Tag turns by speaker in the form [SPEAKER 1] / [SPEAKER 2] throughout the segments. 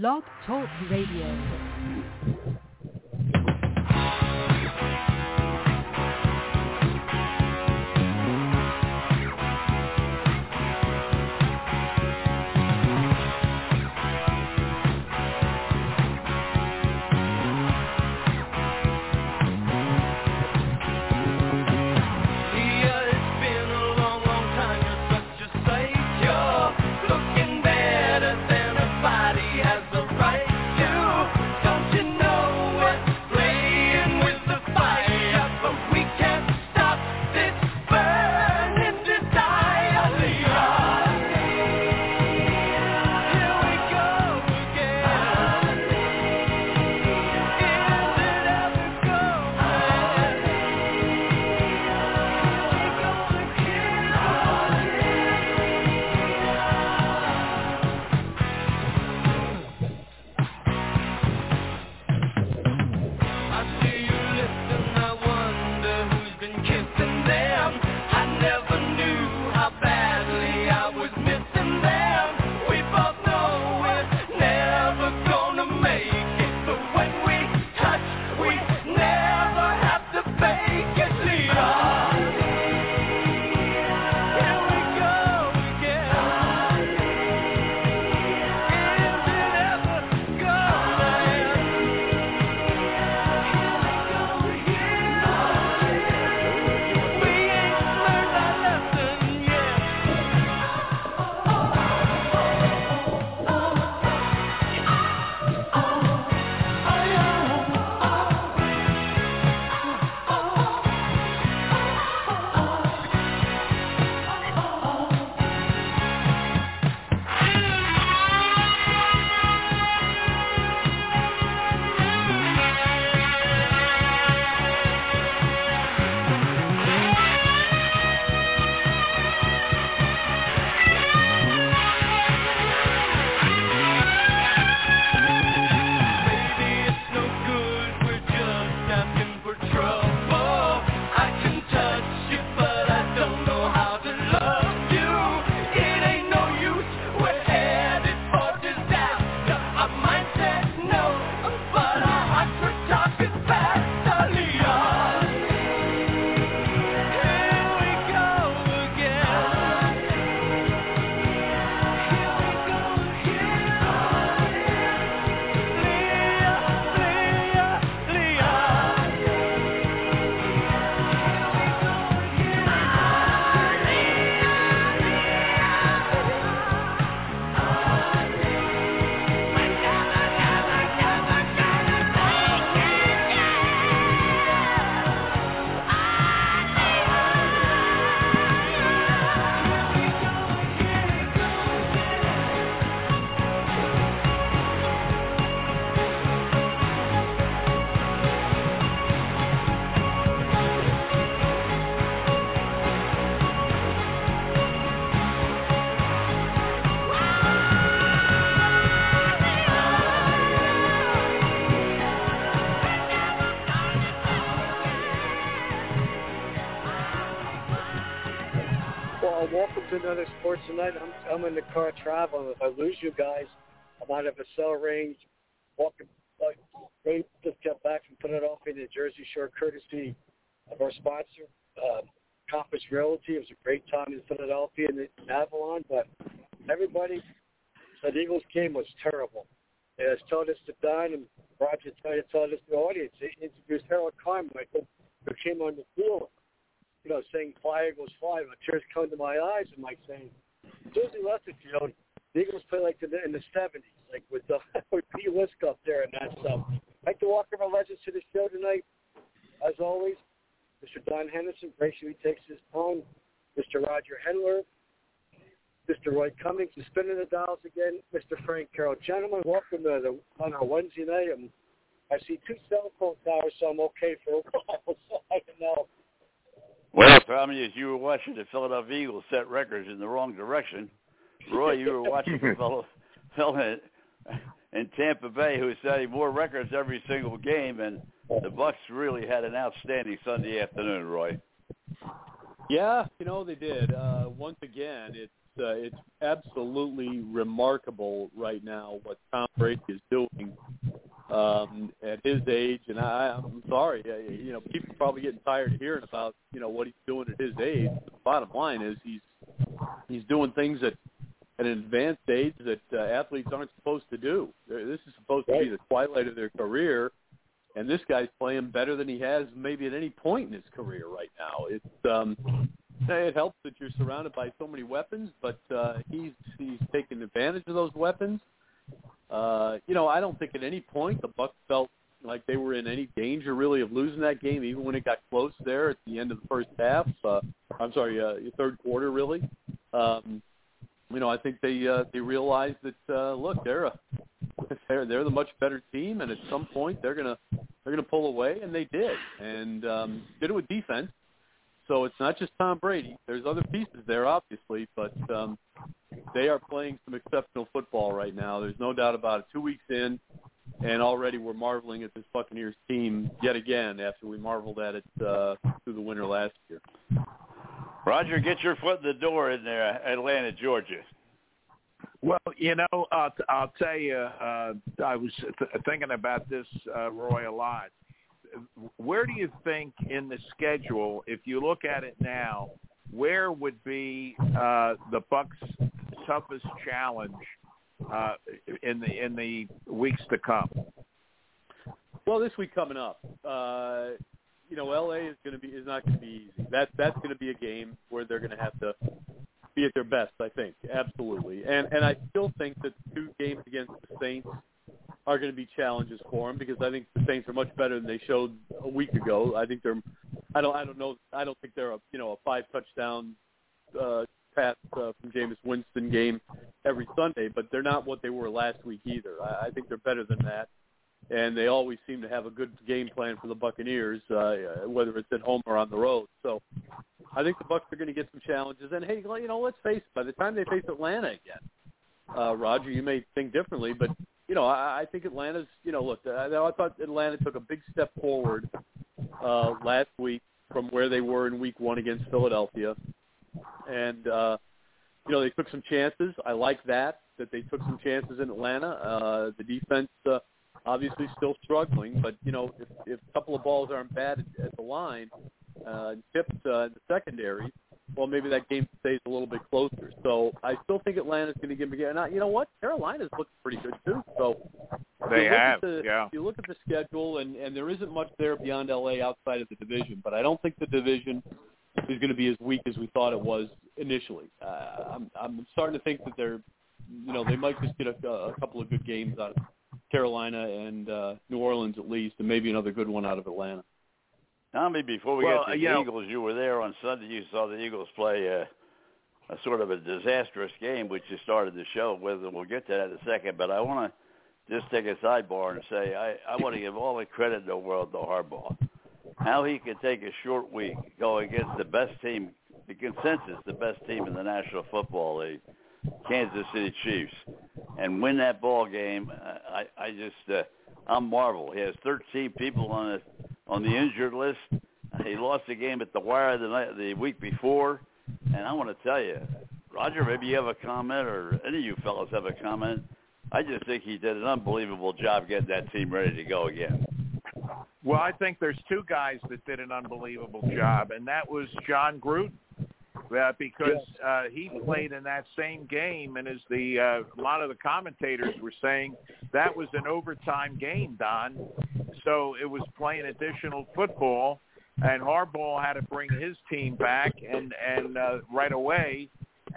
[SPEAKER 1] Blog Talk Radio.
[SPEAKER 2] I'm, in the car traveling. If I lose you guys, I'm out of a cell range. Walking, like, they just got back from Philadelphia, New Jersey Shore, courtesy of our sponsor, uh, Compass Realty. It was a great time in Philadelphia and in Avalon, but everybody said Eagles game was terrible. And I told this to Don and Roger this to the audience. They introduced Harold Carmichael, who came on the field you know, saying fly Eagles fly, but tears come to my eyes. I'm like saying, Susie left the. The Eagles play like the, in the 70s, like with the with Pete Liske up there and that stuff. Like to welcome our legends to the show tonight. As always, Mr. Don Henderson, graciously takes his phone. Mr. Roger Henler, Mr. Roy Cummings is spinning the dials again. Mr. Frank Carroll. Gentlemen, welcome to the, on our Wednesday night. Um, I see two cell phone towers, so I'm okay for a while, so I can know.
[SPEAKER 3] Well, the problem is you were watching the Philadelphia Eagles set records in the wrong direction. Roy, you were watching the fellow, fellow in Tampa Bay who was setting more records every single game, and the Bucks really had an outstanding Sunday afternoon, Roy.
[SPEAKER 4] Yeah, you know they did. Uh, once again, it's uh, it's absolutely remarkable right now what Tom Brady is doing um, at his age. And I, I'm sorry, you know, people are probably getting tired of hearing about you know what he's doing at his age. But the bottom line is he's he's doing things at at an advanced age that uh, athletes aren't supposed to do. This is supposed to be the twilight of their career, and this guy's playing better than he has maybe at any point in his career right now. It's um, it helps that you're surrounded by so many weapons, but uh, he's he's taking advantage of those weapons. Uh, you know, I don't think at any point the Bucks felt like they were in any danger really of losing that game, even when it got close there at the end of the first half. Uh, I'm sorry, uh, third quarter really. Um, you know, I think they uh, they realized that uh, look, they're a they're they're the much better team, and at some point they're gonna they're gonna pull away, and they did, and um, did it with defense. So it's not just Tom Brady. There's other pieces there, obviously, but um, they are playing some exceptional football right now. There's no doubt about it. Two weeks in, and already we're marveling at this Buccaneers team yet again after we marveled at it uh, through the winter last year.
[SPEAKER 3] Roger, get your foot in the door in there, Atlanta, Georgia.
[SPEAKER 5] Well, you know, I'll, t- I'll tell you, uh, I was th- thinking about this, uh, Roy, a lot. Where do you think in the schedule, if you look at it now, where would be uh, the Bucks' toughest challenge uh, in the in the weeks to come?
[SPEAKER 4] Well, this week coming up, uh, you know, LA is going to be is not going to be easy. That that's going to be a game where they're going to have to be at their best. I think absolutely, and and I still think that two games against the Saints are going to be challenges for them because I think the Saints are much better than they showed a week ago. I think they're, I don't I don't know I don't think they're a you know a five touchdown uh, pass uh, from Jameis Winston game every Sunday, but they're not what they were last week either. I, I think they're better than that and they always seem to have a good game plan for the Buccaneers, uh, whether it's at home or on the road. So I think the Bucks are going to get some challenges. And hey, you know, let's face it, by the time they face Atlanta again, uh, Roger, you may think differently, but you know, I, I think Atlanta's. You know, look, I, I thought Atlanta took a big step forward uh, last week from where they were in Week One against Philadelphia, and uh, you know they took some chances. I like that that they took some chances in Atlanta. Uh, the defense. Uh, obviously still struggling, but you know if, if a couple of balls aren't bad at, at the line, uh, tipped uh, in the secondary, well maybe that game stays a little bit closer. So I still think Atlanta's going to give them again. Now, you know what? Carolina's looking pretty good too. So
[SPEAKER 5] They have,
[SPEAKER 4] the,
[SPEAKER 5] yeah.
[SPEAKER 4] if you look at the schedule, and and there isn't much there beyond LA outside of the division, but I don't think the division is going to be as weak as we thought it was initially. Uh, I'm I'm starting to think that they're, you know, they might just get a, a couple of good games out of Carolina and uh, New Orleans at least, and maybe another good one out of Atlanta.
[SPEAKER 3] Tommy, before we
[SPEAKER 5] Well,
[SPEAKER 3] get to the
[SPEAKER 5] know-
[SPEAKER 3] Eagles, you were there on Sunday. You saw the Eagles play a, a sort of a disastrous game, which you started the show with, and we'll get to that in a second. But I want to just take a sidebar and say I, I want to give all the credit in the world to Harbaugh. How he could take a short week, go against the best team, the consensus, the best team in the National Football League, Kansas City Chiefs, and win that ball game. I, I just, uh, I'm marvel. He has 13 people on the on the injured list. He lost the game at the wire the night, the week before, and I want to tell you, Roger, maybe you have a comment, or any of you fellows have a comment. I just think he did an unbelievable job getting that team ready to go again.
[SPEAKER 5] Well, I think there's two guys that did an unbelievable job, and that was Jon Gruden. Uh, because uh, he played in that same game, and as the uh, a lot of the commentators were saying, that was an overtime game, Don. So it was playing additional football, and Harbaugh had to bring his team back, and and uh, right away,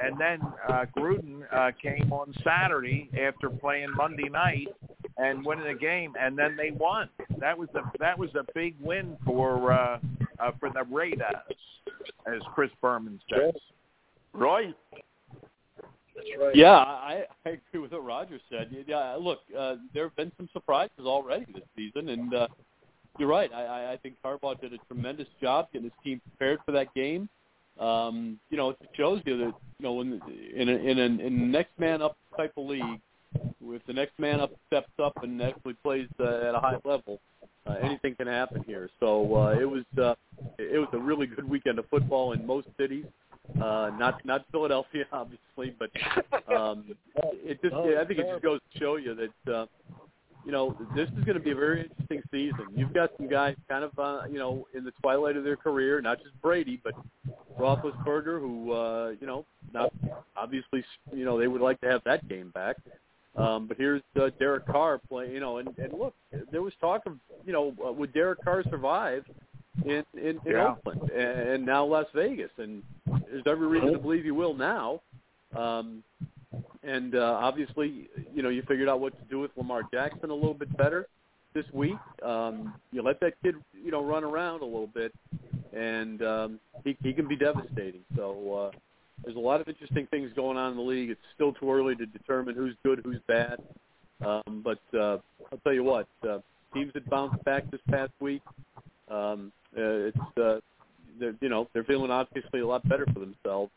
[SPEAKER 5] and then uh, Gruden uh, came on Saturday after playing Monday night and winning the game, and then they won. That was a that was a big win for uh, uh, for the Raiders, as Chris Berman says.
[SPEAKER 3] Roy,
[SPEAKER 2] right.
[SPEAKER 4] Yeah, I, I agree with what Roger said. Yeah, look, uh, there have been some surprises already this season, and uh, you're right. I, I- I think Harbaugh did a tremendous job getting his team prepared for that game. Um, you know, it shows you that you know when in a, in a, in a next man up type of league, if the next man up steps up and actually plays uh, at a high level, uh, anything can happen here. So uh, it was uh, it was a really good weekend of football in most cities. Uh, not not Philadelphia, obviously, but um, it just I think it just goes to show you that uh, you know this is going to be a very interesting season. You've got some guys kind of uh, you know in the twilight of their career, not just Brady, but Roethlisberger, who uh, you know not obviously you know they would like to have that game back. Um, but here's uh, Derek Carr playing, you know, and, and look, there was talk of, you know, uh, would Derek Carr survive in in, in
[SPEAKER 5] Yeah.
[SPEAKER 4] Oakland and, and now Las Vegas, and there's every reason to believe he will now. Um, and uh, obviously, you know, you figured out what to do with Lamar Jackson a little bit better this week. Um, you let that kid, you know, run around a little bit, and um, he he can be devastating. So. There's a lot of interesting things going on in the league. It's still too early to determine who's good, who's bad. Um, but uh, I'll tell you what, uh, teams that bounced back this past week, um, uh, it's uh, they're, you know they're feeling obviously a lot better for themselves.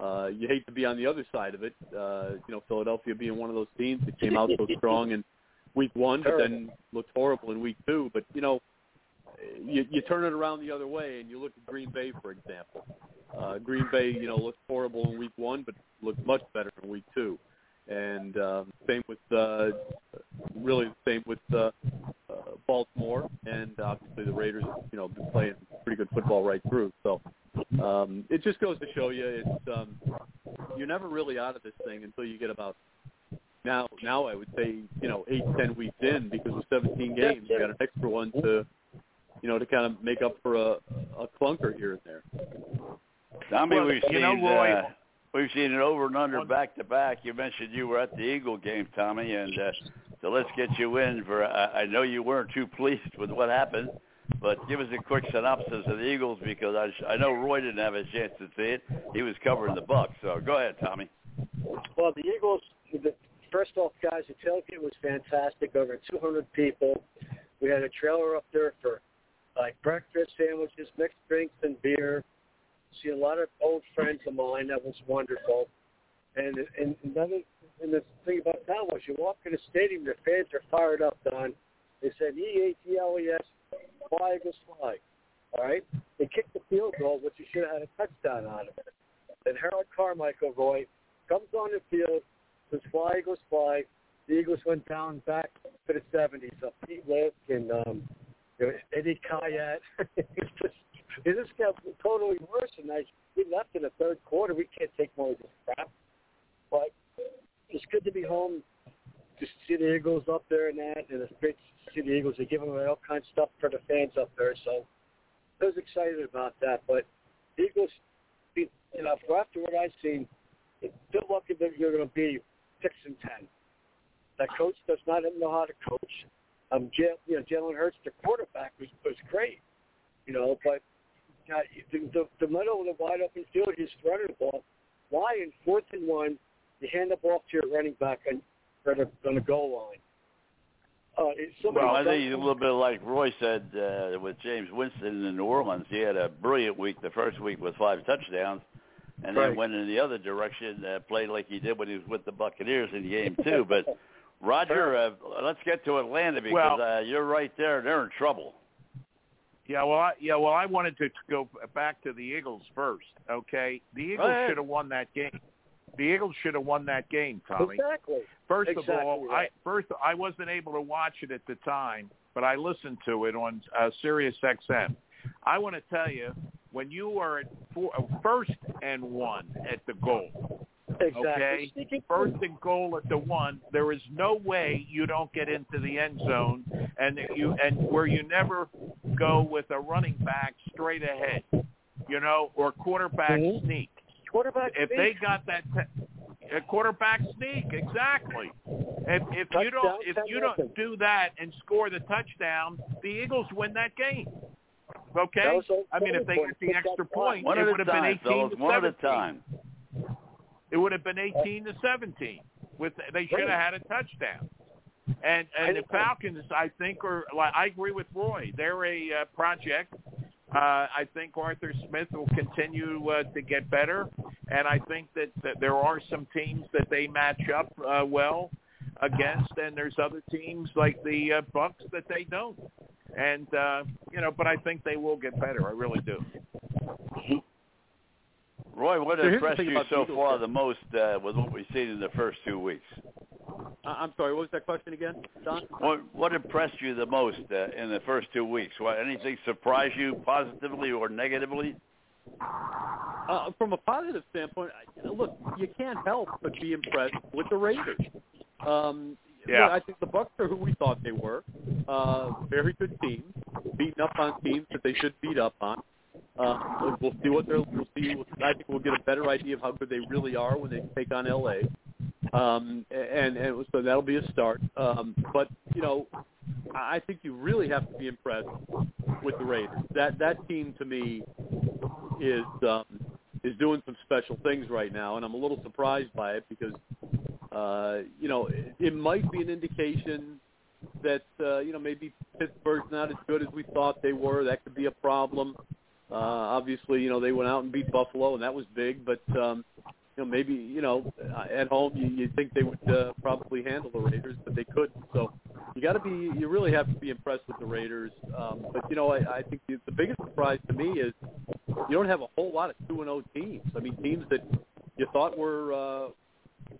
[SPEAKER 4] Uh, you hate to be on the other side of it. Uh, you know, Philadelphia being one of those teams that came out so strong in week one, but then looked horrible in week two. But you know, you, you turn it around the other way, and you look at Green Bay, for example. Uh, Green Bay, you know, looked horrible in week one, but looked much better in week two. And um, same with, uh, really the same with uh, uh, Baltimore, and obviously the Raiders, you know, been playing pretty good football right through. So um, it just goes to show you, it's um, you're never really out of this thing until you get about now. Now I would say, you know, eight, ten weeks in, because with 17 games, you got an extra one to you know, to kind of make up for a, a clunker here and there.
[SPEAKER 3] Tommy,
[SPEAKER 5] Well,
[SPEAKER 3] we've
[SPEAKER 5] you
[SPEAKER 3] seen
[SPEAKER 5] know, Roy-
[SPEAKER 3] uh, we've seen it over and under back to back. You mentioned you were at the Eagle game, Tommy, and uh, so let's get you in for. I, I know you weren't too pleased with what happened, but give us a quick synopsis of the Eagles because I, I know Roy didn't have a chance to see it. He was covering the Bucks. So go ahead, Tommy.
[SPEAKER 2] Well, the Eagles, the, first off, guys, the tailgate was fantastic. Over 200 people. We had a trailer up there for like breakfast sandwiches, mixed drinks, and beer. See a lot of old friends of mine. That was wonderful. And and another and the thing about that was you walk in the stadium, the fans are fired up, Don. They said E A T L E S, fly Eagles fly. All right. They kicked the field goal, which you should have had a touchdown on it. Then Harold Carmichael, Roy, comes on the field, says fly Eagles fly. The Eagles went down back to the 70s. So Pete Liske and um, you know, Eddie Khayat. it just got totally worse. And I we left in the third quarter. We can't take more of this crap. But it's good to be home. Just see the Eagles up there and that, and it's great to see the Eagles. They give them all kinds of stuff for the fans up there. So I was excited about that. But Eagles, you know, after what I've seen, still lucky that you're going to be six and ten. That coach does not know how to coach. Um, Jalen, you know, Jalen Hurts, the quarterback, was was great, you know, but uh, the, the the middle of the wide open field, he's running the ball. Why in fourth and one, you hand the ball to your running back on on the, on the goal line? Uh,
[SPEAKER 3] Well, I think a little bit like Roy said uh, with Jameis Winston in New Orleans. He had a brilliant week the first week with five touchdowns, and then went in the other direction, uh, played like he did when he was with the Buccaneers in game two. But Roger, uh, let's get to Atlanta because
[SPEAKER 5] Well-
[SPEAKER 3] uh, you're right there. They're in trouble.
[SPEAKER 5] Yeah, well, I, yeah, well, I wanted to go back to the Eagles first. Okay, the Eagles
[SPEAKER 4] ahead.
[SPEAKER 5] should have won that game. The Eagles should have won that game, Tommy.
[SPEAKER 2] Exactly.
[SPEAKER 5] First
[SPEAKER 2] Exactly
[SPEAKER 5] of all, I first I wasn't able to watch it at the time, but I listened to it on uh, Sirius XM. I want to tell you, when you are at four, uh, first and one at the goal,
[SPEAKER 2] Exactly.
[SPEAKER 5] okay, first and goal at the one, there is no way you don't get into the end zone, and you and where you never go with a running back straight ahead, you know, or quarterback
[SPEAKER 2] Mhm.
[SPEAKER 5] sneak
[SPEAKER 2] quarterback.
[SPEAKER 5] if
[SPEAKER 2] sneak.
[SPEAKER 5] they got that te- a quarterback sneak exactly if if you don't if you don't do that and score the touchdown the eagles win that game okay
[SPEAKER 2] was
[SPEAKER 5] i mean if they
[SPEAKER 2] funny.
[SPEAKER 5] get the extra
[SPEAKER 2] back.
[SPEAKER 5] point
[SPEAKER 3] One
[SPEAKER 5] it would have been
[SPEAKER 3] time,
[SPEAKER 5] 18
[SPEAKER 3] fellas.
[SPEAKER 5] to
[SPEAKER 3] One at a
[SPEAKER 5] 17
[SPEAKER 3] time.
[SPEAKER 5] It would have been 18 to 17 with they should have had a touchdown. And and the falcons i think are like i agree with roy. They're a uh, project. Uh, I think Arthur Smith will continue uh, to get better, and I think that, that there are some teams that they match up uh, well against, and there's other teams like the uh, Bucks that they don't. And uh, you know, but I think they will get better. I really do.
[SPEAKER 3] Roy, what
[SPEAKER 4] So
[SPEAKER 3] impressed you so
[SPEAKER 4] Eagles,
[SPEAKER 3] far the most uh, with what we've seen in the first two weeks?
[SPEAKER 4] I'm sorry. What was that question again, Don?
[SPEAKER 3] What what impressed you the most uh, in the first two weeks? What anything surprise you positively or negatively?
[SPEAKER 4] Uh, from a positive standpoint, look, you can't help but be impressed with the Raiders. Um,
[SPEAKER 5] Yeah.
[SPEAKER 4] I think the Bucks are who we thought they were. Uh, very good team, beating up on teams that they should beat up on. Uh, we'll- see what they're. We'll see. I think we'll get a better idea of how good they really are when they take on LA. Um, and and so that'll be a start. Um, but you know, I think you really have to be impressed with the Raiders. That that team to me is um, is doing some special things right now, and I'm a little surprised by it because uh, you know it, it might be an indication that uh, you know maybe Pittsburgh's not as good as we thought they were. That could be a problem. Uh, obviously, you know they went out and beat Buffalo, and that was big. But um, you know maybe you know at home you, you think they would uh, probably handle the Raiders, but they couldn't. So you got to be you really have to be impressed with the Raiders. Um, but you know I, I think the, the biggest surprise to me is you don't have a whole lot of two and zero teams. I mean teams that you thought were uh,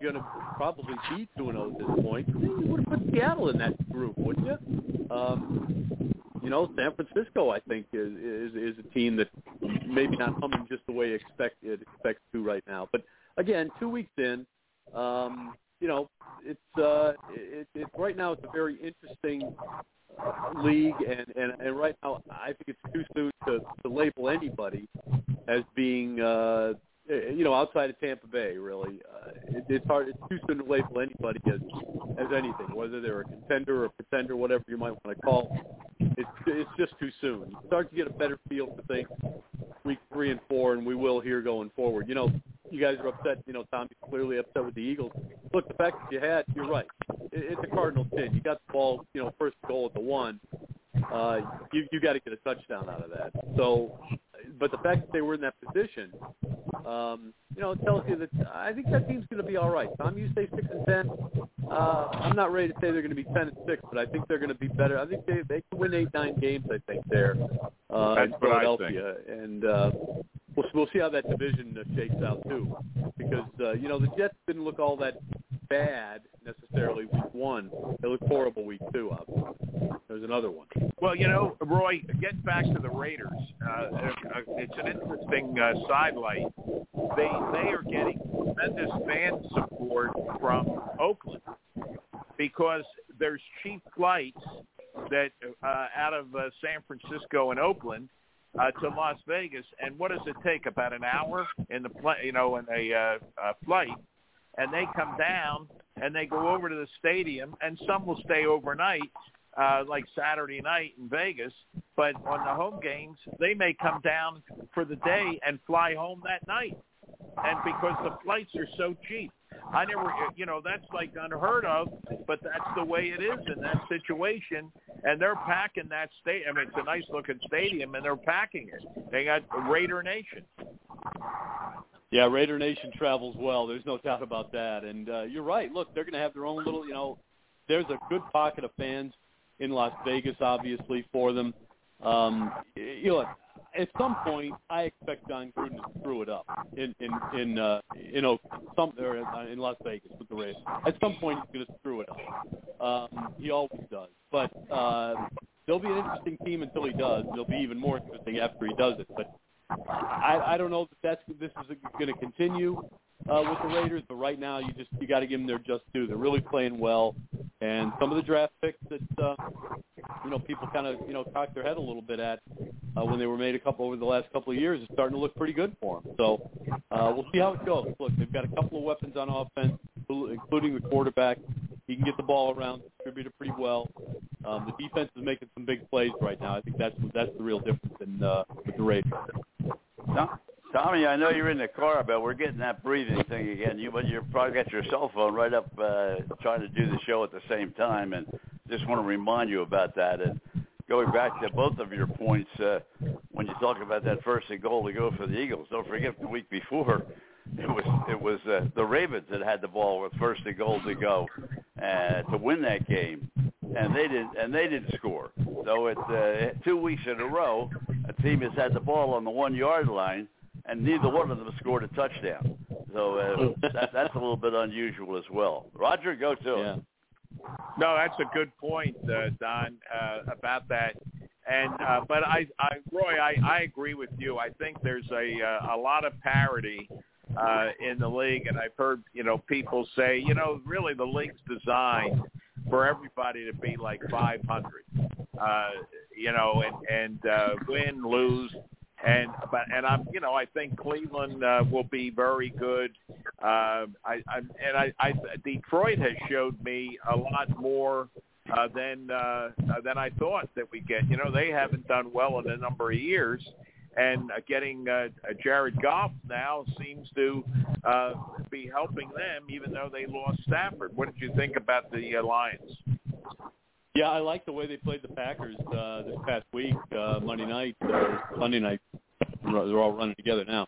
[SPEAKER 4] going to probably be two and zero at this point. You would have put Seattle in that group, wouldn't you? Um, you know, San Francisco, I think, is is, is a team that maybe not humming just the way expect it expects to right now. But again, two weeks in, um, you know, it's uh, it, it right now it's a very interesting uh, league, and, and and right now I think it's too soon to, to label anybody as being. Uh, you know, outside of Tampa Bay, really, uh, it, it's hard. It's too soon to label anybody as as anything, whether they're a contender or a pretender, whatever you might want to call. It's it's just too soon. You start to get a better feel for things week three and four, and we will here going forward. You know, you guys are upset. You know, Tommy's clearly upset with the Eagles. Look, the fact that you had, you're right. It, it's a Cardinal sin. You got the ball, you know, first goal at the one. Uh, you you got to get a touchdown out of that. So, but the fact that they were in that position, um, you know, tells you that I think that team's going to be all right. Tom, you say six and ten. Uh, I'm not ready to say they're going to be ten and six, but I think they're going to be better. I think they they can win eight nine games. I think there uh,
[SPEAKER 5] That's
[SPEAKER 4] in Philadelphia, and uh, we'll we'll see how that division uh, shakes out too, because uh, you know the Jets didn't look all that bad necessarily week one. They looked horrible week two. Obviously, there's another one.
[SPEAKER 5] Well, you know, Roy, getting back to the Raiders, uh, uh, it's an interesting uh, sidelight. They they are getting tremendous fan support from Oakland because there's cheap flights that uh, out of uh, San Francisco and Oakland uh, to Las Vegas, and what does it take? About an hour in the pl- you know in a uh, uh, flight, and they come down and they go over to the stadium, and some will stay overnight uh, like Saturday night in Vegas, but on the home games, they may come down for the day and fly home that night. And because the flights are so cheap, I never, you know, that's like unheard of, but that's the way it is in that situation. And they're packing that stadium. I mean, it's a nice looking stadium, and they're packing it. They got Raider Nation.
[SPEAKER 4] Yeah, Raider Nation travels well. There's no doubt about that. And uh, you're right. Look, they're going to have their own little, you know, there's a good pocket of fans in Las Vegas, obviously, for them. Um, you know, at some point, I expect Jon Gruden to screw it up in in in uh, in Oakland, some or uh, in Las Vegas with the Raiders. At some point, he's going to screw it up. Um, he always does. But uh, they'll be an interesting team until he does. They'll be even more interesting after he does it. But I, I don't know if that's this is going to continue uh, with the Raiders, but right now you just you got to give them their just due. They're really playing well, and some of the draft picks that uh, you know people kind of you know cocked their head a little bit at uh, when they were made a couple over the last couple of years is starting to look pretty good for them. So uh, we'll see how it goes. Look, they've got a couple of weapons on offense, including the quarterback. He can get the ball around, distribute it pretty well. Um, the defense is making some big plays right now. I think that's that's the real difference in uh, with the Raiders.
[SPEAKER 3] Tom- Tommy, I know you're in the car, but we're getting that breathing thing again. You, but you probably got your cell phone right up, uh, trying to do the show at the same time, and just want to remind you about that. And going back to both of your points, uh, when you talk about that first and goal to go for the Eagles, don't forget the week before, it was it was uh, the Ravens that had the ball with first and goal to go uh, to win that game, and they didn't and they didn't score. So it's uh, two weeks in a row, a team has had the ball on the one yard line and neither one of them scored a touchdown. So uh, that, that's a little bit unusual as well. Roger, go to
[SPEAKER 4] Yeah.
[SPEAKER 3] it.
[SPEAKER 5] No, that's a good point, uh, Don, uh, about that. And uh, but I, I, Roy, I, I agree with you. I think there's a uh, a lot of parity uh, in the league, and I've heard you know people say, you know, really the league's designed for everybody to be like 500, uh, you know, and and uh, win, lose, and but and I'm you know I think Cleveland uh, will be very good. Uh, I, I and I, I Detroit has showed me a lot more uh, than uh, than I thought that we get. You know they haven't done well in a number of years, and uh, getting uh, Jared Goff now seems to uh, be helping them, even though they lost Stafford. What did you think about the uh, Lions?
[SPEAKER 4] Yeah, I like the way they played the Packers uh, this past week, uh, Monday night, uh, Sunday night. They're all running together now,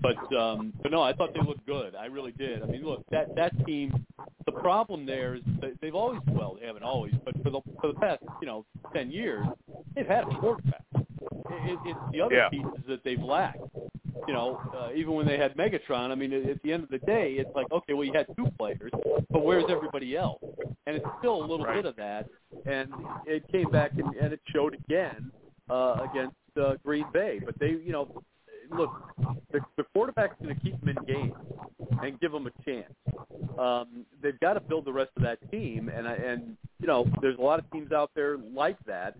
[SPEAKER 4] but um, but no, I thought they looked good. I really did. I mean, look, that that team. The problem there is they've always well, they haven't always, but for the for the past you know ten years, they've had a quarterback. It, it, it's the other
[SPEAKER 5] Yeah.
[SPEAKER 4] pieces that they've lacked. You know, uh, even when they had Megatron, I mean, at, at the end of the day, it's like okay, well, you had two players, but where's everybody else? And it's still a little
[SPEAKER 5] Right.
[SPEAKER 4] bit of that, and it came back and, and it showed again uh, against uh, Green Bay. But they, you know, look, the, the quarterback's going to keep them in games and give them a chance. Um, they've got to build the rest of that team, and and you know, there's a lot of teams out there like that.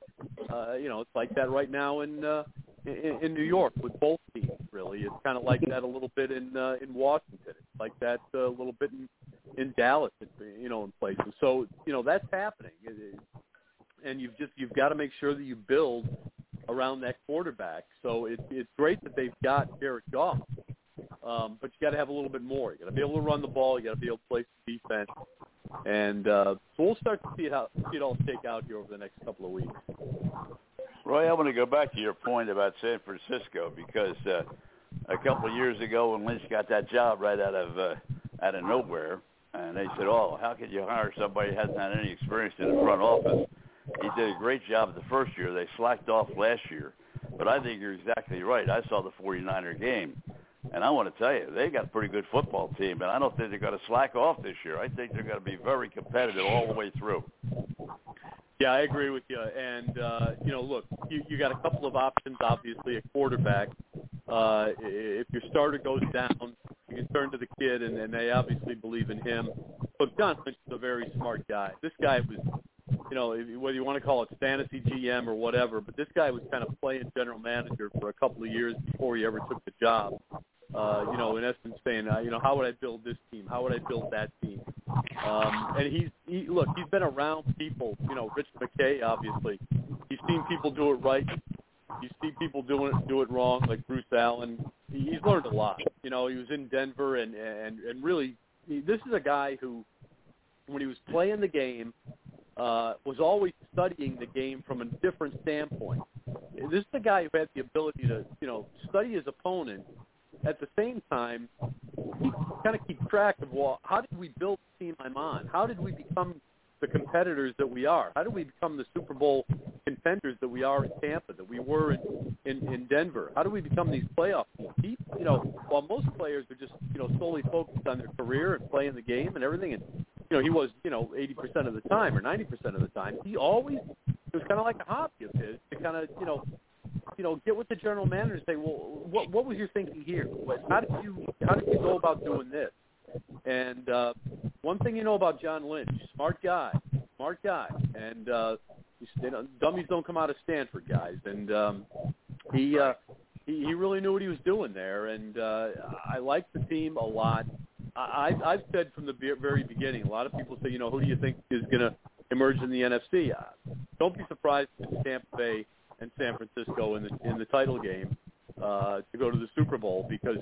[SPEAKER 4] Uh, you know, it's like that right now in uh, in, in New York with both teams. Really, it's kind of like that a little bit in uh, in Washington. It's like that uh, a little bit in in Dallas. You know, in places. So you know that's happening. And you've just you've got to make sure that you build around that quarterback. So it, it's great that they've got Jared Goff, um, but you got to have a little bit more. You got to be able to run the ball. You got to be able to play some defense, and uh, so we'll start to see it how see it all shake out here over the next couple of weeks.
[SPEAKER 3] Roy, I want to go back to your point about San Francisco because uh, a couple of years ago when Lynch got that job right out of uh, out of nowhere, and they said, "Oh, how could you hire somebody who hasn't had any experience in the front office?" He did a great job the first year. They slacked off last year, but I think you're exactly right. I saw the 49er game, and I want to tell you, they got a pretty good football team, and I don't think they're going to slack off this year. I think they're going to be very competitive all the way through.
[SPEAKER 4] Yeah, I agree with you. And uh, you know, look, you, you got a couple of options. Obviously, a quarterback. Uh, if your starter goes down, you can turn to the kid, and, and they obviously believe in him. But John Lynch is a very smart guy. This guy was, you know, if, whether you want to call it fantasy GM or whatever, but this guy was kind of playing general manager for a couple of years before he ever took the job. Uh, you know, in essence, saying, uh, you know, how would I build this team? How would I build that team? Um, and he's he, look, he's been around people. You know, Rich McKay, obviously, he's seen people do it right. You see people doing it do it wrong, like Bruce Allen. He, he's learned a lot. You know, he was in Denver, and and and really, he, this is a guy who, when he was playing the game, uh, was always studying the game from a different standpoint. This is the guy who had the ability to, you know, study his opponent. At the same time, he kind of keep track of well, how did we build the team I'm on? How did we become the competitors that we are? How did we become the Super Bowl contenders that we are in Tampa, that we were in in, in Denver? How do we become these playoff teams? You know, while most players are just you know solely focused on their career and playing the game and everything, and you know he was you know 80% of the time or 90% of the time, he always it was kind of like a hobby of his to kind of you know you know, get with the general manager and say, well, what what was your thinking here? What, how did you how did you go about doing this? And uh, one thing you know about John Lynch, smart guy, smart guy, and uh, you know, dummies don't come out of Stanford, guys. And um, he uh, he he really knew what he was doing there, and uh, I like the team a lot. I, I've said from the very beginning. A lot of people say, you know, who do you think is going to emerge in the NFC? Uh, don't be surprised if Tampa Bay and San Francisco in the in the title game uh, to go to the Super Bowl because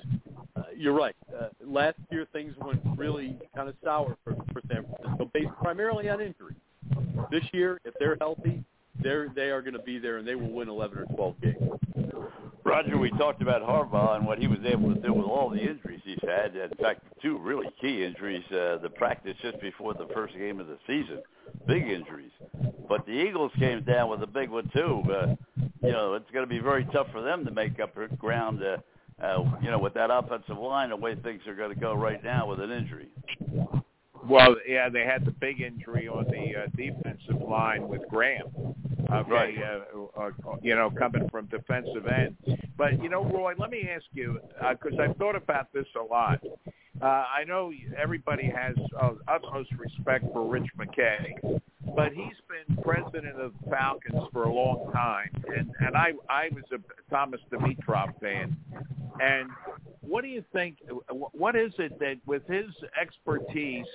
[SPEAKER 4] uh, you're right. Uh, last year things went really kind of sour for, for San Francisco, based primarily on injury. This year, if they're healthy, they're they are going to be there and they will win 11 or 12 games.
[SPEAKER 3] Roger, we talked about Harbaugh and what he was able to do with all the injuries he's had. In fact, two really key injuries, uh, the practice just before the first game of the season, big injuries. But the Eagles came down with a big one too. Uh, you know, it's going to be very tough for them to make up ground uh, uh, you know, with that offensive line, the way things are going to go right now with an injury.
[SPEAKER 5] Well, yeah, they had the big injury on the uh, defensive line with Graham. Okay,
[SPEAKER 3] Right.
[SPEAKER 5] uh, uh, you know, coming from defensive end. But you know, Roy, let me ask you because I've thought about this a lot. Uh, I know everybody has uh, utmost respect for Rich McKay, but he's been president of the Falcons for a long time, and and I I was a Thomas Dimitroff fan. And what do you think? What is it that with his expertise,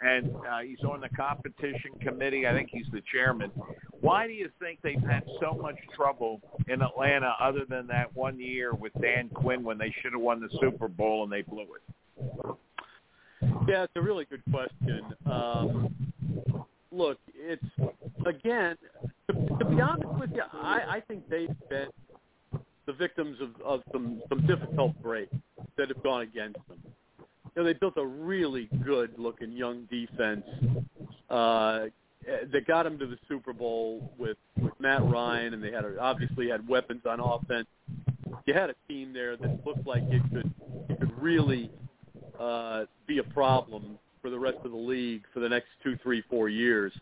[SPEAKER 5] and uh, he's on the competition committee. I think he's the chairman. Why do you think they've had so much trouble in Atlanta, other than that one year with Dan Quinn when they should have won the Super Bowl and they blew it?
[SPEAKER 4] Yeah, it's a really good question. Um, look, it's again, to, to be honest with you, I, I think they've been the victims of, of some some difficult breaks that have gone against them. You know, they built a really good-looking young defense uh, that got them to the Super Bowl with with Matt Ryan, and they had a, obviously had weapons on offense. You had a team there that looked like it could it could really uh, be a problem for the rest of the league for the next two, three, four years.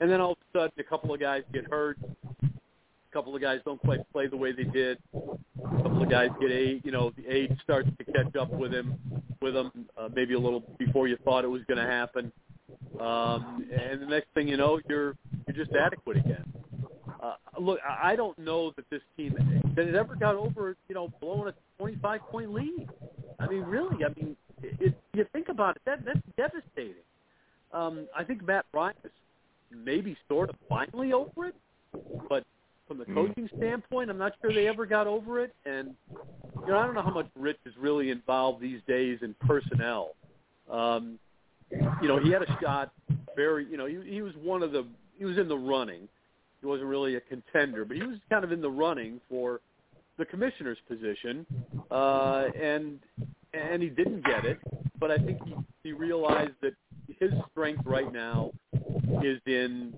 [SPEAKER 4] And then all of a sudden, a couple of guys get hurt. A couple of guys don't quite play the way they did. A couple of guys get age. You know, the age starts to catch up with him, with them, uh, maybe a little before you thought it was going to happen. Um, and the next thing you know, you're you're just adequate again. Uh, look, I don't know that this team that it ever got over, you know, blowing a 25 point lead. I mean, really, I mean, it, you think about it, that that's devastating. Um, I think Matt Ryan is maybe sort of finally over it, but from the coaching standpoint, I'm not sure they ever got over it. And you know, I don't know how much Rich is really involved these days in personnel. Um, you know, he had a shot. Very, you know, he, he was one of the. He was in the running. He wasn't really a contender, but he was kind of in the running for the commissioner's position, uh, and and he didn't get it. But I think he, he realized that his strength right now is in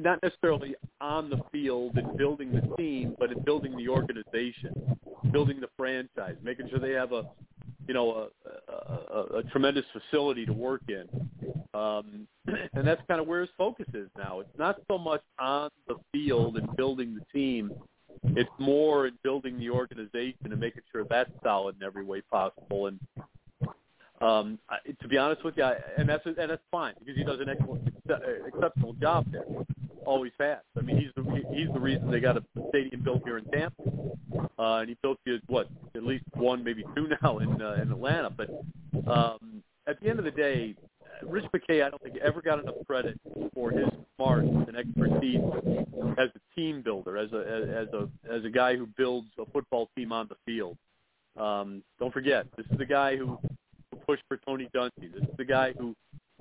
[SPEAKER 4] not necessarily on the field and building the team, but in building the organization, building the franchise, making sure they have a you know a, a, a, a tremendous facility to work in. Um, and that's kind of where his focus is now. It's not so much on the field and building the team. It's more in building the organization and making sure that's solid in every way possible. And um, I, to be honest with you, I, and that's and that's fine because he does an excellent, exceptional job there. Always has. I mean, he's the he's the reason they got a stadium built here in Tampa, uh, and he built you what at least one, maybe two now in uh, in Atlanta. But um, at the end of the day, Rich McKay, I don't think ever got enough credit for his smarts and expertise as a team builder, as a as a as a guy who builds a football team on the field. Um, don't forget, this is the guy who, pushed for Tony Dungy. This is the guy who,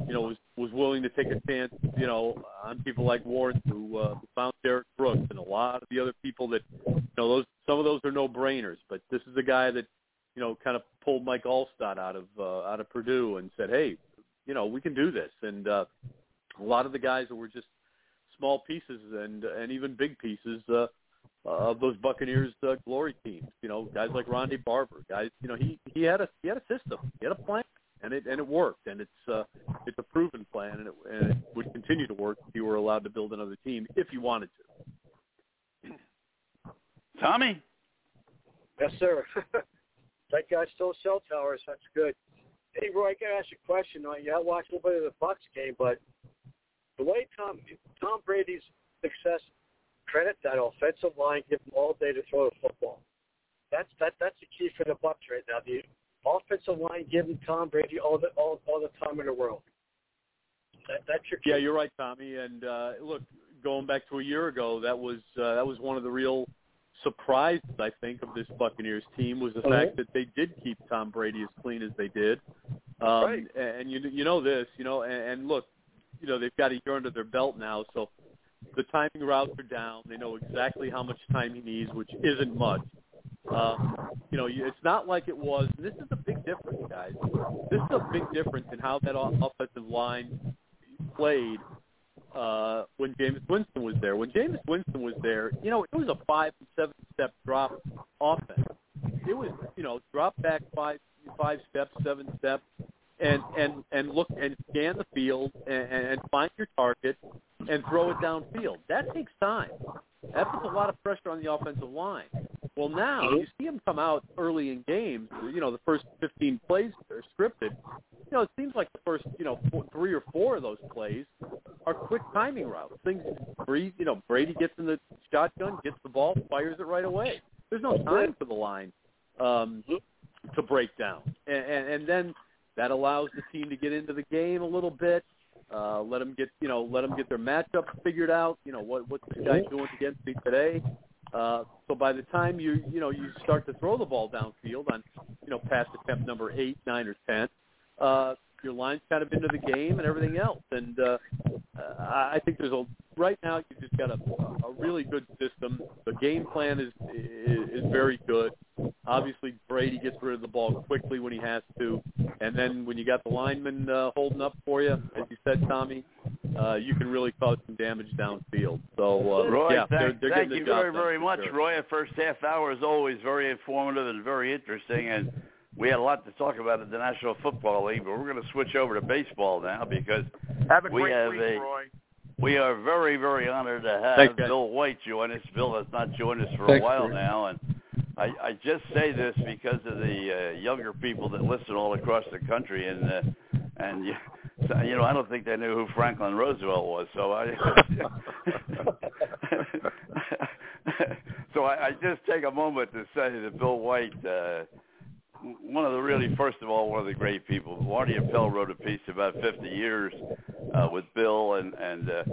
[SPEAKER 4] you know, was was willing to take a chance, you know, on people like Warren, who, uh, found Derrick Brooks, and a lot of the other people that, you know, those some of those are no brainers. But this is the guy that, you know, kind of pulled Mike Alstott out of uh, out of Purdue and said, hey, you know, we can do this. And uh, a lot of the guys that were just small pieces and and even big pieces uh, of those Buccaneers uh, glory teams. You know, guys like Rondé Barber, guys. You know, he he had a he had a system, he had a plan, and it and it worked. And it's uh, it's a proven plan, and it, and it would continue to work if you were allowed to build another team if you wanted to.
[SPEAKER 3] Tommy,
[SPEAKER 2] Yes, sir. that guy stole cell towers. That's good. Hey, Roy, I gotta ask you a question. Now, you watched a little bit of the Bucks game, but the way Tom Tom Brady's success credit that offensive line, give him all day to throw the football. That's that that's the key for the Bucks right now. The offensive line giving Tom Brady all the all, all the time in the world. That, that's your key.
[SPEAKER 4] Yeah, you're right, Tommy. And uh, look, going back to a year ago, that was uh, that was one of the real surprises I think of this Buccaneers team was the
[SPEAKER 2] Mhm.
[SPEAKER 4] fact that they did keep Tom Brady as clean as they did. Um,
[SPEAKER 2] Right.
[SPEAKER 4] And you you know this, you know, and, and look, you know they've got a year under their belt now, so the timing routes are down. They know exactly how much time he needs, which isn't much. Um, you know, it's not like it was. And this is a big difference, guys. This is a big difference in how that offensive line played uh, when Jameis Winston was there. When Jameis Winston was there, you know, it was a five and seven step drop offense. it was you know drop back five five steps, seven steps, and and and look and scan the field and, and find your target and throw it downfield. That takes time. That puts a lot of pressure on the offensive line. Well, now you see him come out early in games. You know, the first 15 plays are scripted. You know, it seems like the first, you know, four, three or four of those plays are quick timing routes. Things, Brady, you know, Brady gets in the shotgun, gets the ball, fires it right away. There's no time for the line um, to break down, and, and, and then that allows the team to get into the game a little bit. Uh, let them get, you know, let them get their matchup figured out. You know, what what's this guy doing against me today? Uh, so by the time you you know you start to throw the ball downfield on you know pass attempt number eight, nine, or ten, uh, your line's kind of into the game and everything else. And uh, I think there's a right now you just got a, a really good system. The game plan is, is is very good. Obviously, Brady gets rid of the ball quickly when he has to, and then when you got the linemen uh, holding up for you, as you said, Tommy, uh, you can really cause some damage downfield. So, uh,
[SPEAKER 3] Roy,
[SPEAKER 4] yeah, they're,
[SPEAKER 3] thank,
[SPEAKER 4] they're
[SPEAKER 3] thank you very, very much,
[SPEAKER 4] sure.
[SPEAKER 3] Roy. The first half hour is always very informative and very interesting, and we had a lot to talk about in the National Football League, but we're going to switch over to baseball now because
[SPEAKER 5] Have a
[SPEAKER 3] We have
[SPEAKER 5] week,
[SPEAKER 3] a-
[SPEAKER 5] Roy.
[SPEAKER 3] we are very, very honored to have
[SPEAKER 4] Thanks.
[SPEAKER 3] Bill White join us. Bill has not joined us for a while
[SPEAKER 4] Greg.
[SPEAKER 3] now, and I, I just say this because of the uh, younger people that listen all across the country, and uh, and you, you know I don't think they knew who Franklin Roosevelt was, so I so I, I just take a moment to say that Bill White. Uh, one of the really, first of all, one of the great people. Marty Appel wrote a piece about 50 years uh, with Bill, and and uh,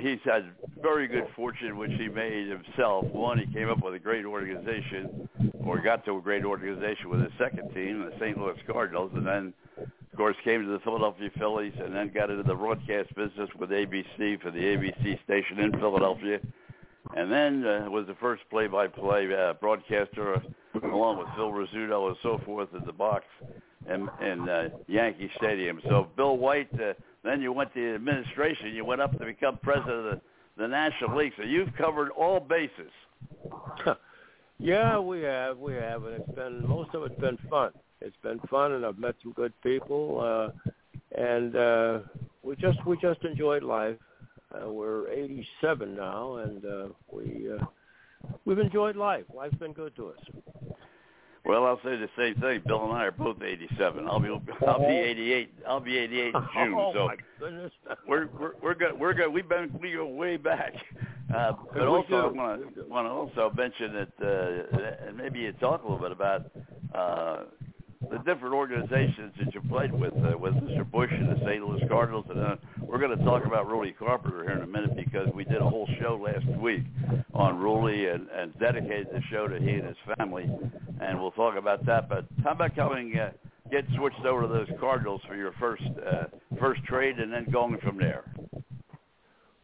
[SPEAKER 3] he's had very good fortune, which he made himself. One, he came up with a great organization, or got to a great organization with his second team, the St. Louis Cardinals, and then, of course, came to the Philadelphia Phillies, and then got into the broadcast business with ABC for the ABC station in Philadelphia, and then uh, was the first play-by-play uh, broadcaster, uh, along with Phil Rizzuto and so forth, at the box in, in uh, Yankee Stadium. So, Bill White. Uh, then you went to the administration. You went up to become president of the, the National League. So you've covered all bases.
[SPEAKER 6] yeah, we have, we have, and it's been most of it's been fun. It's been fun, and I've met some good people, uh, and uh, we just we just enjoyed life. Uh, we're 87 now, and uh, we uh, we've enjoyed life. Life's been good to us.
[SPEAKER 3] Well, I'll say the same thing. Bill and I are both 87. I'll be I'll be 88. I'll be 88 in June.
[SPEAKER 6] oh
[SPEAKER 3] so
[SPEAKER 6] my goodness!
[SPEAKER 3] we're we're we're good. We're good. We've been we go way back. Uh, but also, I want to want to also mention that, uh, and maybe you talk a little bit about uh, the different organizations that you played with, uh, with Mr. Busch and the St. Louis Cardinals, and uh, we're going to talk about Ruly Carpenter here in a minute because we did a whole show last week on Ruly and, and dedicated the show to he and his family, and we'll talk about that. But how about coming? Uh, Get switched over to those Cardinals for your first uh, first trade, and then going from there.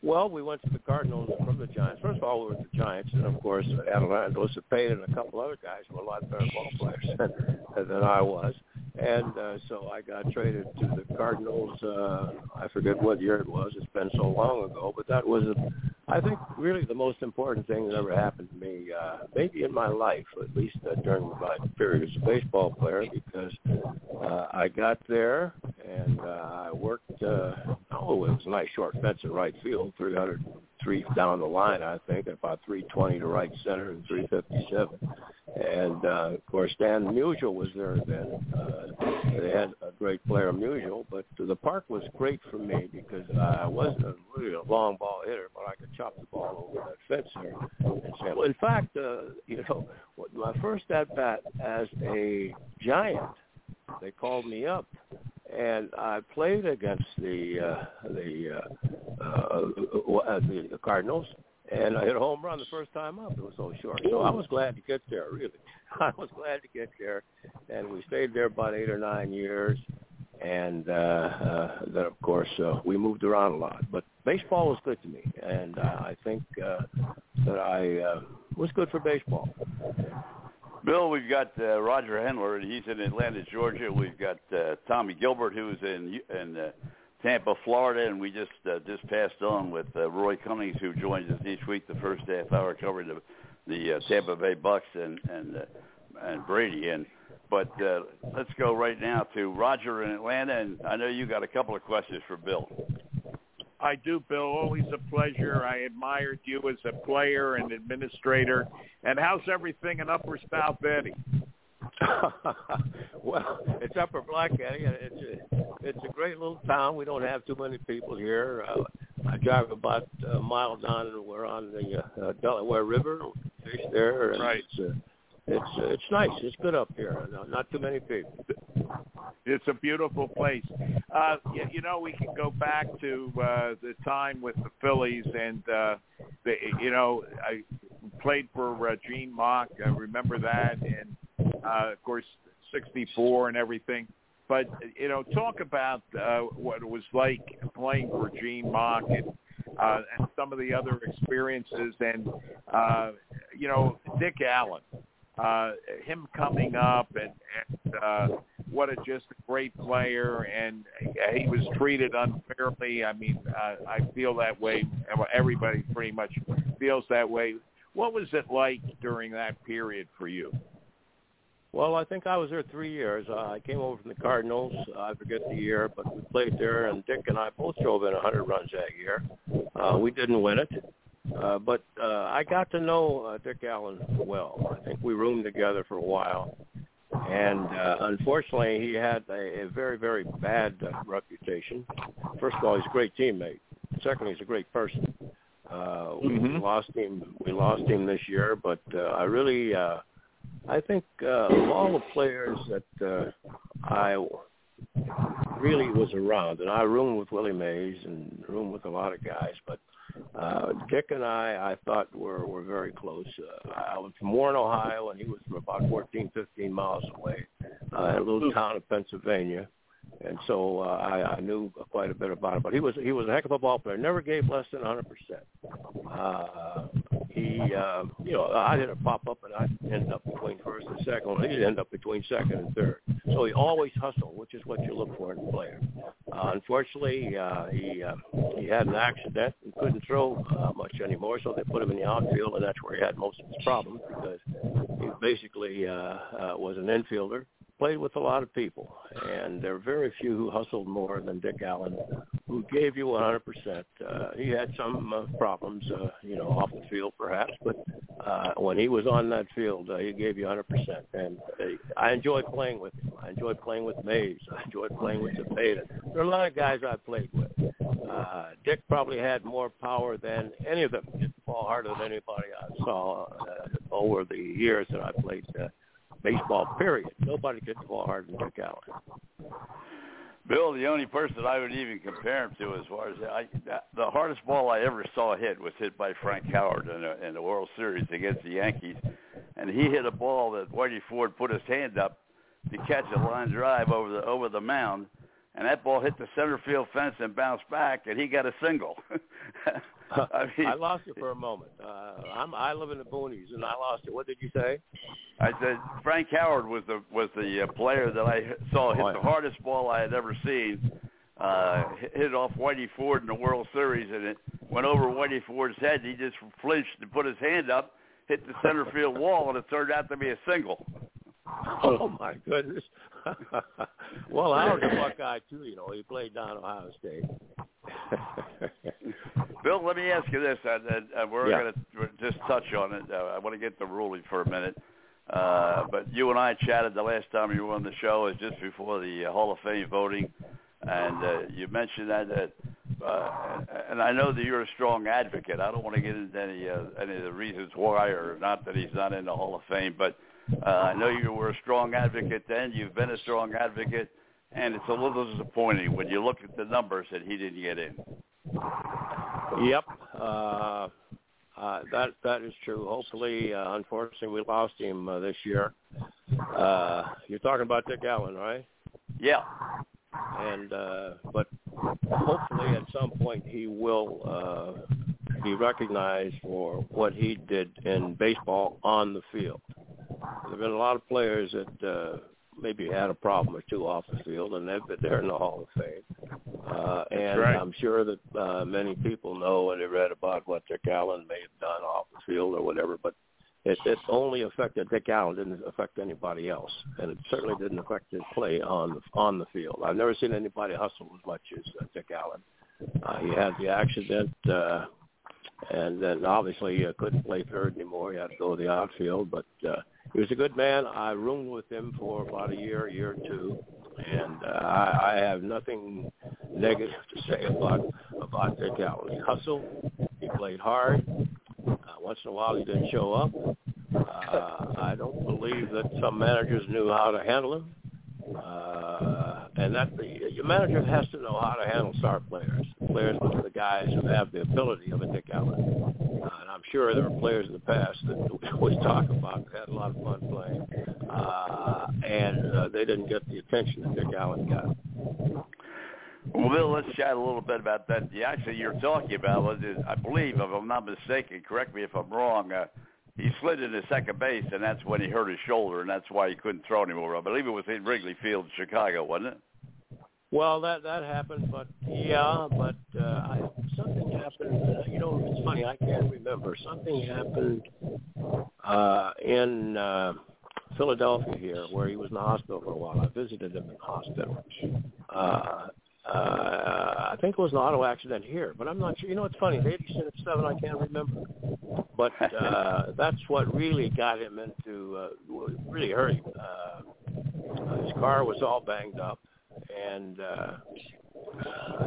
[SPEAKER 6] Well, we went to the Cardinals from the Giants. First of all, we were the Giants, and of course, Orlando Cepeda and a couple other guys were a lot better ball players than, than I was. And uh, so I got traded to the Cardinals. Uh, I forget what year it was. It's been so long ago, but that was, I think, really the most important thing that ever happened to me, uh, maybe in my life, at least uh, during my period as a baseball player, because uh, I got there and uh, I worked. Uh, oh, it was a nice short fence in right field, 300 three down the line, I think, about 320 to right center and 357. And uh, of course, Stan Musial was there then. Uh, they had a great player, Musial, but the park was great for me because I wasn't a, really a long ball hitter, but I could chop the ball over that fence there. And say, well, in fact, uh, you know, my first at bat as a Giant, they called me up and I played against the uh, the, uh, uh, uh, the Cardinals, and I hit a home run the first time up. It was so short, so I was glad to get there. Really, I was glad to get there, and we stayed there about eight or nine years. And uh, uh, then, of course, uh, we moved around a lot. But baseball was good to me, and uh, I think uh, that I uh, was good for baseball.
[SPEAKER 3] Bill, we've got uh, Roger Hendler, and he's in Atlanta, Georgia. We've got uh, Tommy Gilbert, who's in in uh, Tampa, Florida, and we just uh, just passed on with uh, Roy Cummings, who joins us each week, the first half hour covering the the uh, Tampa Bay Bucks, and and uh, and Brady. And but uh, let's go right now to Roger in Atlanta, and I know you got a couple of questions for Bill.
[SPEAKER 5] I do, Bill. Always a pleasure. I admired you as a player and administrator. And how's everything in Upper South Eddy?
[SPEAKER 6] well, it's Upper Black Eddy. It's a, it's a great little town. We don't have too many people here. Uh, I drive about a mile down, and we're on the uh, Delaware River. Fish there. And
[SPEAKER 5] Right.
[SPEAKER 6] It's, uh, it's it's nice. It's good up here. Not too many people.
[SPEAKER 5] It's a beautiful place. Uh, you, you know, we can go back to uh, the time with the Phillies, and uh, the, you know, I played for uh, Gene Mauch. I remember that, and uh, of course, '64 and everything. But you know, talk about uh, what it was like playing for Gene Mauch and uh, and some of the other experiences, and uh, you know, Dick Allen uh, him coming up and, and uh, what a just a great player and he was treated unfairly. I mean, uh, I feel that way. Everybody pretty much feels that way. What was it like during that period for you?
[SPEAKER 6] Well, I think I was there three years. Uh, I came over from the Cardinals. I forget the year, but we played there, and Dick and I both drove in 100 runs that year. Uh, we didn't win it, uh, but uh, I got to know uh, Dick Allen well. I think we roomed together for a while, and uh, unfortunately, he had a, a very, very bad uh, reputation. First of all, he's a great teammate. Secondly, he's a great person. Uh, we
[SPEAKER 5] Mhm.
[SPEAKER 6] lost him. We lost him this year, but uh, I really. Uh, I think uh, of all the players that uh, I really was around, and I roomed with Willie Mays and roomed with a lot of guys, but uh, Dick and I, I thought were were very close. Uh, I was from Warren, Ohio, and he was from about 14, 15 miles away, uh, in a little town of Pennsylvania. And so uh, I, I knew quite a bit about him, but he was he was a heck of a ball player. Never gave less than 100 percent. Uh, he, uh, you know, I'd hit a pop up and I'd end up between first and second. He'd end up between second and third. So he always hustled, which is what you look for in a player. Uh, unfortunately, uh, he uh, he had an accident and couldn't throw uh, much anymore, so they put him in the outfield, and that's where he had most of his problems because he basically uh, uh, was an infielder played with a lot of people, and there are very few who hustled more than Dick Allen, who gave you 100%. Uh, he had some uh, problems, uh, you know, off the field perhaps, but uh, when he was on that field, uh, he gave you 100%. And uh, I enjoyed playing with him. I enjoyed playing with Mays. I enjoyed playing with Cepeda. There are a lot of guys I played with. Uh, Dick probably had more power than any of them. Hit the ball harder than anybody I saw uh, over the years that I played uh, baseball, period. Nobody could hit the ball harder than Dick Allen.
[SPEAKER 3] Bill, the only person I would even compare him to, as far as I, the hardest ball I ever saw hit was hit by Frank Howard in, a, in the World Series against the Yankees, and he hit a ball that Whitey Ford put his hand up to catch a line drive over the over the mound, and that ball hit the center field fence and bounced back, and he got a single. I mean,
[SPEAKER 6] I lost it for a moment. Uh, I'm, I live in the boonies, and I lost it. What did you say?
[SPEAKER 3] I said Frank Howard was the was the uh, player that I saw hit
[SPEAKER 6] Oh, yeah.
[SPEAKER 3] the hardest ball I had ever seen. Uh, hit hit off Whitey Ford in the World Series, and it went over Whitey Ford's head. He just flinched and put his hand up, hit the center field wall, and it turned out to be a single.
[SPEAKER 6] Oh my goodness. well, Howard's a Buckeye too. You know, he played down Ohio State.
[SPEAKER 3] Bill, let me ask you this, and, and, and we're
[SPEAKER 6] Yeah.
[SPEAKER 3] going to just touch on it. Uh, I want to get the ruling for a minute. Uh, but you and I chatted the last time you were on the show is just before the uh, Hall of Fame voting, and uh, you mentioned that, that uh, and I know that you're a strong advocate. I don't want to get into any uh, any of the reasons why, or not that he's not in the Hall of Fame, but uh, I know you were a strong advocate then. You've been a strong advocate, and it's a little disappointing when you look at the numbers that he didn't get in.
[SPEAKER 6] Yep. Uh, uh, that that is true. Hopefully, uh, unfortunately, we lost him uh, this year. Uh, you're talking about Dick Allen, right?
[SPEAKER 3] Yeah.
[SPEAKER 6] And uh, but hopefully, at some point, he will uh, be recognized for what he did in baseball on the field. There've been a lot of players that uh, maybe had a problem or two off the field, and they've been there in the Hall of Fame. Uh, and
[SPEAKER 5] right.
[SPEAKER 6] I'm sure that uh, many people know and they read about what Dick Allen may have done off the field or whatever. But it, it only affected Dick Allen, didn't affect anybody else, and it certainly didn't affect his play on the on the field. I've never seen anybody hustle as much as uh, Dick Allen. Uh, he had the accident, uh, and then obviously he uh, couldn't play third anymore. He had to go to the outfield, but uh, he was a good man. I roomed with him for about a year, year or two, and uh, I, I have nothing negative to say about about Dick Allen. He hustled, he played hard. Uh, once in a while, he didn't show up. Uh, I don't believe that some managers knew how to handle him. Uh, and that the your manager has to know how to handle star players, players the guys who have the ability of a Dick Allen. Uh, I'm sure there are players in the past that we talk about had a lot of fun playing, uh, and uh, they didn't get the attention that Dick Allen got.
[SPEAKER 3] Well, Bill, let's chat a little bit about that. The accident you're talking about was, I believe, if I'm not mistaken, correct me if I'm wrong, uh, he slid into second base, and that's when he hurt his shoulder, and that's why he couldn't throw anymore. I believe it was in Wrigley Field, Chicago, wasn't it?
[SPEAKER 6] Well, that that happened, but yeah, but uh, I, something happened. Uh, you know, it's funny. I can't remember. Something happened uh, in uh, Philadelphia here, where he was in the hospital for a while. I visited him in the hospital. Uh, uh, I think it was an auto accident here, but I'm not sure. You know, it's funny. The 87, I can't remember. But uh, that's what really got him into, uh, really hurt him. Uh, his car was all banged up, and uh,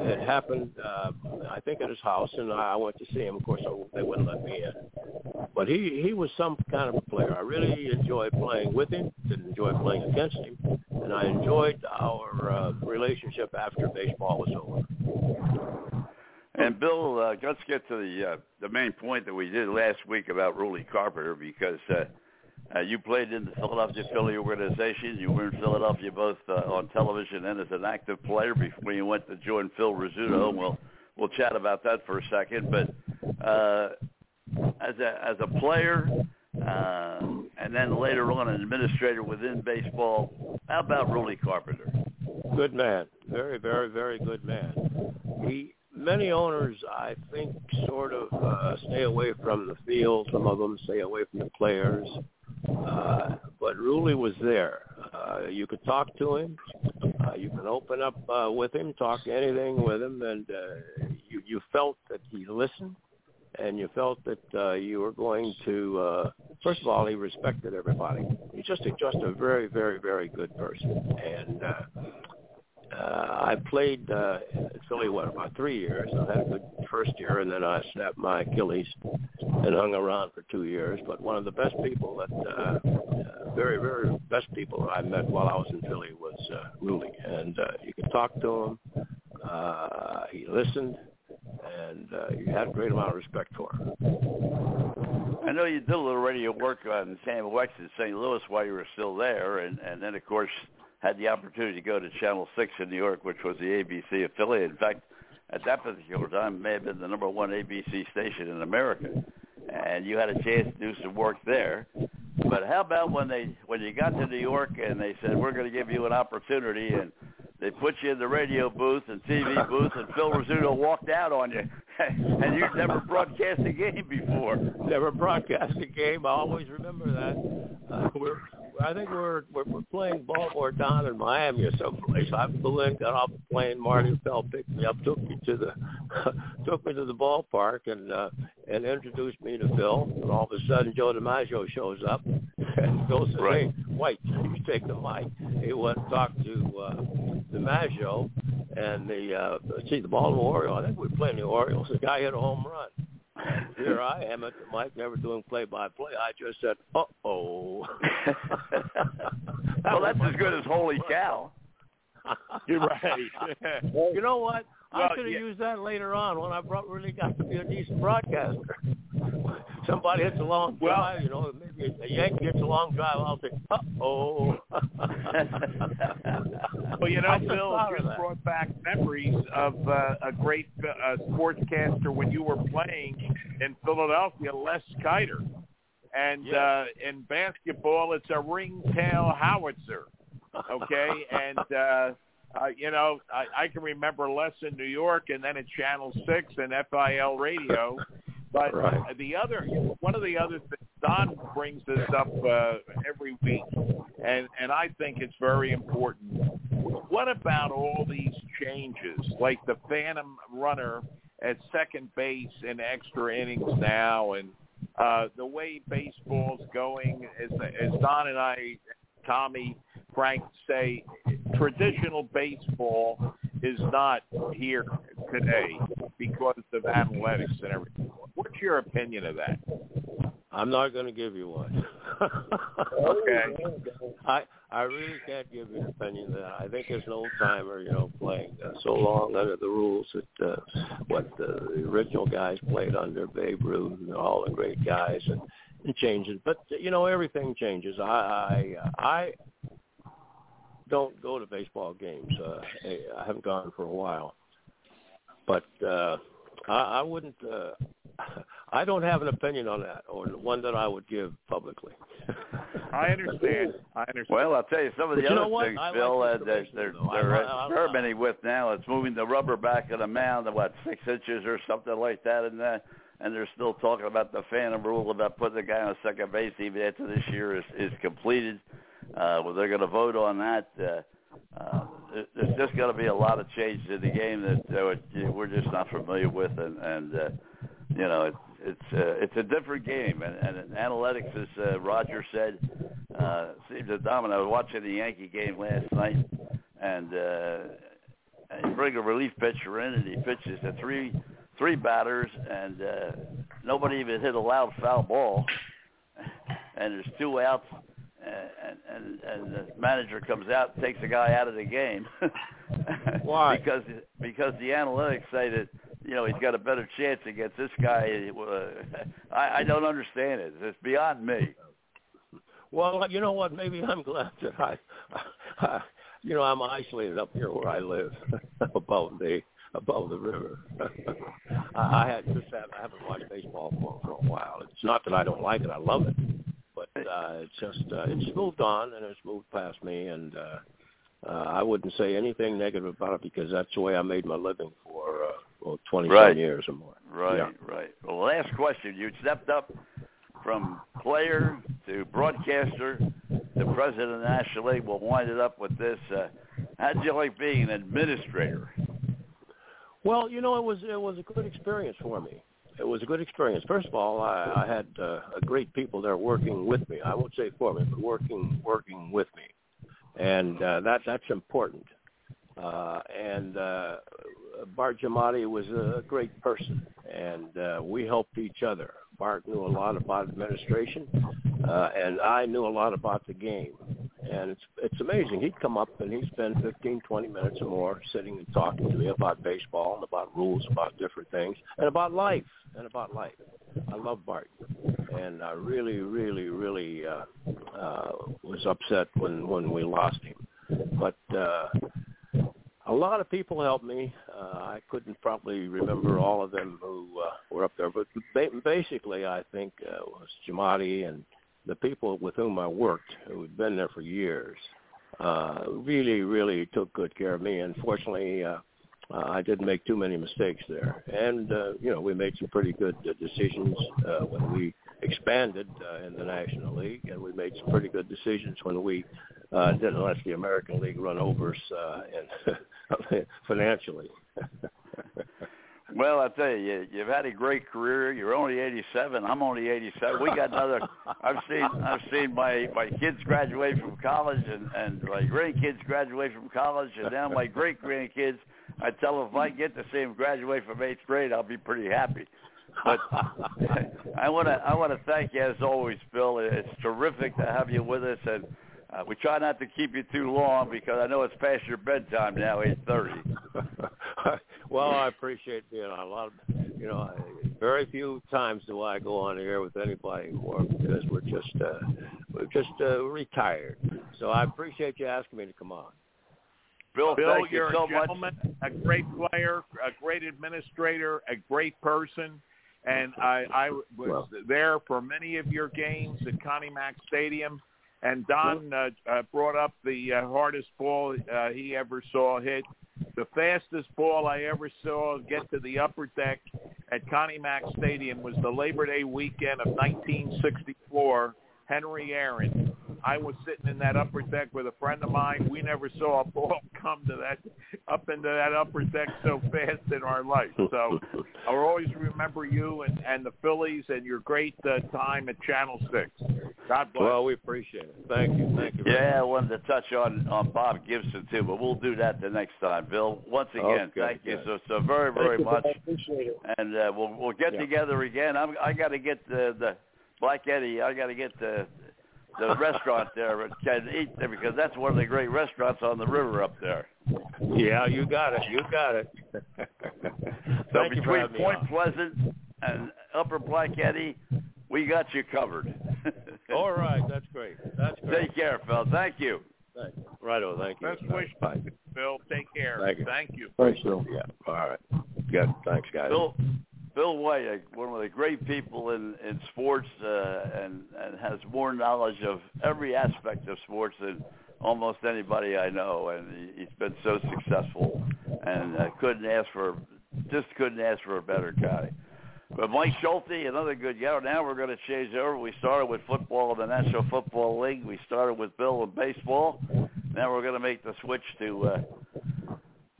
[SPEAKER 6] it happened, uh, I think, at his house, and I went to see him. Of course, they wouldn't let me in. But he he was some kind of a player. I really enjoyed playing with him. Didn't enjoy playing against him, and I enjoyed our uh, relationship after baseball was over.
[SPEAKER 3] And Bill, uh, let's get to the uh, the main point that we did last week about Ruly Carpenter because uh, uh, you played in the Philadelphia Philly organization. You were in Philadelphia both uh, on television and as an active player before you went to join Phil Rizzuto. We'll we'll chat about that for a second. But uh, as a as a player, uh, and then later on an administrator within baseball, how about Ruly Carpenter?
[SPEAKER 6] Good man, very very very good man. He many owners, I think, sort of uh, stay away from the field. Some of them stay away from the players. Uh, but Ruly was there. Uh, you could talk to him. Uh, you could open up uh, with him, talk anything with him, and uh, you you felt that he listened, and you felt that uh, you were going to. Uh, first of all, he respected everybody. He's just a, just a very, very, very good person, and uh, uh, I played uh, Philly what about three years. I had a good first year, and then I snapped my Achilles and hung around for two years. But one of the best people that, uh, uh, very very best people I met while I was in Philly was uh, Ruly, and uh, you could talk to him. Uh, he listened, and uh, you had a great amount of respect for him.
[SPEAKER 3] I know you did a little radio work on Sam Wex in St. Louis while you were still there, and and then of course had the opportunity to go to Channel 6 in New York, which was the ABC affiliate. In fact, at that particular time, may have been the number one ABC station in America. And you had a chance to do some work there. But how about when they when you got to New York and they said we're going to give you an opportunity and they put you in the radio booth and TV booth and Phil Rizzuto walked out on you and you'd never broadcast a game before.
[SPEAKER 6] Never broadcast a game. I always remember that. Uh, we're I think we're, we're we're playing Baltimore down in Miami or someplace. I flew in, got off the plane. Marty Appel picked me up, took me to the took me to the ballpark, and uh, and introduced me to Phil. And all of a sudden, Joe DiMaggio shows up, and Phil says,
[SPEAKER 3] Right.
[SPEAKER 6] "Hey, White, you take the mic." He went and talked to uh, DiMaggio, and the uh, see the Baltimore Orioles. I think we were playing the Orioles. The guy hit a home run. Here I am at the mic, never doing play-by-play. I just said, "Uh oh."
[SPEAKER 3] well, that's as good as holy cow.
[SPEAKER 5] You're right.
[SPEAKER 6] You know what? I
[SPEAKER 5] Well,
[SPEAKER 6] could have
[SPEAKER 5] yeah.
[SPEAKER 6] used that later on when I brought, really got to be a decent broadcaster. Somebody hits a long
[SPEAKER 5] Well-
[SPEAKER 6] drive, you know, maybe a Yankee hits a long drive. I'll say, "Uh oh."
[SPEAKER 5] Well, you know,
[SPEAKER 6] just
[SPEAKER 5] Bill
[SPEAKER 6] thought
[SPEAKER 5] just brought back memories of uh, a great uh, sportscaster when you were playing in Philadelphia, Les Keiter. And
[SPEAKER 6] Yes.
[SPEAKER 5] uh, in basketball, it's a ringtail howitzer. Okay, and uh, uh, you know, I, I can remember Les in New York, and then at Channel Six and FIL Radio. But
[SPEAKER 6] Right.
[SPEAKER 5] the other, one of the other things Don brings this up uh, every week, and and I think it's very important. What about all these changes, like the phantom runner at second base in extra innings now, and uh, the way baseball's going? As as Don and I, Tommy, Frank say, traditional baseball is not here today because of analytics and everything. What's your opinion of that?
[SPEAKER 6] I'm not going to give you one.
[SPEAKER 5] Okay.
[SPEAKER 6] I I really can't give you an opinion that I think there's an old timer, you know, playing uh, so long under the rules that uh, what uh, the original guys played under Babe Ruth and all the great guys and, and changes. But you know, everything changes. I I I don't go to baseball games. Uh, I haven't gone for a while, but uh, I, I wouldn't. Uh, I don't have an opinion on that, or one that I would give publicly.
[SPEAKER 5] I understand. I understand.
[SPEAKER 3] Well, I'll tell you some of the
[SPEAKER 6] But you know
[SPEAKER 3] other
[SPEAKER 6] what?
[SPEAKER 3] things,
[SPEAKER 6] I like
[SPEAKER 3] Bill, uh,
[SPEAKER 6] the
[SPEAKER 3] they're
[SPEAKER 6] information,
[SPEAKER 3] they're.
[SPEAKER 6] I-
[SPEAKER 3] they're
[SPEAKER 6] I- I-
[SPEAKER 3] experimenting with now. It's moving the rubber back of the mound to what six inches or something like that, and uh, and they're still talking about the phantom rule about putting the guy on second base even after this year is is completed. Uh, well, they're going to vote on that. Uh, uh, there's just going to be a lot of changes in the game that uh, we're just not familiar with, and and uh, you know it's it's uh, it's a different game, and, and analytics, as uh, Roger said, uh, seems to dominate. I was watching the Yankee game last night, and uh, and you bring a relief pitcher in, and he pitches to three three batters, and uh, nobody even hit a loud foul ball, and there's two outs. And, and and the manager comes out and takes the guy out of the game.
[SPEAKER 6] Why?
[SPEAKER 3] Because because the analytics say that you know he's got a better chance against this guy. Uh, I, I don't understand it. It's beyond me.
[SPEAKER 6] Well, you know what? Maybe I'm glad that I, I you know, I'm isolated up here where I live, above the above the river. I, I had just have, I haven't watched baseball for for a while. It's not that I don't like it; I love it, but uh, it's just uh, it's moved on and it's moved past me, and uh, uh, I wouldn't say anything negative about it because that's the way I made my living for uh, well, twenty
[SPEAKER 3] Right.
[SPEAKER 6] years or more.
[SPEAKER 3] Right,
[SPEAKER 6] Yeah.
[SPEAKER 3] right. Well, last question. You stepped up from player to broadcaster to president of the National League. We'll wind it up with this. Uh, how did you like being an administrator?
[SPEAKER 6] Well, you know, it was it was a good experience for me. It was a good experience. First of all, I, I had uh, great people there working with me. I won't say for me, but working working with me, and uh, that that's important. Uh, and uh, Bart Giamatti was a great person, and uh, we helped each other. Bart knew a lot about administration, uh, and I knew a lot about the game. And it's it's amazing. He'd come up and he'd spend 15, 20 minutes or more sitting and talking to me about baseball and about rules, about different things, and about life, and about life. I love Bart, and I really, really, really uh, uh, was upset when when we lost him. But uh, a lot of people helped me. Uh, I couldn't probably remember all of them who uh, were up there, but ba- basically, I think uh, was Giamatti and the people with whom I worked, who had been there for years, uh, really, really took good care of me. And fortunately, uh, uh, I didn't make too many mistakes there. And uh, you know, we made some pretty good uh, decisions uh, when we expanded uh, in the National League, and we made some pretty good decisions when we uh, didn't let the American League run over us uh, and financially.
[SPEAKER 3] Well, I tell you, you, you've had a great career. You're only 87. I'm only 87. We got another. I've seen I've seen my my kids graduate from college, and and my grandkids graduate from college, and now my great grandkids. I tell them if I get to see them graduate from eighth grade, I'll be pretty happy. But I want to I want to thank you as always, Bill. It's terrific to have you with us, and uh, we try not to keep you too long because I know it's past your bedtime now, 8:30.
[SPEAKER 6] well, I appreciate being on a lot of, you know, I, very few times do I go on the air with anybody more because we're just, uh, we're just uh, retired. So I appreciate you asking me to come on.
[SPEAKER 3] Bill,
[SPEAKER 5] Bill,
[SPEAKER 3] thank
[SPEAKER 5] you're
[SPEAKER 3] you so
[SPEAKER 5] a gentleman, a great player, a great administrator, a great person, and I, I was
[SPEAKER 6] Well.
[SPEAKER 5] there for many of your games at Connie Mack Stadium. And Don uh, uh, brought up the uh, hardest ball uh, he ever saw hit. The fastest ball I ever saw get to the upper deck at Connie Mack Stadium was the Labor Day weekend of 1964. Henry Aaron. I was sitting in that upper deck with a friend of mine. We never saw a ball come to that up into that upper deck so fast in our life. So I'll always remember you and and the Phillies and your great uh, time at Channel Six. God bless.
[SPEAKER 6] Well, we appreciate it. Thank you. Thank you. very
[SPEAKER 3] Yeah, I wanted to touch on on Bob Gibson too, but we'll do that the next time, Bill. Once again,
[SPEAKER 6] Okay,
[SPEAKER 3] thank you so so very very
[SPEAKER 2] Thank you,
[SPEAKER 3] much,
[SPEAKER 2] I appreciate it.
[SPEAKER 3] and uh, we'll we'll get
[SPEAKER 6] Yeah.
[SPEAKER 3] together again. I'm, I got to get the the Black Eddy. I got to get the the restaurant there and can eat there because that's one of the great restaurants on the river up there.
[SPEAKER 6] Yeah, you got it. You got it.
[SPEAKER 3] So
[SPEAKER 6] Thank
[SPEAKER 3] between
[SPEAKER 6] having
[SPEAKER 3] Point
[SPEAKER 6] on.
[SPEAKER 3] Pleasant and Upper Black Eddy, we got you covered.
[SPEAKER 6] All right, that's great. That's great.
[SPEAKER 3] Take care, Phil. Thank you.
[SPEAKER 6] Thanks. Righto, thank you.
[SPEAKER 5] Best
[SPEAKER 6] Thanks.
[SPEAKER 5] wishes,
[SPEAKER 6] Bye.
[SPEAKER 5] Bill. Take care.
[SPEAKER 6] Thank you.
[SPEAKER 5] Thank you.
[SPEAKER 6] Thanks, Bill. Yeah. All right. Good. Thanks, guys.
[SPEAKER 3] Bill Bill White, one of the great people in in sports, uh, and and has more knowledge of every aspect of sports than almost anybody I know, and he, he's been so successful, and uh, couldn't ask for just couldn't ask for a better guy. But Mike Schulte, another good guy. Now we're going to change over. We started with football in the National Football League. We started with Bill in baseball. Now we're going to make the switch to uh,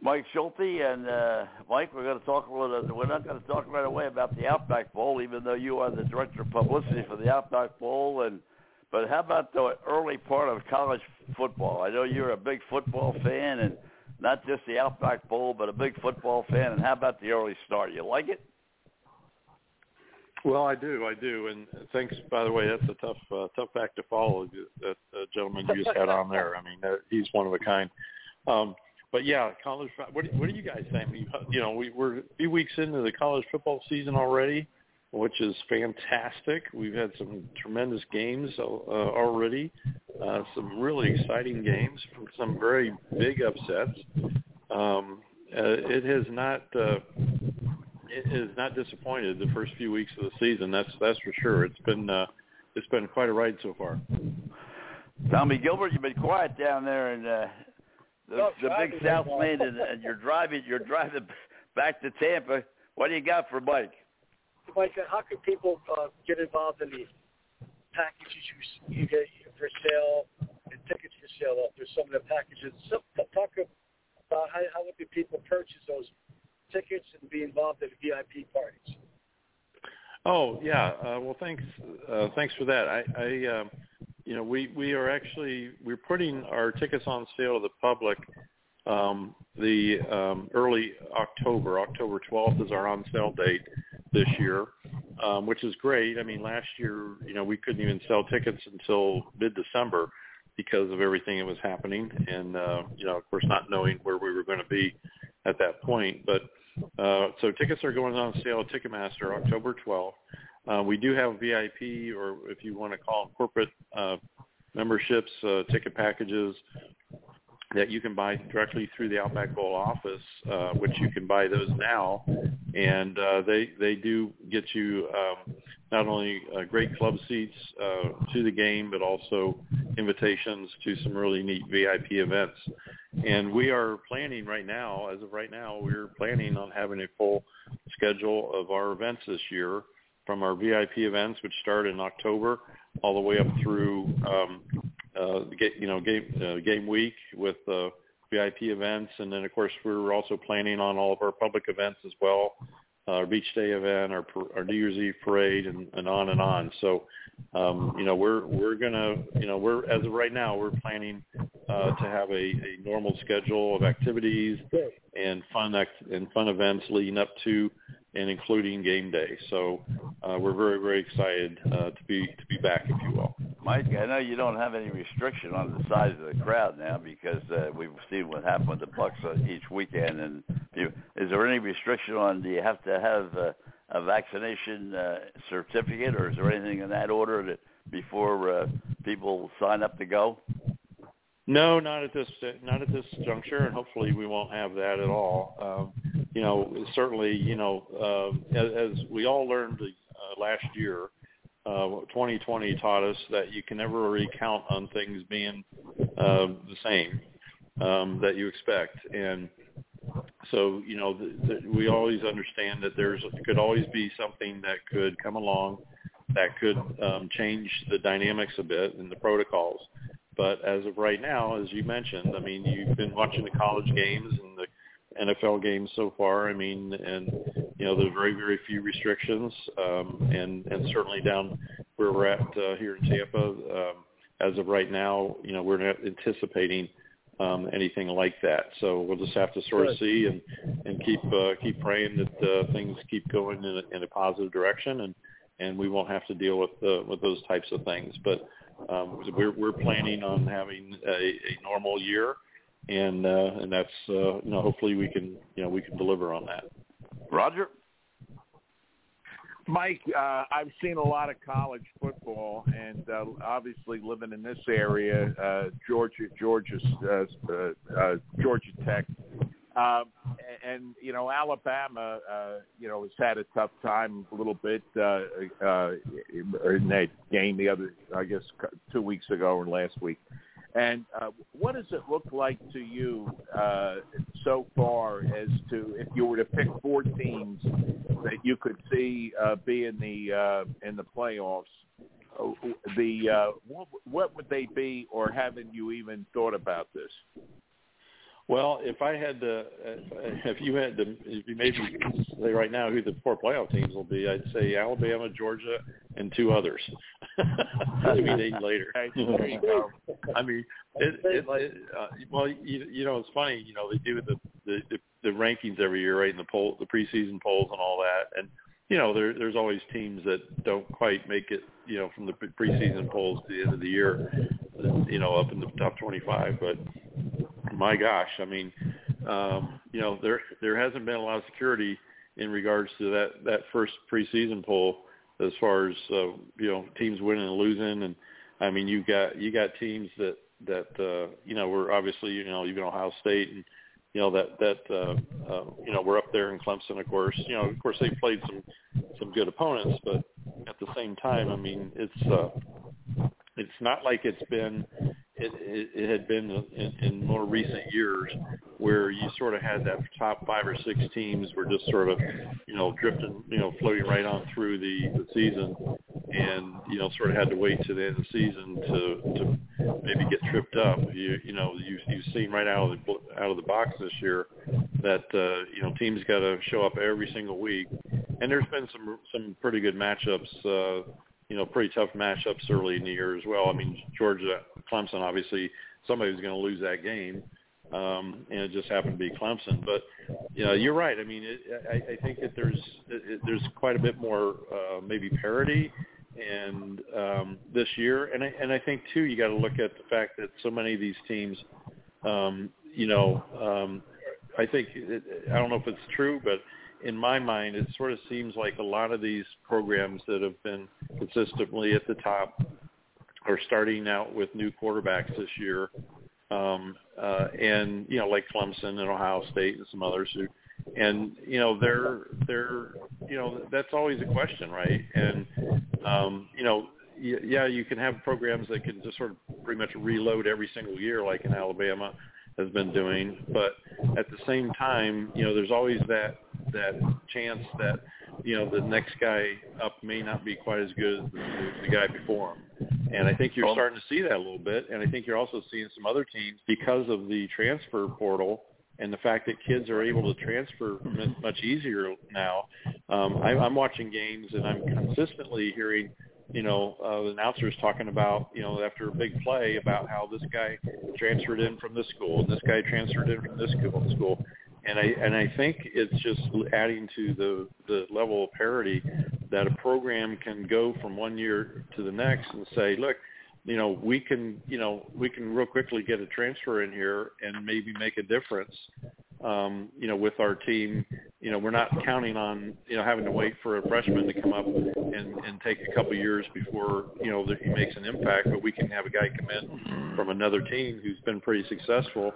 [SPEAKER 3] Mike Schulte and uh, Mike. We're going to talk a little. We're not going to talk right away about the Outback Bowl, even though you are the director of publicity for the Outback Bowl. And but how about the early part of college football? I know you're a big football fan, and not just the Outback Bowl, but a big football fan. And how about the early start? You like it?
[SPEAKER 7] Well, I do, I do, and thanks. By the way, that's a tough, uh, tough act to follow. That uh, gentleman you just had on there. I mean, uh, he's one of a kind. Um, but yeah, college. What do, what do you guys think? You know, we, we're a few weeks into the college football season already, which is fantastic. We've had some tremendous games uh, already, uh, some really exciting games, some very big upsets. Um, uh, it has not. Uh, it has not disappointed the first few weeks of the season. That's that's for sure. It's been uh, it's been quite a ride so far.
[SPEAKER 3] Tommy Gilbert, you've been quiet down there in uh, the,
[SPEAKER 2] No,
[SPEAKER 3] the big South
[SPEAKER 2] that's all.
[SPEAKER 3] Wind, and, and you're driving. You're driving back to Tampa. What do you got for Mike?
[SPEAKER 2] Mike, how can people uh, get involved in the packages you, you get for sale and tickets for sale? Uh, There's some of the packages. So, talk about how, how would people purchase those tickets and be involved in the VIP parties?
[SPEAKER 7] Oh yeah. Uh, well, thanks. Uh, thanks for that. I, I um, you know, we we are actually we're putting our tickets on sale to the public. Um, the um, early October, October 12th is our on sale date this year, um, which is great. I mean, last year, you know, we couldn't even sell tickets until mid-December because of everything that was happening, and uh, you know, of course, not knowing where we were going to be at that point. But uh, so tickets are going on sale at Ticketmaster October 12th. Uh, we do have VIP, or if you want to call them corporate uh, memberships, uh, ticket packages that you can buy directly through the Outback Bowl office, uh, which you can buy those now, and uh, they they do get you um, not only uh, great club seats uh, to the game, but also invitations to some really neat VIP events. And we are planning right now, as of right now, we're planning on having a full schedule of our events this year, from our VIP events, which start in October, all the way up through um, uh, the you know game uh, game week with uh, VIP events, and then of course we're also planning on all of our public events as well, uh, our beach day event, our our New Year's Eve parade, and, and on and on. So um, you know we're we're gonna you know we're as of right now we're planning uh, to have a, a normal schedule of activities and fun act- and fun events leading up to and including game day. So uh, we're very very excited uh, to be to be back, if you will.
[SPEAKER 3] Mike, I know you don't have any restriction on the size of the crowd now because uh, we've seen what happened with the Bucks uh, each weekend. And you, is there any restriction on? Do you have to have uh, a vaccination uh, certificate, or is there anything in that order that before uh, people sign up to go?
[SPEAKER 7] No, not at this not at this juncture, and hopefully we won't have that at all. Um, you know, certainly, you know, um, as, as we all learned uh, last year, uh, 2020 taught us that you can never really count on things being uh, the same um, that you expect, and so you know, we always understand that there's could always be something that could come along that could um, change the dynamics a bit and the protocols. But as of right now, as you mentioned, I mean, you've been watching the college games and the NFL games so far. I mean, and you know, there's very, very few restrictions, um, and and certainly down where we're at uh, here in Tampa, um, as of right now, you know, we're not anticipating um, anything like that. So we'll just have to sort of see and and keep uh, keep praying that uh, things keep going in a, in a positive direction, and and we won't have to deal with uh, with those types of things. But um, we're we're planning on having a, a normal year, and uh, and that's uh, you know hopefully we can you know we can deliver on that.
[SPEAKER 3] Roger.
[SPEAKER 5] Mike, uh, I've seen a lot of college football, and uh, obviously living in this area, uh, Georgia, Georgia, uh, uh, uh, Georgia Tech, um, and you know Alabama, uh, you know has had a tough time a little bit uh, uh, in that game the other, I guess, two weeks ago or last week. And uh, what does it look like to you uh, so far as to if you were to pick four teams that you could see uh, be in the uh, in the playoffs? Uh, the uh, what, what would they be, or haven't you even thought about this?
[SPEAKER 7] Well, if I had to, if you had to, if you maybe say right now who the four playoff teams will be, I'd say Alabama, Georgia, and two others. I mean, eight later.
[SPEAKER 5] there you go.
[SPEAKER 7] I mean, it, it, it, uh, well, you, you know, it's funny. You know, they do the, the the the rankings every year, right? In the poll, the preseason polls, and all that, and you know, there, there's always teams that don't quite make it, you know, from the preseason polls to the end of the year, you know, up in the top 25. But my gosh, I mean, um, you know, there there hasn't been a lot of security in regards to that that first preseason poll as far as uh, you know teams winning and losing, and I mean you got you got teams that that uh, you know were obviously you know even Ohio State and you know that that uh, uh, you know we're up there in Clemson, of course. You know, of course they played some some good opponents, but at the same time, I mean, it's uh, it's not like it's been it, it, it had been in, in more recent years where you sort of had that top five or six teams were just sort of, you know, drifting, you know, floating right on through the, the season, and you know, sort of had to wait to the end of the season to to maybe get tripped up. You you know, you you've seen right out of the out of the box this year that uh, you know teams got to show up every single week, and there's been some some pretty good matchups. Uh, you know, pretty tough matchups early in the year as well. I mean, Georgia, Clemson, obviously somebody was going to lose that game, um, and it just happened to be Clemson. But you know, you're right. I mean, it, I, I think that there's it, there's quite a bit more uh, maybe parity and um, this year, and I, and I think too you got to look at the fact that so many of these teams, um, you know, um, I think it, I don't know if it's true, but in my mind, it sort of seems like a lot of these programs that have been consistently at the top are starting out with new quarterbacks this year, um, uh, and you know, like Clemson and Ohio State and some others who, and you know, they're they're you know, that's always a question, right? And um, you know, yeah, you can have programs that can just sort of pretty much reload every single year, like in Alabama has been doing. But at the same time, you know, there's always that that chance that you know the next guy up may not be quite as good as the, the guy before him. And I think you're starting to see that a little bit. And I think you're also seeing some other teams because of the transfer portal and the fact that kids are able to transfer much easier now. Um, I, I'm watching games and I'm consistently hearing you know, uh, the announcers talking about, you know, after a big play about how this guy transferred in from this school and this guy transferred in from this school. And I and I think it's just adding to the the level of parity that a program can go from one year to the next and say, look, you know, we can, you know, we can real quickly get a transfer in here and maybe make a difference um, you know, with our team, you know, we're not counting on, you know, having to wait for a freshman to come up and, and take a couple years before, you know, that he makes an impact, but we can have a guy come in from another team who's been pretty successful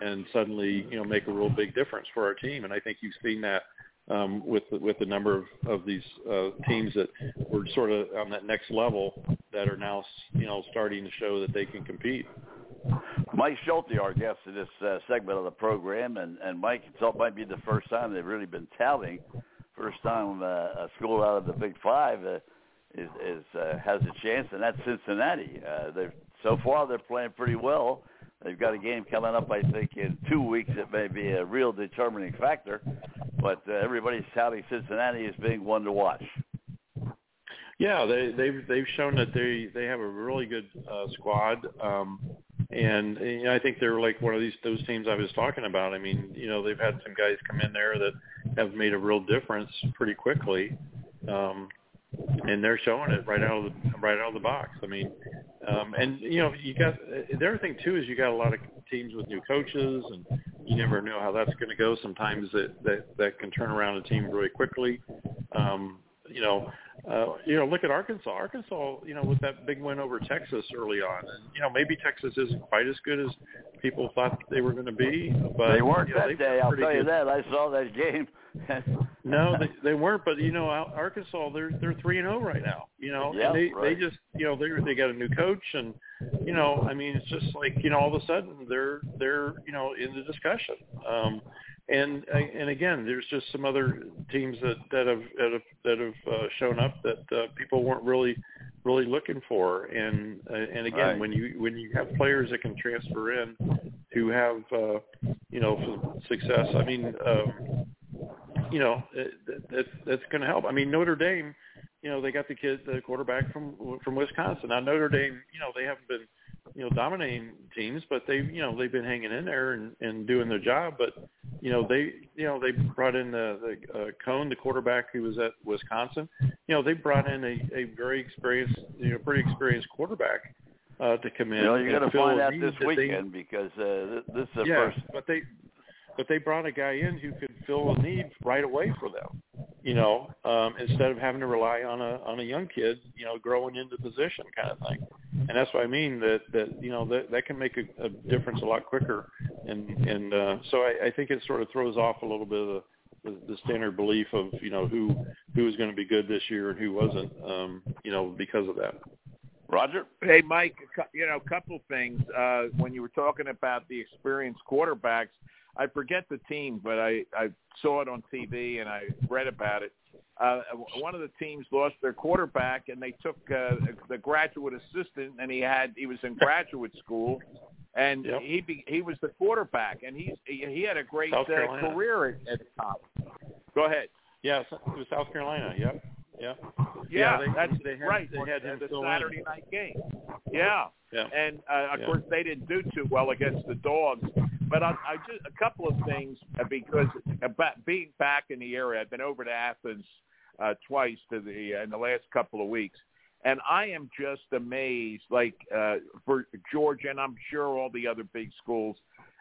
[SPEAKER 7] and suddenly, you know, make a real big difference for our team. And I think you've seen that um, with with the number of, of these uh, teams that were sort of on that next level that are now, you know, starting to show that they can compete.
[SPEAKER 3] Mike Schulte, our guest in this uh, segment of the program, and and Mike, it might be the first time they've really been touting. First time uh, a school out of the Big Five uh, is, is uh, has a chance, and that's Cincinnati. Uh, they've so far they're playing pretty well. They've got a game coming up, I think, in two weeks. It may be a real determining factor, but uh, everybody's touting Cincinnati as being one to watch.
[SPEAKER 7] Yeah, they, they've they've shown that they they have a really good uh, squad, um, and know, I think they're like one of these those teams I was talking about. I mean, you know, they've had some guys come in there that have made a real difference pretty quickly, um, and they're showing it right out of the right out of the box. I mean, um, and you know, you got the other thing too is you got a lot of teams with new coaches, and you never know how that's going to go. Sometimes that that that can turn around a team really quickly. Um, you know, uh, you know, look at Arkansas. Arkansas, you know, with that big win over Texas early on, and you know, maybe Texas isn't quite as good as people thought they were going to be, but
[SPEAKER 3] they weren't
[SPEAKER 7] you know,
[SPEAKER 3] that day. I'll tell
[SPEAKER 7] good.
[SPEAKER 3] you that. I saw that game.
[SPEAKER 7] no, they, they weren't. But you know, Arkansas, they're they're three and zero right now. You know,
[SPEAKER 3] yeah,
[SPEAKER 7] and they
[SPEAKER 3] right.
[SPEAKER 7] they just you know they they got a new coach, and you know, I mean, it's just like you know, all of a sudden they're they're you know in the discussion. Um, and and again, there's just some other teams that that have that have, that have uh, shown up that uh, people weren't really really looking for. And uh, and again,
[SPEAKER 3] Right.
[SPEAKER 7] when you when you have players that can transfer in who have uh, you know success, I mean, um, you know, it, that that's going to help. I mean, Notre Dame, you know, they got the kid, the quarterback from from Wisconsin. Now Notre Dame, you know, they haven't been you know dominating teams, but they you know they've been hanging in there and, and doing their job. But you know they you know they brought in the, the uh, Coan, the quarterback who was at Wisconsin. You know they brought in a, a very experienced, you know, pretty experienced quarterback uh, to come in.
[SPEAKER 3] You know, you're going to find out this
[SPEAKER 7] that they-
[SPEAKER 3] weekend because uh, this, this is the
[SPEAKER 7] yeah,
[SPEAKER 3] first.
[SPEAKER 7] but they but they brought a guy in who could fill a need right away for them. You know, um, instead of having to rely on a on a young kid, you know, growing into position kind of thing. And that's what I mean that that you know that that can make a, a difference a lot quicker. And and uh, so I, I think it sort of throws off a little bit of the, the, the standard belief of you know who who was going to be good this year and who wasn't. Um, you know, because of that.
[SPEAKER 3] Roger.
[SPEAKER 5] Hey, Mike, a cou- you know, a couple things. Uh, when you were talking about the experienced quarterbacks, I forget the team, but I, I saw it on TV and I read about it. Uh, one of the teams lost their quarterback, and they took uh, the graduate assistant, and he had he was in graduate school, and
[SPEAKER 7] Yep.
[SPEAKER 5] he be, he was the quarterback, and he's he, he had a great uh, career at, at the top. Go ahead.
[SPEAKER 7] Yeah, it was South Carolina. Yep. Yep.
[SPEAKER 5] Yeah,
[SPEAKER 7] they,
[SPEAKER 5] that's
[SPEAKER 7] they had,
[SPEAKER 5] right.
[SPEAKER 7] They had him
[SPEAKER 5] the
[SPEAKER 7] fill in.
[SPEAKER 5] Saturday night game. Yeah.
[SPEAKER 7] Yeah.
[SPEAKER 5] and uh, of
[SPEAKER 7] Yeah.
[SPEAKER 5] course they didn't do too well against the dogs. But I, I just a couple of things uh, because about being back in the area, I've been over to Athens uh, twice to the in the last couple of weeks, and I am just amazed. Like uh, for Georgia, and I'm sure all the other big schools,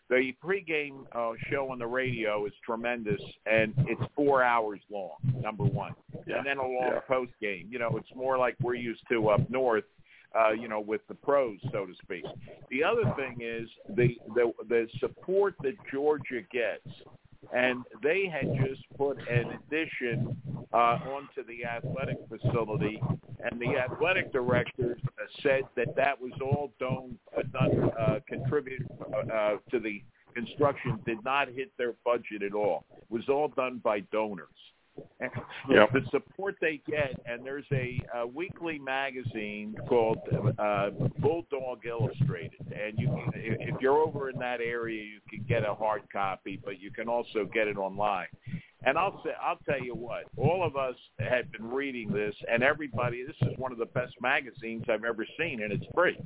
[SPEAKER 5] the pregame uh, show on the radio is tremendous, and it's four hours long. Number one,
[SPEAKER 7] Yeah.
[SPEAKER 5] and then a long
[SPEAKER 7] Yeah.
[SPEAKER 5] post game. You know, it's more like we're used to up north uh, you know, with the pros, so to speak. The other thing is the the, the support that Georgia gets, and they had just put an addition uh, onto the athletic facility, and the athletic director uh, said that that was all done, uh, uh, contributed uh, to the construction, did not hit their budget at all. It was all done by donors.
[SPEAKER 7] Yep.
[SPEAKER 5] the support they get, and there's a, uh weekly magazine called uh, Bulldawg Illustrated, and you can, if if you're over in that area, you can get a hard copy, but you can also get it online. And I'll say, I'll tell you what, all of us have been reading this, and everybody, this is one of the best magazines I've ever seen, and it's free.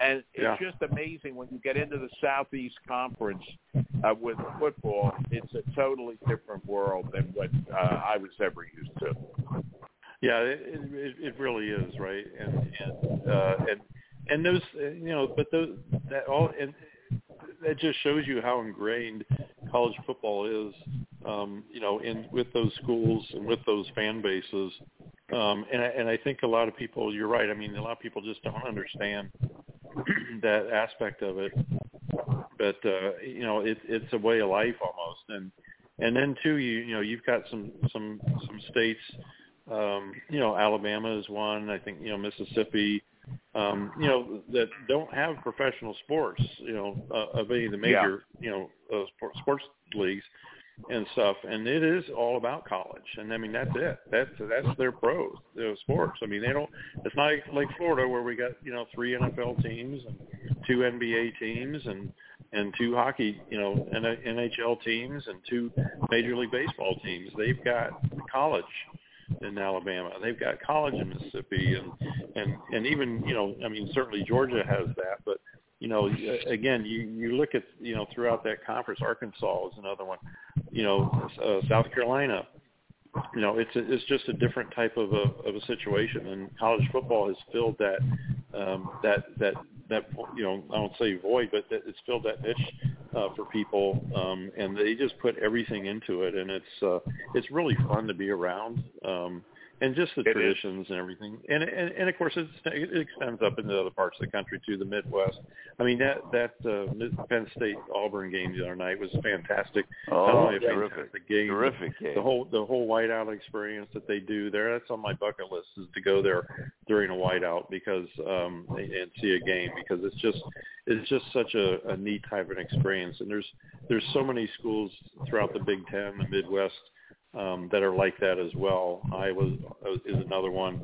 [SPEAKER 5] And it's
[SPEAKER 7] Yeah.
[SPEAKER 5] just amazing when you get into the Southeast Conference uh, with football. It's a totally different world than what uh, I was ever used to.
[SPEAKER 7] Yeah, it, it it really is right, and and uh, and and those you know, but those that all and that just shows you how ingrained college football is, um, you know, in with those schools and with those fan bases, um, and I, and I think a lot of people, you're right. I mean, a lot of people just don't understand that aspect of it, but uh, you know, it, it's a way of life almost, and and then too, you you know, you've got some some some states um, you know, Alabama is one. I think you know Mississippi. um, you know, that don't have professional sports, you know, uh, of any of the major, you know, uh, sport, sports leagues and stuff. And it is all about college. And I mean, that's it. That's that's their pros, their sports. I mean, they don't. It's not like, Florida where we got you know three NFL teams and two NBA teams and and two hockey, you know, NHL teams and two Major League Baseball teams. They've got college in Alabama. They've got college in Mississippi, and and and even you know, I mean, certainly Georgia has that, but you know, again, you you look at you know throughout that conference, Arkansas is another one. You know, uh, South Carolina. You know, it's a, it's just a different type of a of a situation, and college football has filled that um, that that that you know I don't say void, but that it's filled that niche uh, for people, um, and they just put everything into it, and it's uh, it's really fun to be around. Um, and just the
[SPEAKER 5] It
[SPEAKER 7] traditions and everything. And, and and of course it's, it extends up into other parts of the country too, the Midwest. I mean that that uh, Penn State Auburn game the other night was fantastic. Not
[SPEAKER 3] Oh,
[SPEAKER 7] only a
[SPEAKER 3] terrific,
[SPEAKER 7] fantastic game,
[SPEAKER 3] terrific game.
[SPEAKER 7] the whole the whole whiteout experience that they do there. That's on my bucket list is to go there during a whiteout because um and see a game because it's just it's just such a, a neat type of an experience. And there's there's so many schools throughout the Big Ten, the Midwest um, that are like that as well. Iowa is another one,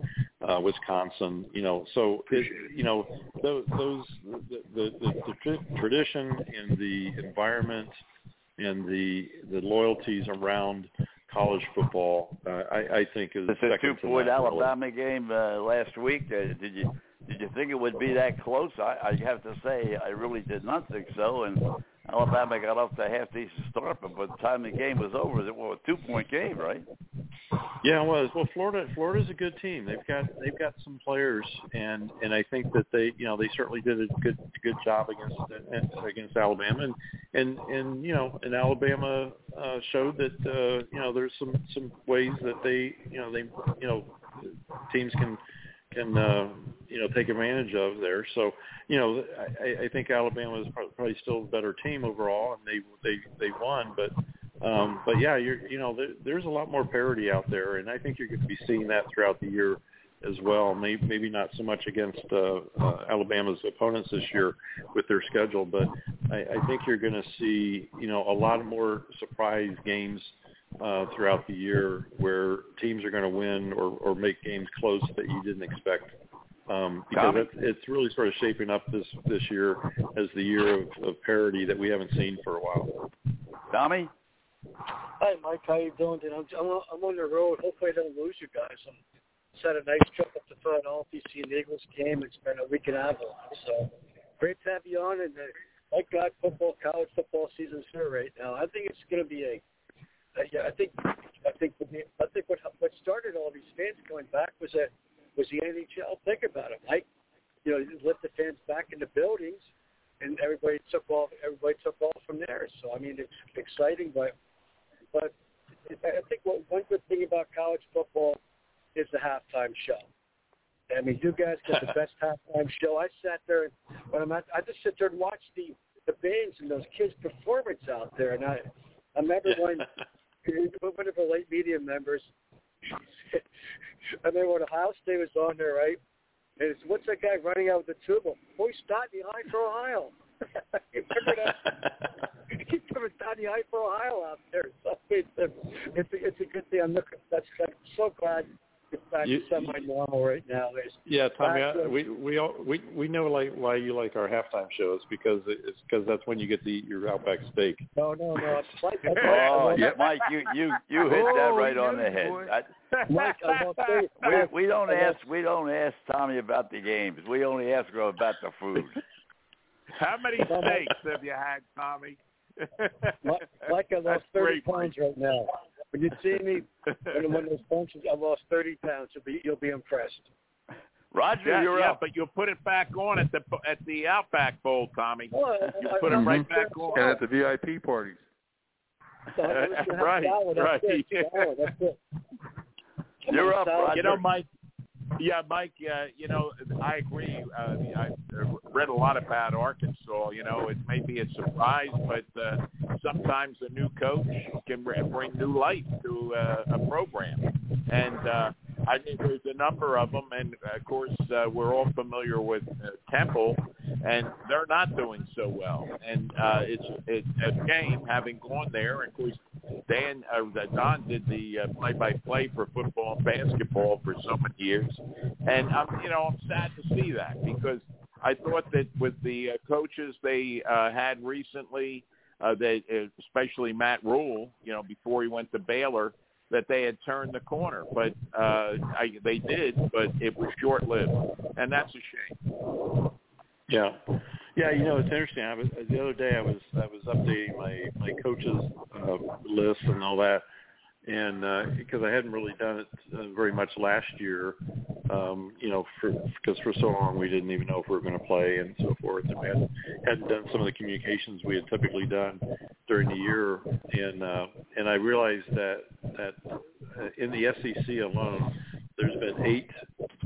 [SPEAKER 7] uh, Wisconsin. You know, so it, you know those, those the, the, the, the tradition and the environment and the the loyalties around college football, uh, I, I think is
[SPEAKER 3] It's a two-point. Alabama game uh, last week. Uh, did you did you think it would be that close? I, I have to say I really did not think so. And Alabama got off to a half decent start, but by the time the game was over, it was a two-point game, right?
[SPEAKER 7] Yeah, it was. Well, Florida Florida's a good team. They've got they've got some players, and and I think that they you know they certainly did a good good job against against Alabama, and and and you know and Alabama uh, showed that uh, you know there's some some ways that they you know they you know teams can can uh, you know take advantage of there. So you know I, I think Alabama is probably still a better team overall, and they they they won, but. Um, but yeah, you're, you know, there, there's a lot more parity out there, and I think you're going to be seeing that throughout the year as well. Maybe, maybe not so much against uh, uh, Alabama's opponents this year with their schedule, but I, I think you're going to see, you know, a lot more surprise games uh, throughout the year where teams are going to win or, or make games close that you didn't expect. Um, because
[SPEAKER 3] Tommy?
[SPEAKER 7] it's, it's really sort of shaping up this this year as the year of, of parity that we haven't seen for a while.
[SPEAKER 3] Tommy,
[SPEAKER 2] Hi, Mike. How you doing? Today? I'm, I'm, on- I'm on the road. Hopefully, I don't lose you guys. I'm just had a nice trip up to Philadelphia, see an Eagles game. It's been a week and a half. So great to have you on. And uh, thank God, football, college football season's here right now. I think it's going to be a. Uh, yeah, I think I think I think what what started all these fans going back was that was the NHL. Think about it, Mike. You know, you let the fans back in the buildings, and everybody took off. Everybody took off from there. So I mean, it's exciting, but but I think what, one good thing about college football is the halftime show. I mean, you guys get the best halftime show. I sat there and when I'm at, I just sit there and watch the the bands and those kids' performance out there. And I I remember when one of the late media members, I remember when Ohio State was on there, right? And it's what's that guy running out with the tuba? Boy, start the eye for Ohio. remember that? Coming down the eye for Ohio out there. So it's a, it's a, it's a good thing. I'm looking. That's I'm so glad it's back
[SPEAKER 7] You-
[SPEAKER 2] to semi-normal right now. There's
[SPEAKER 7] Yeah, Tommy,
[SPEAKER 2] Back
[SPEAKER 7] I, we we all, we we know like why you like our halftime shows because it's because that's when you get to eat your Outback steak.
[SPEAKER 2] no, no, no. It's like,
[SPEAKER 3] oh, yeah, Mike, you you you hit that
[SPEAKER 5] Oh,
[SPEAKER 3] right on the head. I,
[SPEAKER 2] Mike, I'm on thirty-
[SPEAKER 3] we we don't ask we don't ask Tommy about the games. We only ask her about the food.
[SPEAKER 5] How many steaks have you had, Tommy?
[SPEAKER 2] Mike, Mike, I lost thirty
[SPEAKER 5] great,
[SPEAKER 2] pounds right now. When you see me, when I'm on those punches, I lost thirty pounds. You'll be you'll be impressed.
[SPEAKER 3] Roger,
[SPEAKER 5] Yeah,
[SPEAKER 3] you're
[SPEAKER 5] yeah,
[SPEAKER 3] up.
[SPEAKER 5] but you'll put it back on at the at the Outback Bowl, Tommy.
[SPEAKER 2] Well, I-
[SPEAKER 5] You
[SPEAKER 2] I-
[SPEAKER 5] put it
[SPEAKER 2] I'm
[SPEAKER 5] right
[SPEAKER 2] not
[SPEAKER 5] back
[SPEAKER 2] sure.
[SPEAKER 5] on.
[SPEAKER 8] And at the VIP parties.
[SPEAKER 2] So I'm just gonna have
[SPEAKER 5] Right.
[SPEAKER 2] That's
[SPEAKER 5] right.
[SPEAKER 2] it. Salad, That's it.
[SPEAKER 3] You're up,
[SPEAKER 2] salad.
[SPEAKER 3] Roger.
[SPEAKER 5] You know, Mike. Yeah, Mike. Uh, you know, I agree. Uh, I read a lot about Arkansas. You know, it may be a surprise, but uh, sometimes a new coach can bring new life to uh, a program. And uh, I think there's a number of them, and of course uh, we're all familiar with uh, Temple, and they're not doing so well. And uh, it's it's a shame having gone there. Of course, Dan uh, Don did the uh, play-by-play for football and basketball for so many years, and I'm you know I'm sad to see that because I thought that with the uh, coaches they uh, had recently, uh, that uh, especially Matt Rhule, you know, before he went to Baylor, that they had turned the corner, but uh, I, they did, but it was short-lived, and that's a shame.
[SPEAKER 7] Yeah, yeah. You know, it's interesting. I was the other day. I was I was updating my my coaches uh, list and all that, and uh, because I hadn't really done it uh, very much last year, um, you know, for because for so long we didn't even know if we were going to play and so forth, and we hadn't, hadn't done some of the communications we had typically done during the year, and uh, and I realized that that uh, in the SEC alone, there's been eight.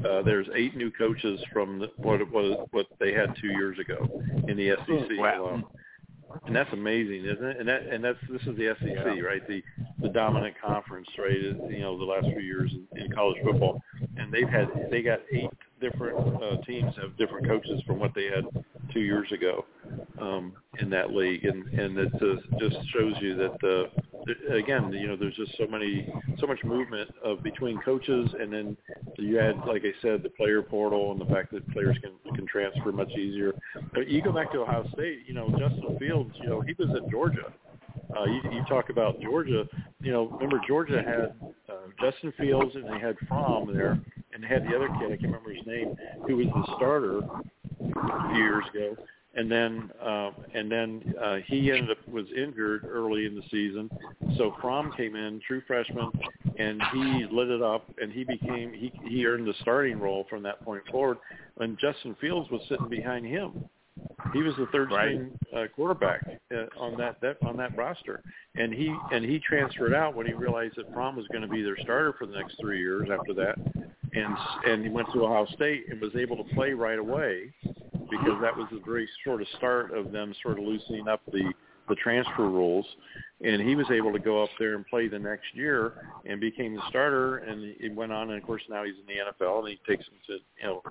[SPEAKER 7] Uh, there's eight new coaches from the, what was what they had two years ago in the SEC
[SPEAKER 5] Wow.
[SPEAKER 7] alone and that's amazing, isn't it? And that and that's this is the SEC, right? The the dominant conference, right? You know, the last few years in, in college football, and they've had they got eight different uh, teams have different coaches from what they had two years ago um, in that league, and and it uh, just shows you that uh, again, you know, there's just so many so much movement of between coaches, and then you add, like I said, the player portal and the fact that players can can transfer much easier. But you go back to Ohio State, you know, Justin Fields, you know, he was at Georgia. Uh, you, you talk about Georgia, you know, remember Georgia had uh, Justin Fields and they had Fromm there, and had the other kid, I can't remember his name, who was the starter a few years ago. And then, uh, and then uh, he ended up was injured early in the season, so Fromm came in, true freshman, and he lit it up, and he became he he earned the starting role from that point forward. And Justin Fields was sitting behind him. He was the third string uh, quarterback uh, on that, that on that roster, and he and he transferred out when he realized that Fromm was going to be their starter for the next three years after that, and and he went to Ohio State and was able to play right away because that was the very sort of start of them sort of loosening up the the transfer rules, and he was able to go up there and play the next year and became the starter, and he went on, and of course now he's in the NFL and he takes them to you know,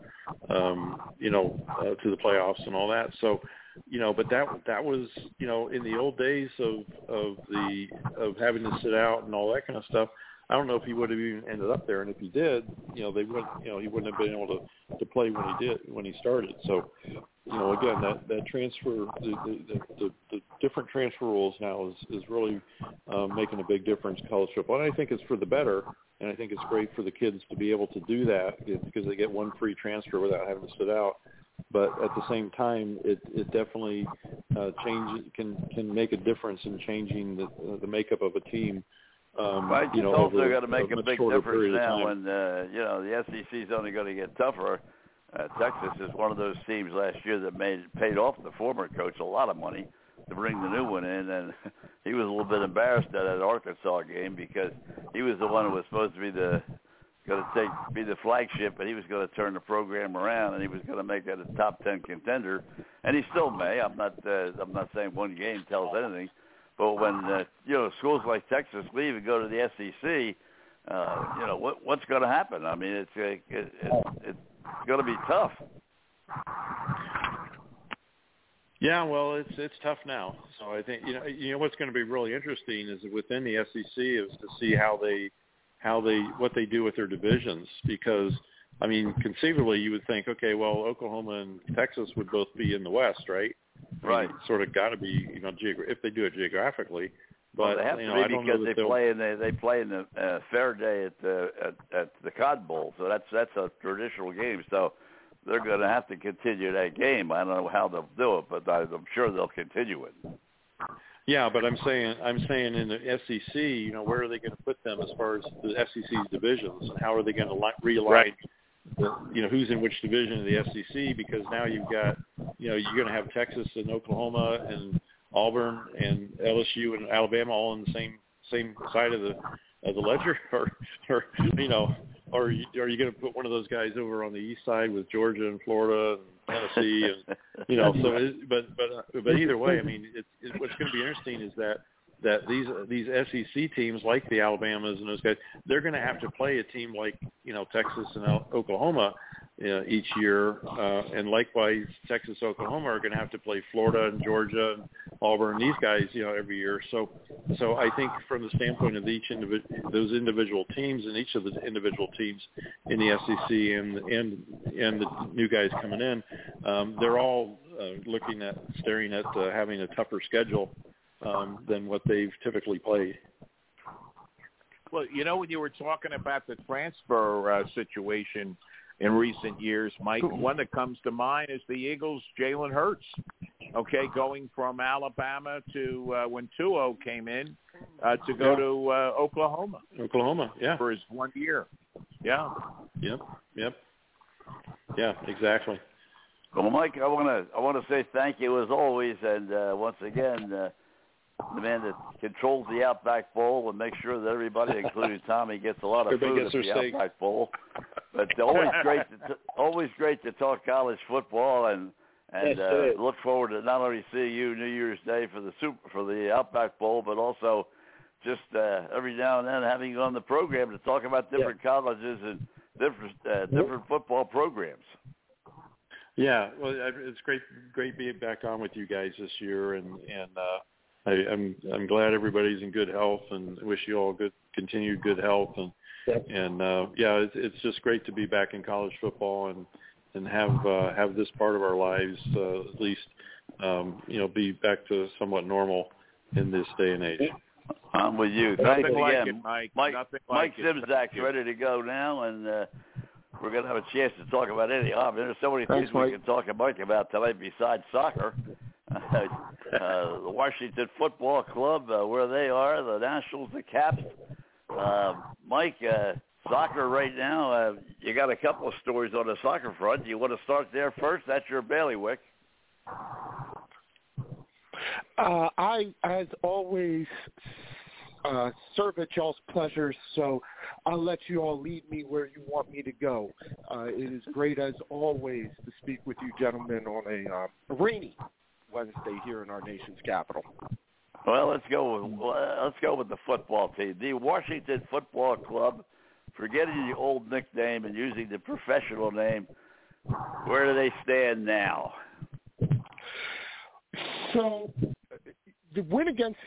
[SPEAKER 7] um, you know, uh, to the playoffs and all that. So, you know, but that that was you know in the old days of of the of having to sit out and all that kind of stuff. I don't know if he would have even ended up there, and if he did, you know, they wouldn't, you know, he wouldn't have been able to to play when he did when he started. So, you know, again, that that transfer, the the, the, the, different transfer rules now is is really um, making a big difference college football, and I think it's for the better. And I think it's great for the kids to be able to do that because they get one free transfer without having to sit out. But at the same time, it it definitely uh, changes can can make a difference in changing the the makeup of a team. Um,
[SPEAKER 3] Right,
[SPEAKER 7] you know,
[SPEAKER 3] it's also got to make a
[SPEAKER 7] much
[SPEAKER 3] big difference now when uh, you know the SEC is only going to get tougher. Uh, Texas is one of those teams last year that made paid off the former coach a lot of money to bring the new one in, and he was a little bit embarrassed at that Arkansas game because he was the one who was supposed to be the going to take be the flagship, and he was going to turn the program around, and he was going to make that a top ten contender, and he still may. I'm not uh, I'm not saying one game tells anything, but when uh, you know schools like Texas leave and go to the SEC, uh, you know what what's going to happen? I mean, it's it, it, it's going to be tough.
[SPEAKER 7] Yeah, well, it's it's tough now. So I think you know you know what's going to be really interesting is within the SEC is to see how they how they what they do with their divisions because I mean conceivably you would think okay well Oklahoma and Texas would both be in the West right
[SPEAKER 3] Right.
[SPEAKER 7] it's sort of got to be you know geogra- if they do it geographically but
[SPEAKER 3] well, they have
[SPEAKER 7] you
[SPEAKER 3] to
[SPEAKER 7] know I
[SPEAKER 3] be because they
[SPEAKER 7] they'll
[SPEAKER 3] play in the they play in the uh, fair day at the at, at the Cotton Bowl, so that's that's a traditional game. So they're going to have to continue that game. I don't know how they'll do it, but I, I'm sure they'll continue it.
[SPEAKER 7] Yeah, but I'm saying I'm saying in the SEC, you know, where are they going to put them as far as the SEC's divisions, and how are they going to li- realign?
[SPEAKER 5] Right.
[SPEAKER 7] You know, who's in which division of the SEC? Because now you've got, you know, you're going to have Texas and Oklahoma and Auburn and LSU and Alabama all on the same same side of the of the ledger, or or you know, or are you, are you going to put one of those guys over on the east side with Georgia and Florida and Tennessee and you know, so it, but but uh, but either way, I mean, it's it, what's going to be interesting is that that these these SEC teams like the Alabamas and those guys, they're going to have to play a team like you know Texas and Oklahoma uh, each year, uh, and likewise Texas, Oklahoma are going to have to play Florida and Georgia and Auburn. These guys, you know, every year. So, so I think from the standpoint of each individual, those individual teams and each of the individual teams in the SEC and and and the new guys coming in, um, they're all uh, looking at staring at uh, having a tougher schedule um, than what they've typically played.
[SPEAKER 5] Well, you know, when you were talking about the transfer uh, situation in recent years, Mike. One that comes to mind is the Eagles' Jalen Hurts. Okay, going from Alabama to uh, when Tua came in uh, to go
[SPEAKER 7] Yeah.
[SPEAKER 5] to uh, Oklahoma
[SPEAKER 7] Oklahoma, yeah,
[SPEAKER 5] for his one year. Yeah.
[SPEAKER 7] yep, yep, yeah, exactly.
[SPEAKER 3] Well, Mike, I want to I want to say thank you as always, and uh, once again, uh, the man that controls the Outback Bowl and makes sure that everybody, including Tommy, gets a lot of
[SPEAKER 7] Everybody
[SPEAKER 3] food at the
[SPEAKER 7] steak.
[SPEAKER 3] Outback Bowl. But always great, to t- always great to talk college football, and and
[SPEAKER 2] Yes,
[SPEAKER 3] uh, look forward to not only seeing you New Year's Day for the super for the Outback Bowl, but also just uh, every now and then having you on the program to talk about different colleges and different uh, different football programs.
[SPEAKER 7] Yeah, well, I- it's great, great being back on with you guys this year, and and uh, I, I'm I'm glad everybody's in good health, and wish you all good continued good health, and
[SPEAKER 2] Yep.
[SPEAKER 7] and uh, yeah, it's, it's just great to be back in college football and and have uh, have this part of our lives uh, at least um, you know be back to somewhat normal in this day and age.
[SPEAKER 3] I'm with you.
[SPEAKER 5] Nothing
[SPEAKER 3] Thanks
[SPEAKER 5] like
[SPEAKER 3] again.
[SPEAKER 5] it, Mike.
[SPEAKER 3] Mike,
[SPEAKER 5] Nothing
[SPEAKER 3] Mike
[SPEAKER 5] like.
[SPEAKER 3] Simzak's ready to go now, and uh, we're going to have a chance to talk about any. Oh, there's so many
[SPEAKER 6] Thanks,
[SPEAKER 3] things we can talk to Mike about tonight besides soccer. Uh, the Washington Football Club, uh, where they are, the Nationals, the Caps. Uh, Mike, uh, soccer right now. Uh, you got a couple of stories on the soccer front. You want to start there first? That's your bailiwick.
[SPEAKER 8] Uh, I, as always, uh, serve at y'all's pleasure, so I'll let you all lead me where you want me to go. Uh, it is great, as always, to speak with you gentlemen on a, uh, rainy Wednesday here in our nation's capital.
[SPEAKER 3] Well, let's go. With, let's go with the football team, the Washington Football Club. Forgetting the old nickname and using the professional name, where do they stand now?
[SPEAKER 8] So the win against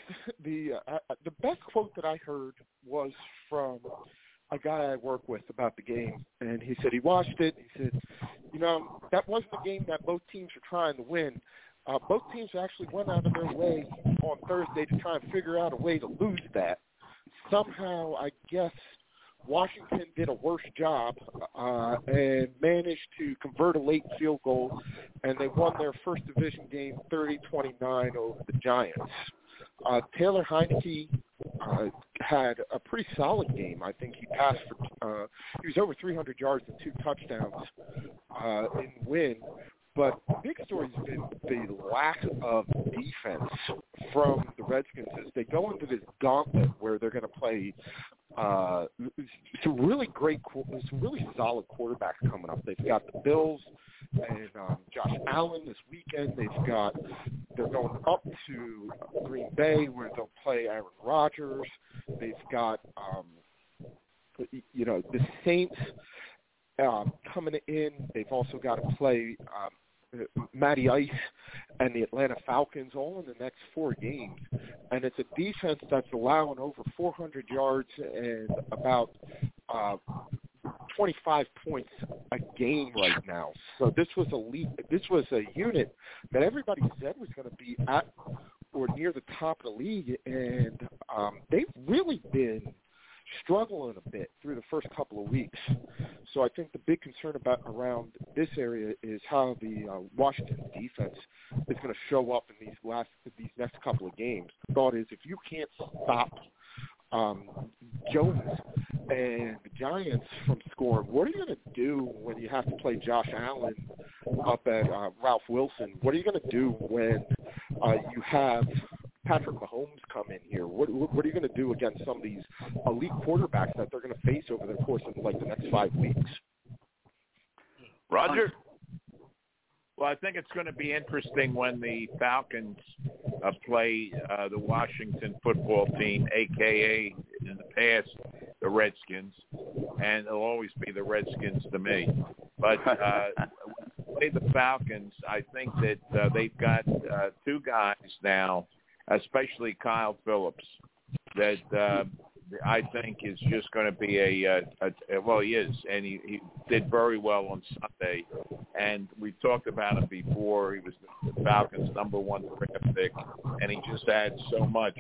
[SPEAKER 8] the uh, uh, the best quote that I heard was from a guy I work with about the game, and he said he watched it. He said, you know, that wasn't a game that both teams were trying to win. Uh, both teams actually went out of their way on Thursday to try and figure out a way to lose that. Somehow, I guess Washington did a worse job uh, and managed to convert a late field goal, and they won their first division game 30-29 over the Giants. Uh, Taylor Heinicke uh, had a pretty solid game. I think he passed for uh, he was over 300 yards and two touchdowns uh, in win. But the big story has been the lack of defense from the Redskins as they go into this gauntlet where they're going to play uh, some really great, some really solid quarterbacks coming up. They've got the Bills and um, Josh Allen this weekend. They've got they're going up to Green Bay where they'll play Aaron Rodgers. They've got um, you know the Saints um, coming in. They've also got to play um, Matty Ice and the Atlanta Falcons all in the next four games. And it's a defense that's allowing over 400 yards and about uh, 25 points a game right now. So this was a lead, this was a unit that everybody said was going to be at or near the top of the league, and um, they've really been struggling a bit through the first couple of weeks. So I think the big concern about around this area is how the uh, Washington defense is going to show up in these last these next couple of games. The thought is if you can't stop um, Jones and the Giants from scoring, what are you going to do when you have to play Josh Allen up at uh, Ralph Wilson? What are you going to do when uh, you have Patrick Mahomes come in here? What, what, what are you going to do against some of these elite quarterbacks that they're going to face over the course of like the next five weeks?
[SPEAKER 3] Roger.
[SPEAKER 5] Well, I think it's going to be interesting when the Falcons uh, play uh, the Washington football team, aka in the past the Redskins, and it'll always be the Redskins to me. But uh, play the Falcons, I think that uh, they've got uh, two guys now, especially Kyle Phillips, that uh, I think is just going to be a, uh, a, a well, he is, and he, he did very well on Sunday. And we talked about him before. He was the Falcons' number one draft pick, and he just adds so much.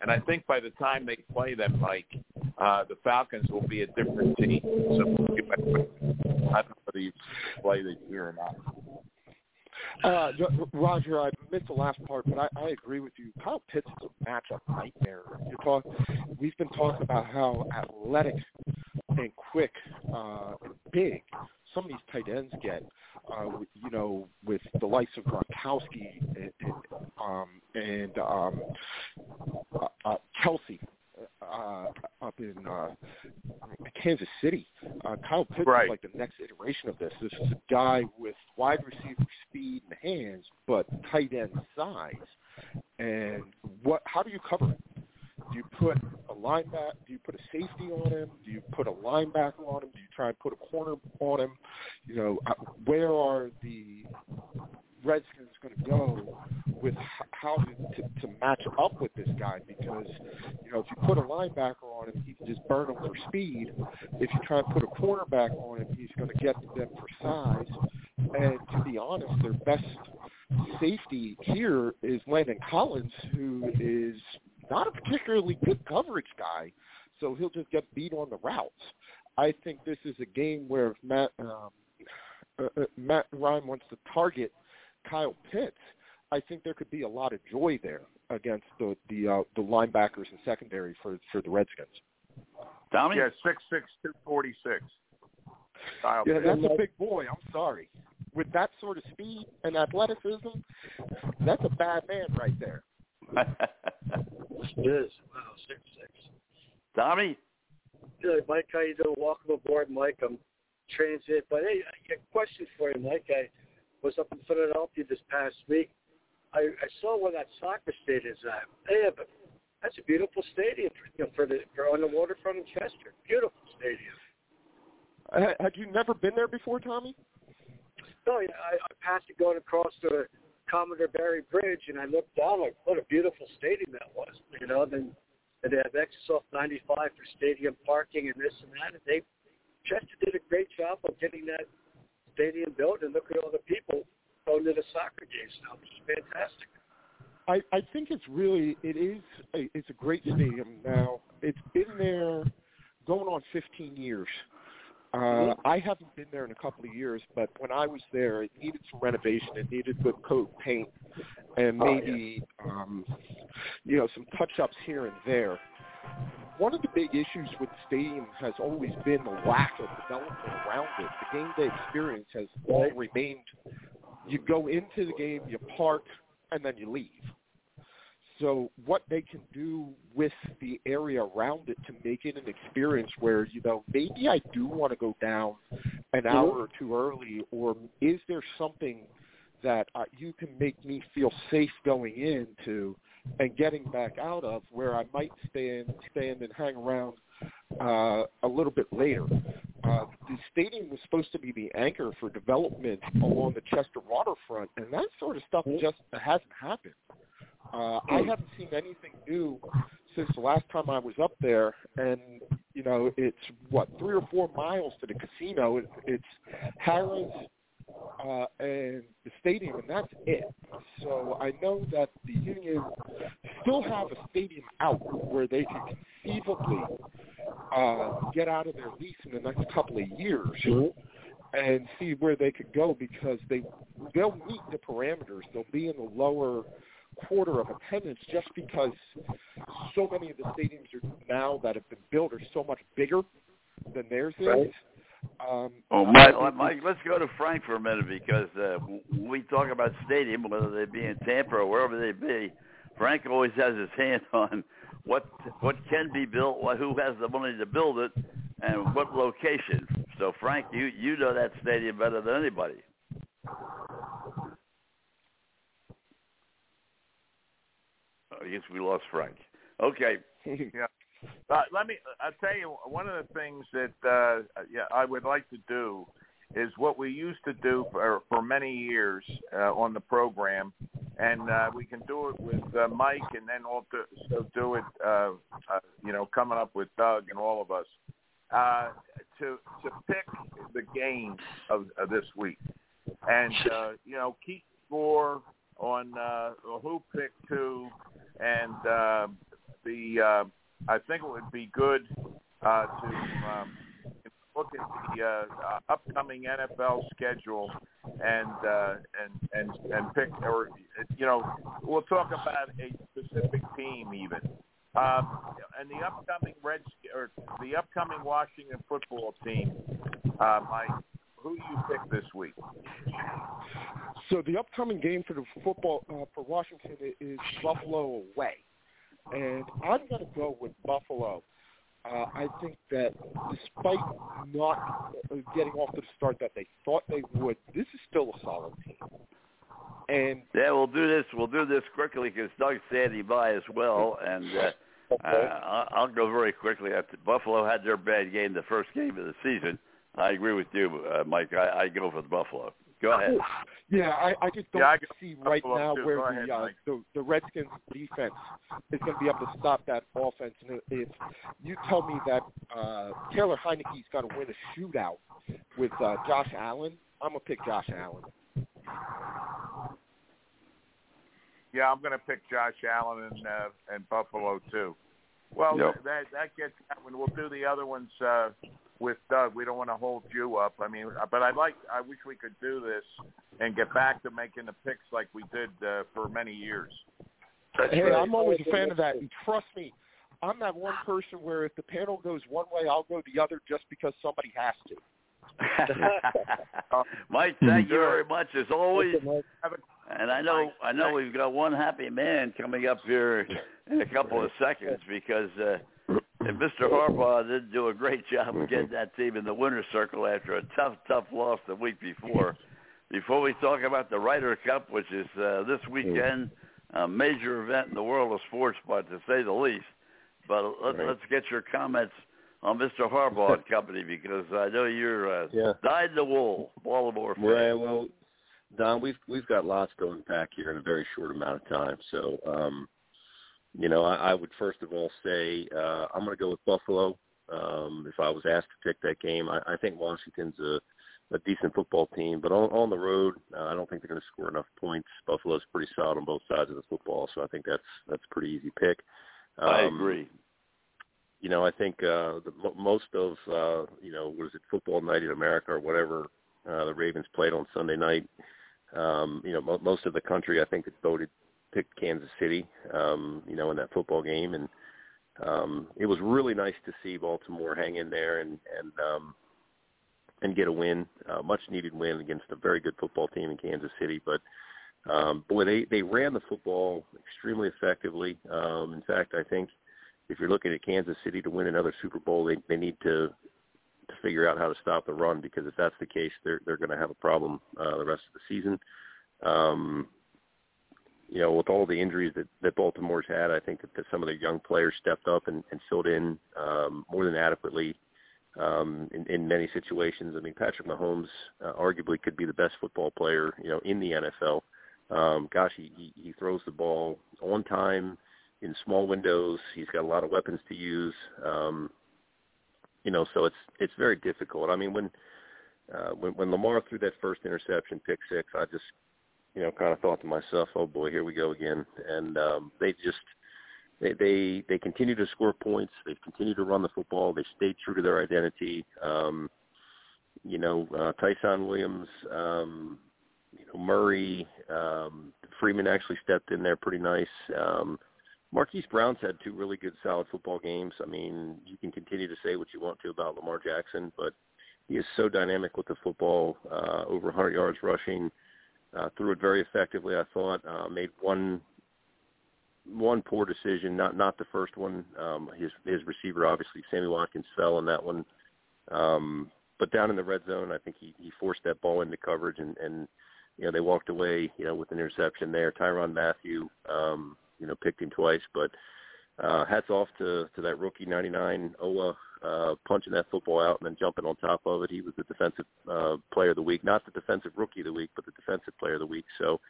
[SPEAKER 5] And I think by the time they play them, Mike, uh, the Falcons will be a different team. So I don't know whether you play this year or not.
[SPEAKER 8] Uh, Roger, I missed the last part, but I, I agree with you. Kyle Pitts is a matchup nightmare. You're talk, we've been talking about how athletic and quick uh, big some of these tight ends get. Uh, you know, with the likes of Gronkowski and, and, um, um, uh, uh, Kelce uh, up in uh, Kansas City. Uh, Kyle Pitts
[SPEAKER 5] Right.
[SPEAKER 8] is like the next iteration of this. This is a guy with wide receiver speed and hands, but tight end size. And what? How do you cover it? Do you put a linebacker? Do you put a safety on him? Do you put a linebacker on him? Do you try and put a corner on him? You know, uh, where are the Redskins going to go with how to, to to match up with this guy? Because you know, if you put a linebacker on him, he can just burn him for speed. If you try and put a cornerback on him, he's going to get them for size. And to be honest, their best safety here is Landon Collins, who is not a particularly good coverage guy, so he'll just get beat on the routes. I think this is a game where if Matt um, uh, uh, Matt Ryan wants to target Kyle Pitts, I think there could be a lot of joy there against the the uh, the linebackers and secondary for for the Redskins.
[SPEAKER 3] Tommy?
[SPEAKER 5] Yeah, six six two forty six. Kyle
[SPEAKER 8] Yeah,
[SPEAKER 5] Pitts.
[SPEAKER 8] that's a big boy. I'm sorry. With that sort of speed and athleticism, that's a bad man right there.
[SPEAKER 2] It is. Wow, six six.
[SPEAKER 3] Tommy?
[SPEAKER 2] Good, Mike. How you doing? Welcome aboard, Mike. I'm transit, but hey, I got a question for you, Mike. I was up in Philadelphia this past week. I, I saw where that soccer stadium's at. They have a, that's a beautiful stadium for, you know, for the for on the waterfront in Chester. Beautiful stadium.
[SPEAKER 8] Uh, Had you never been there before, Tommy?
[SPEAKER 2] No, yeah, I, I passed it going across the Commodore Barry Bridge, and I looked down like, what a beautiful stadium that was. You know, then and they have Exosoft 95 for stadium parking and this and that. And they Chester did a great job of getting that stadium built, and look at all the people going to the soccer games now. It's fantastic.
[SPEAKER 8] I, I think it's really it is a, it's a great stadium now. It's been there going on 15 years. Uh, I haven't been there in a couple of years, but when I was there, it needed some renovation. It needed good coat paint, and
[SPEAKER 2] Oh, yeah.
[SPEAKER 8] maybe um, you know some touch-ups here and there. One of the big issues with the stadium has always been the lack of development around it. The game day experience has all remained. You go into the game, you park, and then you leave. So what they can do with the area around it to make it an experience where, you know, maybe I do want to go down an hour or two early, or is there something that uh, you can make me feel safe going into and getting back out of where I might stand, stand and hang around uh, a little bit later. Uh, the stadium was supposed to be the anchor for development along the Chester waterfront, and that sort of stuff just hasn't happened. Uh, I haven't seen anything new since the last time I was up there, and you know it's what three or four miles to the casino. It, it's Harrah's uh, and the stadium, and that's it. So I know that the union still have a stadium out where they can conceivably uh, get out of their lease in the next couple of years and see where they could go because they they'll meet the parameters. They'll be in the lower quarter of attendance just because so many of the stadiums are now that have been built are so much bigger than theirs is.
[SPEAKER 2] Um,
[SPEAKER 3] oh, Mike, Mike, let's go to Frank for a minute because uh, we talk about stadium, whether they be in Tampa or wherever they be, Frank always has his hand on what what can be built, who has the money to build it, and what location. So, Frank, you you know that stadium better than anybody. Oh, I guess we lost Frank. Okay. yeah.
[SPEAKER 5] Uh, let me. I'll tell you one of the things that uh, yeah I would like to do is what we used to do for for many years uh, on the program, and uh, we can do it with uh, Mike, and then also do it. Uh, uh, you know, coming up with Doug and all of us uh, to to pick the game of, of this week, and uh, you know keep score on uh, who picked who, and uh, the. Uh, I think it would be good uh, to um, look at the uh, uh, upcoming NFL schedule and uh, and and and pick or you know we'll talk about a specific team even. Um, and the upcoming Red or the upcoming Washington football team, uh, Mike, who do you pick this week?
[SPEAKER 8] So the upcoming game for the football uh, for Washington is Buffalo away, and I'm going to go with Buffalo. Uh, I think that despite not getting off to the start that they thought they would, this is still a solid team. And
[SPEAKER 3] yeah, we'll do this. We'll do this quickly because Doug's standing by as well, and uh, uh, I'll I'll go very quickly. After Buffalo had their bad game, the first game of the season. I agree with you, uh, Mike. I, I go for the Buffalo. Go ahead.
[SPEAKER 8] Yeah, I, I just don't
[SPEAKER 5] Yeah, I
[SPEAKER 8] see right now
[SPEAKER 5] too.
[SPEAKER 8] where
[SPEAKER 5] Go
[SPEAKER 8] the,
[SPEAKER 5] ahead,
[SPEAKER 8] uh, the the Redskins defense is going to be able to stop that offense. And if you tell me that uh, Taylor Heinicke's got to win a shootout with uh, Josh Allen, I'm gonna pick Josh Allen.
[SPEAKER 5] Yeah, I'm going to pick Josh Allen and uh, and Buffalo too. Well,
[SPEAKER 3] Yep.
[SPEAKER 5] that that gets that one. We'll do the other ones uh, with Doug. We don't want to hold you up. I mean, uh, but I'd like. I wish we could do this and get back to making the picks like we did uh, for many years.
[SPEAKER 8] hey, I'm always a fan of that, and trust me, I'm that one person where if the panel goes one way, I'll go the other just because somebody has to.
[SPEAKER 3] Mike, thank you very much as always. And I know I know we've got one happy man coming up here in a couple of seconds because uh, Mr. Harbaugh did do a great job of getting that team in the winner's circle after a tough, tough loss the week before. Before we talk about the Ryder Cup, which is uh, this weekend, a major event in the world of sports, but to say the least. But let,
[SPEAKER 9] Right.
[SPEAKER 3] let's get your comments on Mr. Harbaugh and company because I know you're uh,
[SPEAKER 9] Yeah.
[SPEAKER 3] dyed the wool, Baltimore fan.
[SPEAKER 9] Right. Well, Don, we've we've got lots to unpack here in a very short amount of time. So, um, you know, I, I would first of all say uh, I'm going to go with Buffalo. Um, if I was asked to pick that game, I, I think Washington's a, a decent football team, but on, on the road, uh, I don't think they're going to score enough points. Buffalo's pretty solid on both sides of the football, so I think that's that's a pretty easy pick.
[SPEAKER 3] I
[SPEAKER 9] Um,
[SPEAKER 3] agree.
[SPEAKER 9] you know, I think uh, the, mo- most of uh, you know, was it football night in America or whatever uh, the Ravens played on Sunday night. Um, you know, mo- most of the country I think voted picked Kansas City. Um, you know, in that football game, and um, it was really nice to see Baltimore hang in there and and um, and get a win, a much needed win against a very good football team in Kansas City. But um, boy, they they ran the football extremely effectively. Um, in fact, I think if you're looking at Kansas City to win another Super Bowl, they they need to to figure out how to stop the run because if that's the case, they're they're going to have a problem uh, the rest of the season. Um, you know, with all the injuries that that Baltimore's had, I think that, that some of their young players stepped up and, and filled in um, more than adequately um, in, in many situations. I mean, Patrick Mahomes uh, arguably could be the best football player, you know, in the NFL. Um, gosh, he, he he throws the ball on time in small windows. He's got a lot of weapons to use. Um, you know, so it's it's very difficult. I mean, when uh, when when Lamar threw that first interception, pick six, I just you know kind of thought to myself, oh boy, here we go again. And um, they just they they they continue to score points. They've continued to run the football. They stayed true to their identity. Um, you know, uh, Ty'Son Williams, um, you know Murray, um, Freeman actually stepped in there pretty nice. Um, Marquise Brown's had two really good, solid football games. I mean, you can continue to say what you want to about Lamar Jackson, but he is so dynamic with the football. Uh, over 100 yards rushing, uh, threw it very effectively. I thought uh, made one one poor decision, not not the first one. Um, his his receiver, obviously, Sammy Watkins fell on that one. Um, but down in the red zone, I think he he forced that ball into coverage, and and you know they walked away, you know, with an interception there. Tyrann Mathieu. Um, you know picked him twice. But uh, hats off to to that rookie 99 Oweh uh, punching that football out and then jumping on top of it. He was the defensive uh, player of the week, not the defensive rookie of the week, but the defensive player of the week. So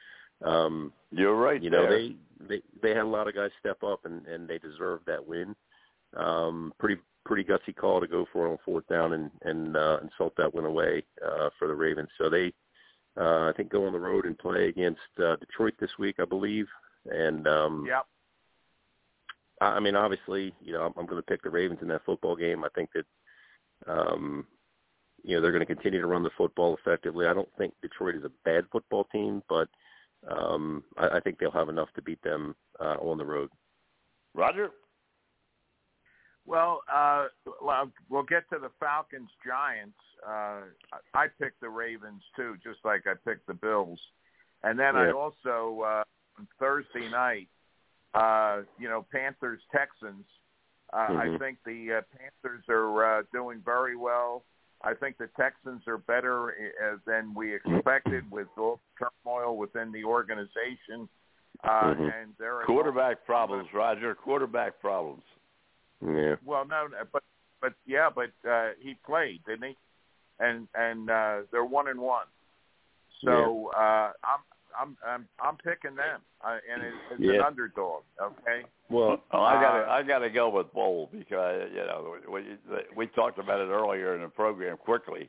[SPEAKER 9] um,
[SPEAKER 3] You're right.
[SPEAKER 9] you know
[SPEAKER 3] there.
[SPEAKER 9] they they they had a lot of guys step up and and they deserved that win. Um, pretty pretty gutsy call to go for it on fourth down and and uh, insult that win away uh, for the Ravens. So they uh, I think go on the road and play against uh, Detroit this week, I believe. And um,
[SPEAKER 5] Yep.
[SPEAKER 9] I I mean, obviously, you know, I'm, I'm going to pick the Ravens in that football game. I think that, um, you know, they're going to continue to run the football effectively. I don't think Detroit is a bad football team, but um, I, I think they'll have enough to beat them uh, on the road.
[SPEAKER 3] Roger.
[SPEAKER 5] Well, uh, well, we'll get to the Falcons Giants. Uh, I picked the Ravens too, just like I picked the Bills. And then I also uh, on Thursday night, uh, you know, Panthers Texans. Uh, I
[SPEAKER 9] Mhm.
[SPEAKER 5] think the uh, Panthers are uh, doing very well. I think the Texans are better uh, than we expected with all the turmoil within the organization. Uh,
[SPEAKER 9] Mhm.
[SPEAKER 5] And they're
[SPEAKER 3] Quarterback problems, Roger. Quarterback problems.
[SPEAKER 9] Yeah.
[SPEAKER 5] Well, no, but but yeah, but uh, he played, didn't he? And and uh, they're one and one. So uh, I'm I'm I'm I'm picking them, uh, and it's, it's an underdog. Okay.
[SPEAKER 9] Well,
[SPEAKER 3] Oh, I got to
[SPEAKER 5] Uh,
[SPEAKER 3] I got to go with Bowl because you know we, we talked about it earlier in the program quickly.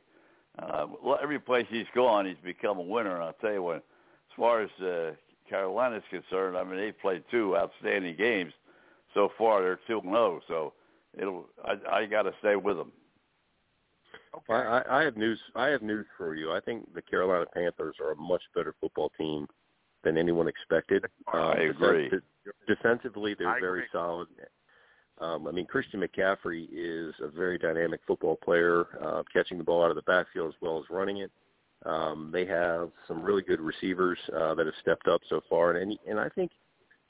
[SPEAKER 3] Uh, well, every place he's gone, he's become a winner. And I'll tell you what, as far as uh, Carolina's concerned, I mean they've played two outstanding games so far. They're two and zero, so it'll I, I got to stay with them.
[SPEAKER 5] Okay.
[SPEAKER 9] I, I I have news. I have news for you. I think the Carolina Panthers are a much better football team than anyone expected. Um,
[SPEAKER 3] I agree.
[SPEAKER 9] defen- defensively, they're
[SPEAKER 5] I
[SPEAKER 9] very
[SPEAKER 5] agree.
[SPEAKER 9] solid. Um, I mean, Christian McCaffrey is a very dynamic football player, uh, catching the ball out of the backfield as well as running it. Um, they have some really good receivers uh, that have stepped up so far, and and I think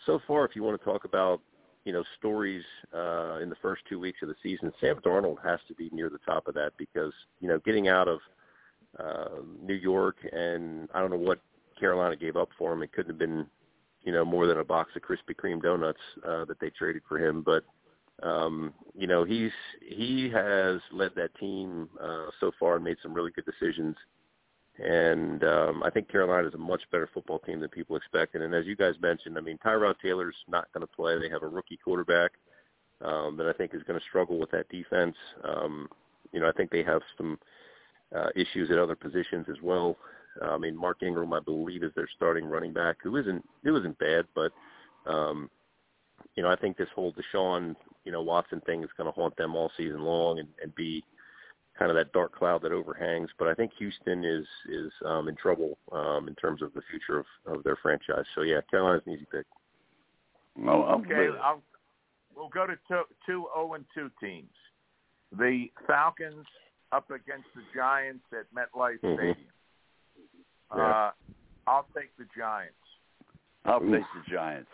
[SPEAKER 9] so far, if you want to talk about you know stories uh, in the first two weeks of the season, Sam Darnold has to be near the top of that because you know getting out of uh, New York and I don't know what Carolina gave up for him. It couldn't have been you know more than a box of Krispy Kreme donuts uh, that they traded for him, but um, you know he's he has led that team uh, so far and made some really good decisions. And um, I think Carolina is a much better football team than people expected. And as you guys mentioned, I mean, Tyrod Taylor's not going to play. They have a rookie quarterback um, that I think is going to struggle with that defense. Um, you know, I think they have some uh, issues at other positions as well. Uh, I mean, Mark Ingram, I believe, is their starting running back, who isn't who isn't bad, but um, you know, I think this whole Deshaun, you know, Watson thing is going to haunt them all season long and, and be kind of that dark cloud that overhangs. But I think Houston is is um, in trouble um, in terms of the future of, of their franchise. So yeah, Carolina's an easy pick.
[SPEAKER 3] No, I'm
[SPEAKER 5] Okay. I'll, we'll go to two, two 0 and 2 teams. The Falcons up against the Giants at MetLife
[SPEAKER 9] Mhm.
[SPEAKER 5] Stadium.
[SPEAKER 9] Yeah.
[SPEAKER 5] Uh, I'll take the Giants.
[SPEAKER 3] I'll
[SPEAKER 9] Oof.
[SPEAKER 3] take the Giants.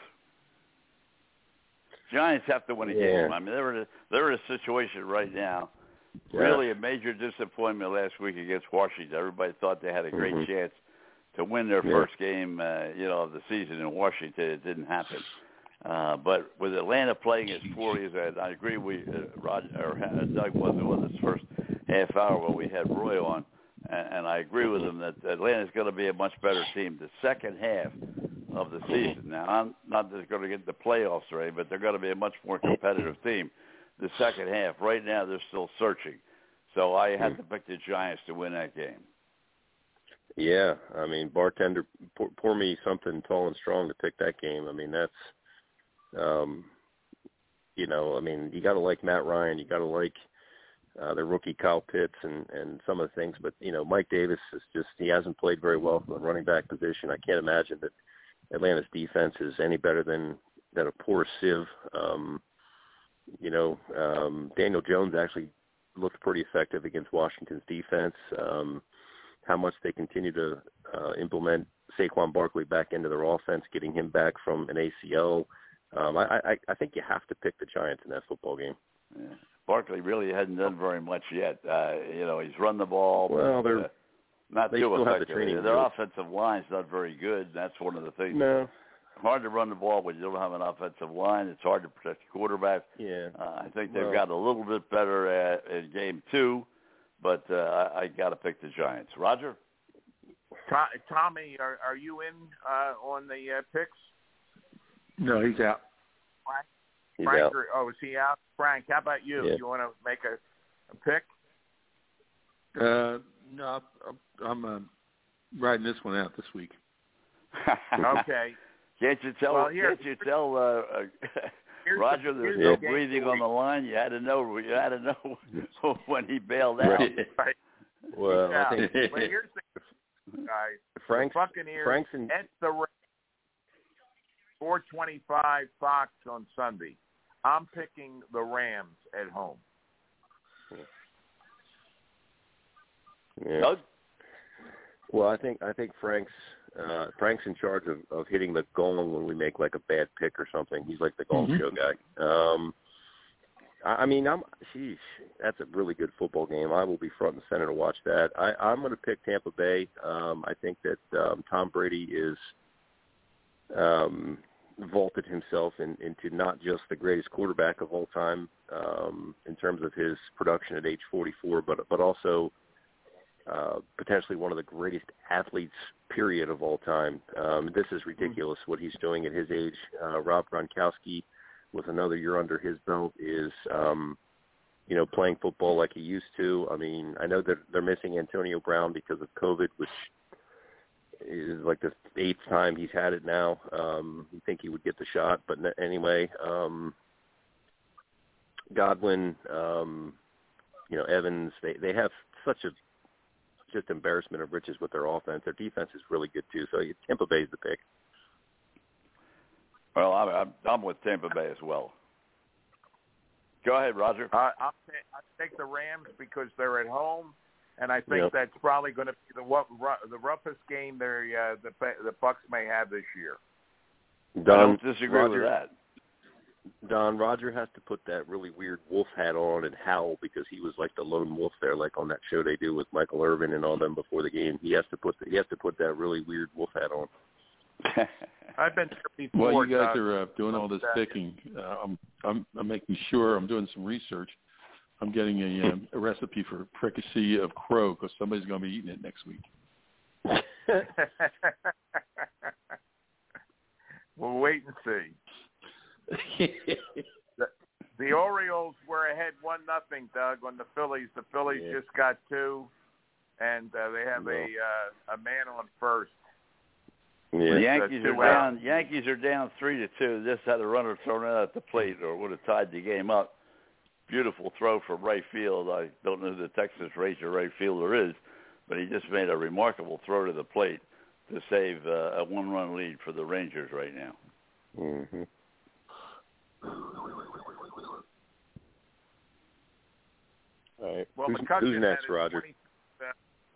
[SPEAKER 3] Giants have to win a
[SPEAKER 9] Yeah.
[SPEAKER 3] game. I mean, they're in a, they're in a situation right now. Really, a major disappointment last week against Washington. Everybody thought they had a great
[SPEAKER 9] Mhm.
[SPEAKER 3] chance to win their
[SPEAKER 9] Yeah.
[SPEAKER 3] first game, uh, you know, of the season in Washington. It didn't happen. Uh, but with Atlanta playing as poorly as that, I agree. We uh, Roger or uh, Doug wasn't with us first half hour when we had Roy on, and, and I agree with him that Atlanta's going to be a much better team. The second half of the season. Now, I'm not just going to get the playoffs anything, but they're going to be a much more competitive team. The second half. Right now, they're still searching. So I had to pick the Giants to win that game.
[SPEAKER 9] Yeah, I mean, bartender, pour, pour me something tall and strong to pick that game. I mean, that's, um, you know, I mean, you got to like Matt Ryan, you got to like uh, the rookie Kyle Pitts, and and some of the things. But you know, Mike Davis is just he hasn't played very well from the running back position. I can't imagine that Atlanta's defense is any better than than a poor sieve. Um, you know, um, Daniel Jones actually looked pretty effective against Washington's defense. Um, how much they continue to uh, implement Saquon Barkley back into their offense, getting him back from an ACL. Um, I, I, I think you have to pick the Giants in that football game.
[SPEAKER 3] Yeah. Barkley really hasn't done very much yet. Uh, you know, he's run the ball.
[SPEAKER 9] Well,
[SPEAKER 3] but,
[SPEAKER 9] they're-
[SPEAKER 3] uh, not
[SPEAKER 9] they
[SPEAKER 3] too
[SPEAKER 9] still have the training
[SPEAKER 3] Their
[SPEAKER 9] wheels.
[SPEAKER 3] offensive line's not very good. That's one of the things.
[SPEAKER 9] No,
[SPEAKER 3] hard to run the ball when you don't have an offensive line. It's hard to protect the quarterback.
[SPEAKER 9] Yeah.
[SPEAKER 3] Uh, I think they've
[SPEAKER 9] Well-
[SPEAKER 3] got a little bit better at, in game two, but uh, I, I got to pick the Giants. Roger.
[SPEAKER 5] To- Tommy, are are you in uh, on the uh, picks?
[SPEAKER 10] No, he's out.
[SPEAKER 9] He's
[SPEAKER 5] Frank,
[SPEAKER 9] out.
[SPEAKER 5] or- oh, is he out? Frank, how about you?
[SPEAKER 9] Yeah.
[SPEAKER 5] You want to make a, a pick?
[SPEAKER 10] Uh, no, I'm, I'm uh, riding this one out this week.
[SPEAKER 5] Okay.
[SPEAKER 3] Can't you tell?
[SPEAKER 5] Well, here-
[SPEAKER 3] can't you tell? Uh, uh, Roger,
[SPEAKER 5] the,
[SPEAKER 3] there's no breathing on the line. You had to know. You had to know when he bailed out.
[SPEAKER 9] Right. Well,
[SPEAKER 5] Yeah.
[SPEAKER 9] I think
[SPEAKER 5] But here's the guys.
[SPEAKER 9] Frank's
[SPEAKER 5] the Buccaneers
[SPEAKER 9] Frank's in
[SPEAKER 5] at the Ra- 425 Fox on Sunday. I'm picking the Rams at home.
[SPEAKER 9] yeah.
[SPEAKER 3] Doug?
[SPEAKER 9] Well, I think I think Frank's uh Frank's in charge of of hitting the gong when we make like a bad pick or something. He's like the gong
[SPEAKER 10] Mhm.
[SPEAKER 9] show guy. Um I, I mean, I'm sheesh, that's a really good football game. I will be front and center to watch that. I I'm going to pick Tampa Bay. Um I think that um Tom Brady is um vaulted himself in, into not just the greatest quarterback of all time um in terms of his production at age 44 but but also uh, potentially one of the greatest athletes, period, of all time. Um, this is ridiculous what he's doing at his age. Uh, Rob Gronkowski, with another year under his belt, is um, you know playing football like he used to. I mean, I know that they're missing Antonio Brown because of COVID, which is like the eighth time he's had it now. Um, you think he would get the shot, but anyway, um, Godwin, um, you know Evans, they they have such a just embarrassment of riches with their offense. Their defense is really good too. So Tampa Bay's the pick.
[SPEAKER 3] Well, I'm, I'm I'm with Tampa Bay as well. Go ahead, Roger.
[SPEAKER 5] Uh, I'll, ta- I'll take the Rams because they're at home, and I think
[SPEAKER 9] Yep.
[SPEAKER 5] that's probably going to be the wu- ru- the roughest game they uh, the the Bucks may have this year.
[SPEAKER 3] I don't disagree
[SPEAKER 9] Roger,
[SPEAKER 3] with that.
[SPEAKER 9] Don Roger has to put that really weird wolf hat on and howl because he was like the lone wolf there, like on that show they do with Michael Irvin and all them before the game. He has to put the, he has to put that really weird wolf hat on.
[SPEAKER 5] I've been there before.
[SPEAKER 10] While you guys
[SPEAKER 5] Doug.
[SPEAKER 10] are uh, doing all this picking, uh, I'm I'm I'm making sure I'm doing some research. I'm getting a, um, a recipe for fricassee of crow because somebody's going to be eating it next week.
[SPEAKER 5] we'll wait and see. The Orioles were ahead one nothing, Doug, on the Phillies. The Phillies
[SPEAKER 9] Yeah.
[SPEAKER 5] just got two, and uh, they have
[SPEAKER 9] No.
[SPEAKER 5] a uh, a man on first.
[SPEAKER 3] The
[SPEAKER 9] yeah.
[SPEAKER 3] Yankees
[SPEAKER 5] two
[SPEAKER 3] are
[SPEAKER 5] out.
[SPEAKER 3] down. Yankees are down three to two. This had a runner thrown out at the plate, or would have tied the game up. Beautiful throw from right field. I don't know who the Texas Ranger right fielder is, but he just made a remarkable throw to the plate to save uh, a one-run lead for the Rangers right now.
[SPEAKER 9] hmm All right.
[SPEAKER 5] Well,
[SPEAKER 9] who's,
[SPEAKER 5] McCutchen
[SPEAKER 9] who's next, Roger?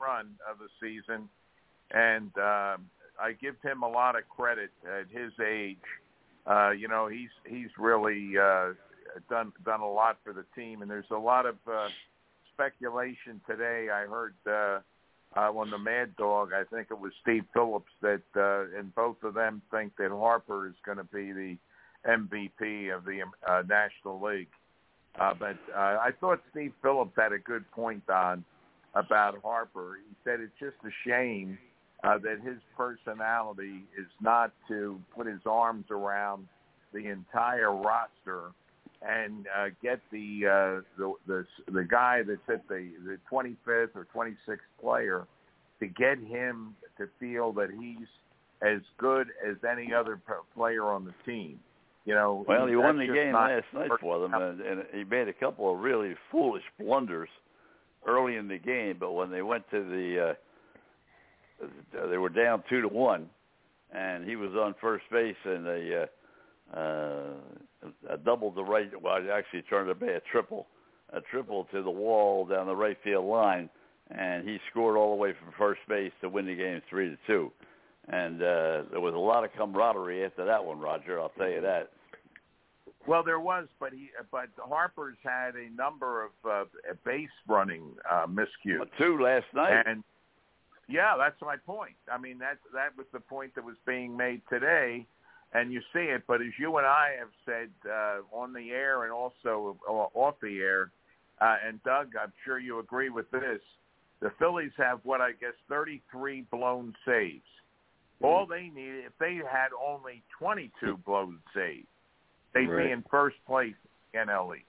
[SPEAKER 5] run of the season, and um, I give him a lot of credit at his age. Uh, you know, he's he's really uh, done done a lot for the team, and there's a lot of uh, speculation today. I heard uh, uh, on the Mad Dog, I think it was Steve Phillips that, uh, and both of them think that Harper is going to be the MVP of the uh, National League. Uh, but uh, I thought Steve Phillips had a good point on about Harper. He said it's just a shame uh, that his personality is not to put his arms around the entire roster and uh, get the, uh, the the the guy that's at the the 25th or 26th player to get him to feel that he's as good as any other player on the team. You know,
[SPEAKER 3] Well, he won the game last night for them, and, and he made a couple of really foolish blunders early in the game. But when they went to the, uh, they were down two to one, and he was on first base, and they uh, uh, doubled the right. Well, it actually turned to be a triple, a triple to the wall down the right field line, and he scored all the way from first base to win the game three to two. And uh, there was a lot of camaraderie after that one, Roger. I'll tell you that.
[SPEAKER 5] Well, there was, but he, but Harper's had a number of uh, base running uh, miscues.
[SPEAKER 3] Two last night.
[SPEAKER 5] And yeah, that's my point. I mean, that that was the point that was being made today. and you see it. But as you and I have said uh, on the air and also uh, off the air, uh, and Doug, I'm sure you agree with this. The Phillies have what I guess 33 blown saves. All they need, if they had only 22 blown saves, they'd
[SPEAKER 9] Right.
[SPEAKER 5] be in first place in NL East.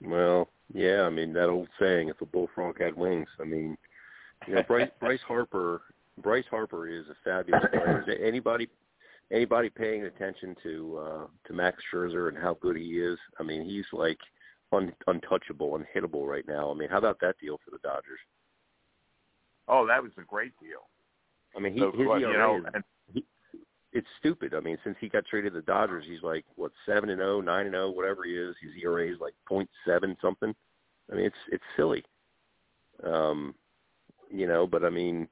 [SPEAKER 9] Well, yeah, I mean that old saying, if a bullfrog had wings. I mean, you know, Bryce Bryce Harper Bryce Harper is a fabulous player. Is anybody anybody paying attention to uh to Max Scherzer and how good he is? I mean, he's like un, untouchable, unhittable right now. I mean, how about that deal for the Dodgers?
[SPEAKER 5] Oh, that was a great deal.
[SPEAKER 9] I mean, he,
[SPEAKER 5] So,
[SPEAKER 9] his
[SPEAKER 5] you
[SPEAKER 9] ERA
[SPEAKER 5] know, and
[SPEAKER 9] he, it's stupid. I mean, since he got traded to the Dodgers, he's like what seven and zero, nine and zero, whatever he is. His ERA is like point seven something. I mean, it's it's silly. Um, you know, but I mean,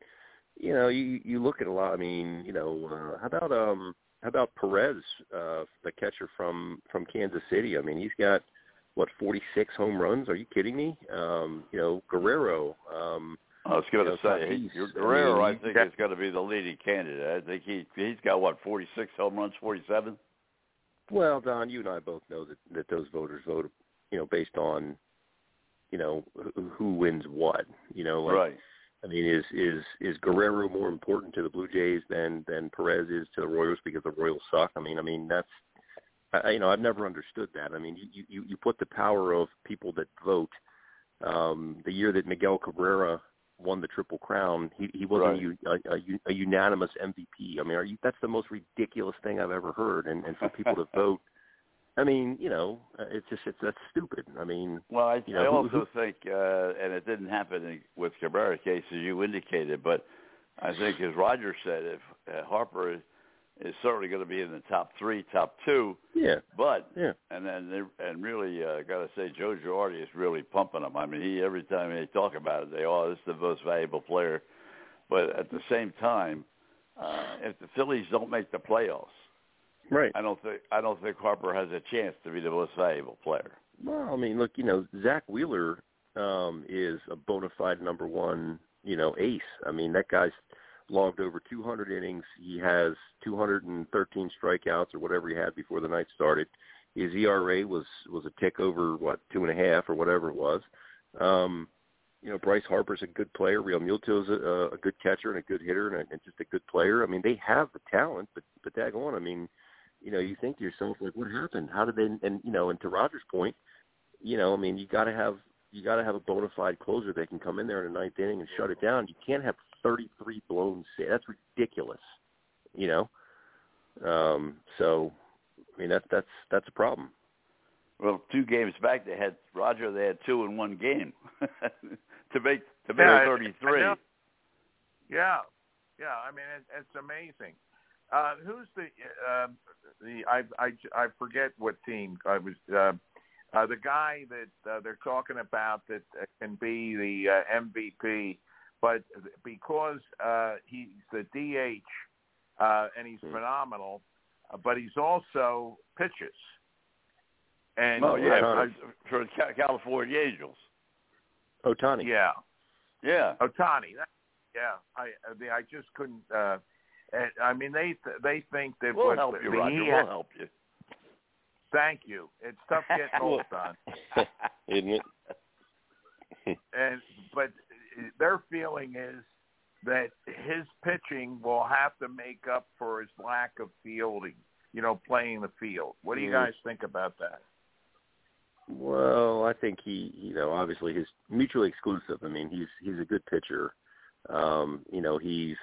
[SPEAKER 9] you know, you you look at a lot. I mean, you know, uh, how about um, how about Perez, uh, the catcher from from Kansas City? I mean, he's got what forty six home runs. Are you kidding me? Um, you know, Guerrero. Um,
[SPEAKER 3] I was going to say, he, Guerrero, I think, is going to be the leading candidate. I think he he's got what 46 home runs, 47.
[SPEAKER 9] Well, Don, you and I both know that that those voters vote, you know, based on, you know, who, who wins what. You know, like
[SPEAKER 3] right.
[SPEAKER 9] I mean, is is is Guerrero more important to the Blue Jays than than Perez is to the Royals because the Royals suck? I mean, I mean that's, I, you know, I've never understood that. I mean, you you you put the power of people that vote. Um, the year that Miguel Cabrera won the Triple Crown, he he wasn't
[SPEAKER 3] Right.
[SPEAKER 9] a, a, a unanimous MVP. I mean, are you? That's the most ridiculous thing I've ever heard. And and for people to vote, I mean, you know, uh, it's just it's that's stupid. I mean,
[SPEAKER 3] Well, I,
[SPEAKER 9] You know,
[SPEAKER 3] I
[SPEAKER 9] who-
[SPEAKER 3] also think, uh, and it didn't happen in, with Cabrera's case, as you indicated, but I think, as Roger said, if uh, Harper is, certainly going to be in the top three, top two,
[SPEAKER 9] yeah,
[SPEAKER 3] but
[SPEAKER 9] yeah.
[SPEAKER 3] and then and really, uh, got to say, Joe Girardi is really pumping him. I mean, he every time they talk about it, they oh, this is the most valuable player, but at the same time, uh, if the Phillies don't make the playoffs,
[SPEAKER 9] Right.
[SPEAKER 3] I don't think I don't think Harper has a chance to be the most valuable player.
[SPEAKER 9] Well, I mean, look, you know, Zack Wheeler um, is a bona fide number one, you know, ace. I mean, that guy's logged over 200 innings. He has 213 strikeouts or whatever he had before the night started. His ERA was was a tick over what two and a half or whatever it was. Um, you know, Bryce Harper's a good player. Realmuto's a, a good catcher and a good hitter and, a, and just a good player. I mean, they have the talent, but but daggone, I mean, you know, you think to yourself like, what happened? How did they? And you know, and to Roger's point, you know, I mean, you got to have you got to have a bona fide closer that can come in there in the ninth inning and shut it down. You can't have 33 blown saves. That's ridiculous. You know, um, so I mean that's that's that's a problem.
[SPEAKER 3] Well, two games back, they had Roger. They had two in one game to make to make
[SPEAKER 5] Yeah, I- I
[SPEAKER 3] thirty-three.
[SPEAKER 5] Yeah, yeah. I mean, it, it's amazing. Uh, who's the uh, the I I I forget what team I was. Uh, uh, the guy that uh, they're talking about that uh, can be the uh, MVP, but because uh, he's the DH uh, and he's
[SPEAKER 9] Hmm.
[SPEAKER 5] phenomenal, uh, but he's also pitches. And
[SPEAKER 3] oh yeah,
[SPEAKER 5] I-
[SPEAKER 3] for Ca- California Angels.
[SPEAKER 9] Ohtani.
[SPEAKER 5] yeah.
[SPEAKER 3] Yeah,
[SPEAKER 5] Ohtani. That, yeah, I I just couldn't. Uh, I mean, they they think that
[SPEAKER 3] we'll
[SPEAKER 5] what
[SPEAKER 3] help you, Roger. We'll help you.
[SPEAKER 5] Thank you. It's tough getting old, Don.
[SPEAKER 9] Isn't it?
[SPEAKER 5] And but their feeling is that his pitching will have to make up for his lack of fielding. You know, playing the field. What do you guys think about that?
[SPEAKER 9] Well, I think he, you know, obviously he's mutually exclusive. I mean, he's he's a good pitcher. Um, you know, he's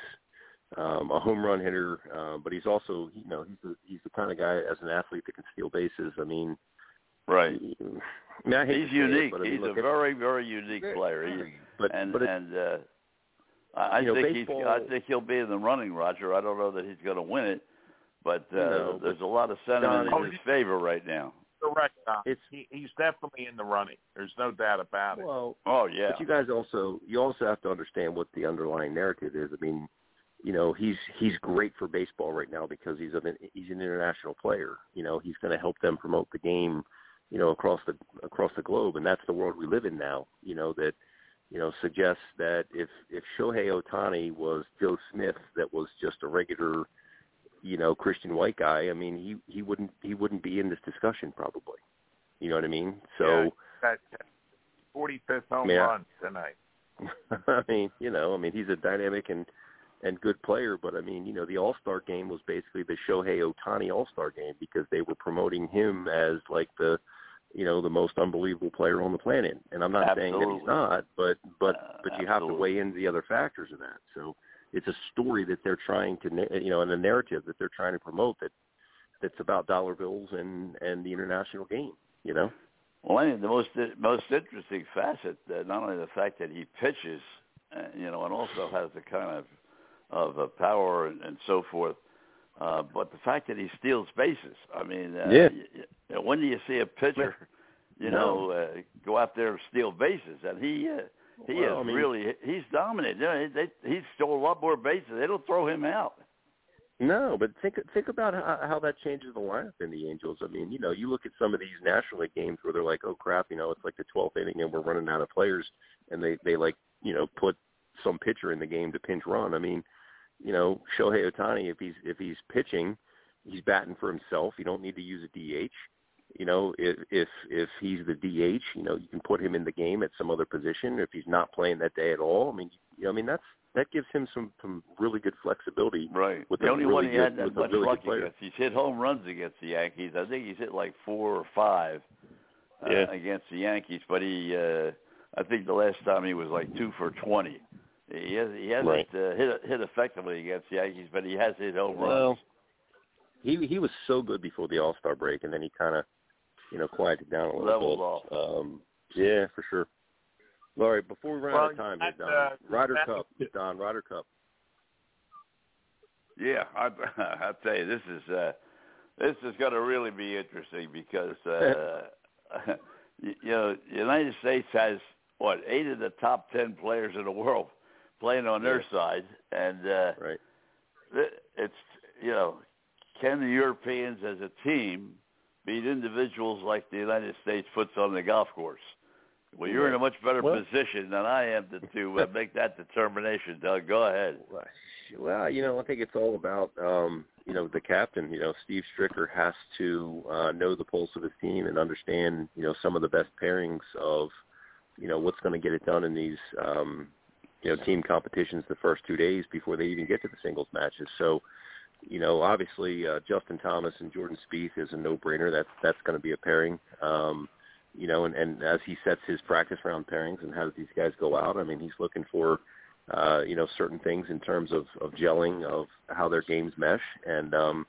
[SPEAKER 9] um, a home run hitter, uh, but he's also, you know, he's the he's the kind of guy as an athlete that can steal bases. I mean,
[SPEAKER 3] Right.
[SPEAKER 9] he- I mean, I
[SPEAKER 3] He's
[SPEAKER 9] it,
[SPEAKER 3] unique.
[SPEAKER 9] but I mean,
[SPEAKER 3] He's a
[SPEAKER 9] look,
[SPEAKER 3] very, very unique player. He,
[SPEAKER 9] but
[SPEAKER 3] and
[SPEAKER 9] but it's,
[SPEAKER 3] and uh, I, I
[SPEAKER 9] You know,
[SPEAKER 3] think he's. I think he'll be in the running, Roger. I don't know that he's going to win it, but uh,
[SPEAKER 9] No,
[SPEAKER 3] there's
[SPEAKER 9] but
[SPEAKER 3] a lot of sentiment
[SPEAKER 5] Don-
[SPEAKER 3] in his favor right now.
[SPEAKER 5] Correct,
[SPEAKER 9] It's-
[SPEAKER 5] He, he's definitely in the running. There's no doubt about it.
[SPEAKER 9] well,
[SPEAKER 3] Oh yeah.
[SPEAKER 9] But you guys also you also have to understand what the underlying narrative is. I mean, you know, he's he's great for baseball right now because he's an he's an international player. You know, he's going to help them promote the game, you know, across the across the globe, and that's the world we live in now. You know that you know suggests that if if Shohei Ohtani was Joe Smith, that was just a regular you know, Christian White guy, I mean, he he wouldn't he wouldn't be in this discussion probably. You know what I mean? So
[SPEAKER 5] Yeah, that 45th home
[SPEAKER 9] Yeah.
[SPEAKER 5] run tonight.
[SPEAKER 9] I mean, you know, I mean, he's a dynamic and and good player, but I mean, you know, the All Star game was basically the Shohei Ohtani All Star game because they were promoting him as like the, you know, the most unbelievable player on the planet. And I'm not saying that he's not, but but
[SPEAKER 3] Uh,
[SPEAKER 9] but you have to weigh into the other factors of that. So it's a story that they're trying to, you know, and a narrative that they're trying to promote that that's about dollar bills and and the international game. You know.
[SPEAKER 3] Well, I think the most most interesting facet, uh, not only the fact that he pitches, uh, you know, and also has the kind of of uh, power and, and so forth, uh, but the fact that he steals bases. I mean, uh,
[SPEAKER 9] Yeah.
[SPEAKER 3] y- y- when do you see a pitcher, you
[SPEAKER 9] No.
[SPEAKER 3] know, uh, go out there and steal bases? And he uh, he
[SPEAKER 9] Well,
[SPEAKER 3] is
[SPEAKER 9] I mean-
[SPEAKER 3] really he's dominated. You know, they, he stole a lot more bases. They don't throw him out.
[SPEAKER 9] No, but think think about how, how that changes the lineup in the Angels. I mean, you know, you look at some of these National League games where they're like, "Oh crap," you know, it's like the 12th inning and we're running out of players, and they they like you know put some pitcher in the game to pinch run. I mean, you know, Shohei Ohtani, if he's if he's pitching, he's batting for himself. You don't need to use a DH. You know, if if if he's the DH, you know, you can put him in the game at some other position. If he's not playing that day at all, I mean, you know, I mean that's that gives him some some really good flexibility.
[SPEAKER 3] Right.
[SPEAKER 9] With
[SPEAKER 3] the only
[SPEAKER 9] really
[SPEAKER 3] one he
[SPEAKER 9] good-
[SPEAKER 3] had that much
[SPEAKER 9] really
[SPEAKER 3] luck against. He's hit home runs against the Yankees. I think he's hit like four or five uh,
[SPEAKER 9] Yeah.
[SPEAKER 3] against the Yankees. But he, uh, I think the last time he was like two for twenty. He has he hasn't
[SPEAKER 9] Right.
[SPEAKER 3] uh, hit hit effectively against the Yankees, but he has hit home
[SPEAKER 9] Well,
[SPEAKER 3] runs.
[SPEAKER 9] he he was so good before the All Star break, and then he kind of, you know, quieted down a little
[SPEAKER 3] Leveled
[SPEAKER 9] bit. Um, yeah, for sure. All right, before we run out of time,
[SPEAKER 5] that,
[SPEAKER 9] Don,
[SPEAKER 5] uh,
[SPEAKER 9] Ryder
[SPEAKER 5] that-
[SPEAKER 9] Cup, Don Ryder Cup.
[SPEAKER 3] Yeah, I I tell you, this is uh, this is going to really be interesting because uh, you, you know the United States has what eight of the top ten players in the world playing on their side, and uh,
[SPEAKER 9] Right.
[SPEAKER 3] it's you know can the Europeans as a team beat individuals like the United States puts on the golf course? Well, you're in a much better
[SPEAKER 9] Well-
[SPEAKER 3] position than I am to, to uh, make that determination, Doug. Go ahead.
[SPEAKER 9] Well, you know, I think it's all about um, you know the captain. You know, Steve Stricker has to uh, know the pulse of his team and understand you know some of the best pairings of you know what's going to get it done in these um, you know team competitions the first two days before they even get to the singles matches. So, you know, obviously uh, Justin Thomas and Jordan Spieth is a no-brainer. That's that's going to be a pairing. Um, you know, and, and as he sets his practice round pairings and has these guys go out, I mean, he's looking for uh, you know, certain things in terms of, of gelling, of how their games mesh. And um,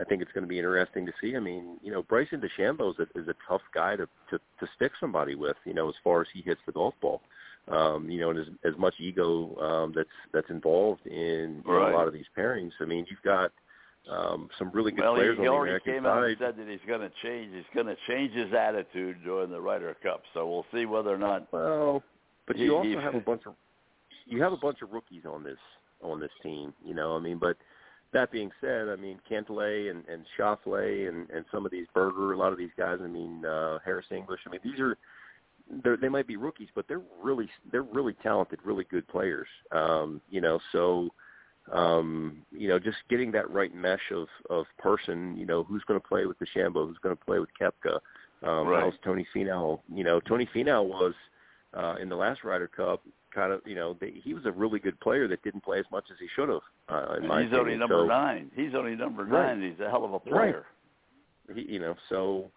[SPEAKER 9] I think it's going to be interesting to see. I mean, you know, Bryson DeChambeau is a, is a tough guy to, to, to stick somebody with, you know, as far as he hits the golf ball. Um, you know, and as, as much ego um, that's that's involved in you know, a lot of these pairings. I mean, you've got um, some really good
[SPEAKER 3] well, he,
[SPEAKER 9] players
[SPEAKER 3] he
[SPEAKER 9] on the
[SPEAKER 3] already
[SPEAKER 9] American
[SPEAKER 3] came
[SPEAKER 9] side.
[SPEAKER 3] out and said that he's going to change. He's going to change his attitude during the Ryder Cup. So we'll see whether or not.
[SPEAKER 9] Well, but
[SPEAKER 3] He-
[SPEAKER 9] you also
[SPEAKER 3] he-
[SPEAKER 9] have a bunch of you have a bunch of rookies on this on this team. You know, I mean, but that being said, I mean Cantlay and and Schauffele and and some of these Berger, a lot of these guys. I mean uh, Harris English. I mean, these they're, they might be rookies, but they're really they're really talented, really good players. Um, you know, so um, you know, just getting that right mesh of of person. You know, who's going to play with DeChambeau, who's going to play with Koepka. Um,
[SPEAKER 3] Right.
[SPEAKER 9] How's Tony Finau? You know, Tony Finau was uh, in the last Ryder Cup. Kind of, you know, they, he was a really good player that didn't play as much as he should have. Uh, in my
[SPEAKER 3] he's only number
[SPEAKER 9] so,
[SPEAKER 3] nine. He's only number
[SPEAKER 9] Right.
[SPEAKER 3] nine. He's a hell of a
[SPEAKER 9] Right.
[SPEAKER 3] player.
[SPEAKER 9] he, you know, so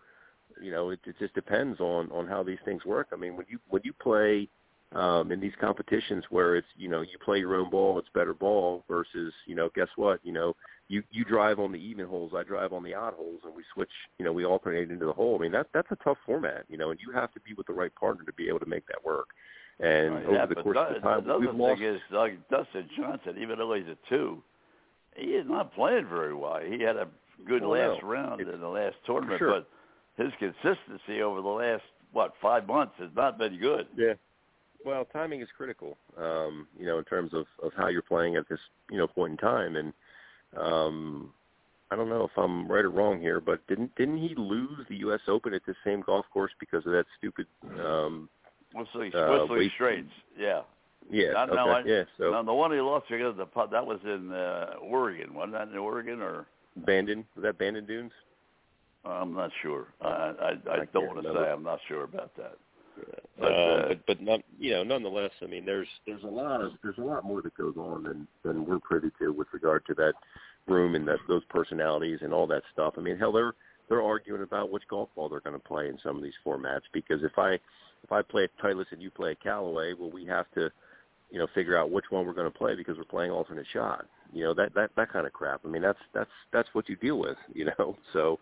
[SPEAKER 9] you know, it, it just depends on on how these things work. I mean, when you when you play um, in these competitions where it's you know you play your own ball, it's better ball versus you know guess what you know you you drive on the even holes, I drive on the odd holes, and we switch you know we alternate into the hole. I mean that that's a tough format, you know, and you have to be with the right partner to be able to make that work. And
[SPEAKER 3] Right,
[SPEAKER 9] over
[SPEAKER 3] yeah,
[SPEAKER 9] the course
[SPEAKER 3] the,
[SPEAKER 9] of the time,
[SPEAKER 3] the other
[SPEAKER 9] we've lost.
[SPEAKER 3] thing is, Doug, Dustin Johnson, even though he's a two, he is not playing very well. He had a good
[SPEAKER 9] Well,
[SPEAKER 3] last
[SPEAKER 9] no,
[SPEAKER 3] round in the last tournament,
[SPEAKER 9] sure.
[SPEAKER 3] but his consistency over the last what five months has not been good.
[SPEAKER 9] Yeah. Well, timing is critical, um, you know, in terms of, of how you're playing at this, you know, point in time. And um, I don't know if I'm right or wrong here, but didn't didn't he lose the U.S. Open at the same golf course because of that stupid? Um,
[SPEAKER 3] Whistling,
[SPEAKER 9] Uh,
[SPEAKER 3] Whistling Straits, yeah.
[SPEAKER 9] Yeah.
[SPEAKER 3] Not-
[SPEAKER 9] okay.
[SPEAKER 3] no, I-
[SPEAKER 9] yeah. So
[SPEAKER 3] No, the one he lost because the putt that was in uh, Oregon. Wasn't that in Oregon or?
[SPEAKER 9] Bandon was that Bandon Dunes?
[SPEAKER 3] I'm not sure. I I, I,
[SPEAKER 9] I
[SPEAKER 3] don't want to say I'm not sure about that. But,
[SPEAKER 9] But, uh,
[SPEAKER 3] uh,
[SPEAKER 9] but but not, you know, nonetheless, I mean, there's there's a lot of there's a lot more that goes on than than we're privy to with regard to that room and that those personalities and all that stuff. I mean, hell, they're they're arguing about which golf ball they're going to play in some of these formats because if I if I play at Titleist and you play at Callaway, well, we have to you know figure out which one we're going to play because we're playing alternate shot. You know that that that kind of crap. I mean, that's that's that's what you deal with. You know, so.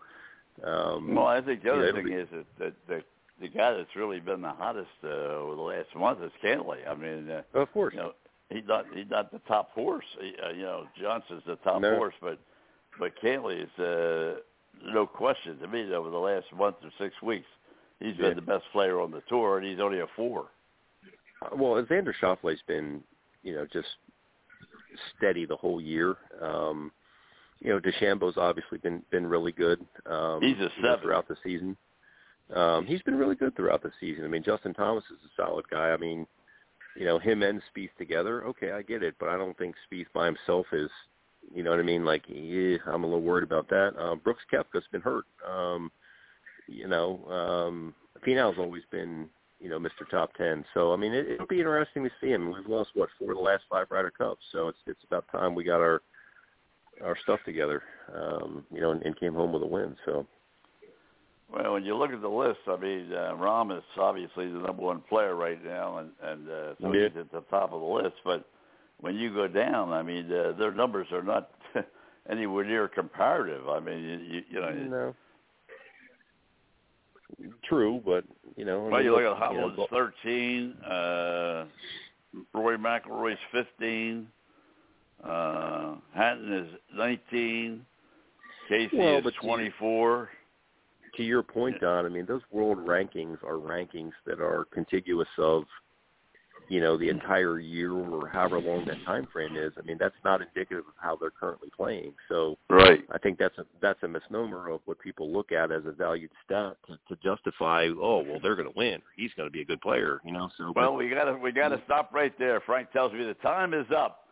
[SPEAKER 9] Um,
[SPEAKER 3] well, I think the
[SPEAKER 9] you know,
[SPEAKER 3] other thing is that, that that the guy that's really been the hottest uh, over the last month is Cantlay. I mean, uh,
[SPEAKER 9] of course.
[SPEAKER 3] you know, he's not he's not the top horse. He, uh, you know, Johnson's the top
[SPEAKER 9] No.
[SPEAKER 3] horse, but but Cantlay is uh, no question to me that over the last month or six weeks. He's been the best player on the tour, and he's only a four.
[SPEAKER 9] Uh, Well, Xander Schauffele's been, you know, just steady the whole year. Um, you know, DeChambeau's obviously been been really good. Um,
[SPEAKER 3] He's a seven.
[SPEAKER 9] throughout the season. Um, he's been really good throughout the season. I mean, Justin Thomas is a solid guy. I mean, you know, him and Spieth together, okay, I get it, but I don't think Spieth by himself is, you know what I mean? Like, yeah, I'm a little worried about that. Um, Brooks Koepka's been hurt. Um, you know, um, Finau's always been, you know, Mr. Top Ten. So I mean, it, it'll be interesting to see him. We've lost what four of the last five Ryder Cups, so it's it's about time we got our our stuff together, um, you know, and, and came home with a win. So
[SPEAKER 3] Well, when you look at the list, I mean, uh, Rahm is obviously the number one player right now, and and uh, so
[SPEAKER 9] Yeah.
[SPEAKER 3] he's at the top of the list. But when you go down, I mean, uh, their numbers are not anywhere near comparative. I mean, you, you, you know,
[SPEAKER 9] no, true, but you know, I
[SPEAKER 3] well,
[SPEAKER 9] mean,
[SPEAKER 3] you look at
[SPEAKER 9] you know,
[SPEAKER 3] thirteen, uh, Roy McIlroy's fifteen, uh, Hatton is nineteen, Casey
[SPEAKER 9] Well,
[SPEAKER 3] is
[SPEAKER 9] but
[SPEAKER 3] twenty-four.
[SPEAKER 9] to your point, Don, I mean, those world rankings are rankings that are contiguous of, you know, the entire year or however long that time frame is. I mean, that's not indicative of how they're currently playing. So
[SPEAKER 3] Right.
[SPEAKER 9] I think that's a that's a misnomer of what people look at as a valued stat to, to justify. Oh, well, they're going to win. He's going to be a good player, you know. So
[SPEAKER 3] Well, we gotta we gotta stop right there. Frank tells me the time is up.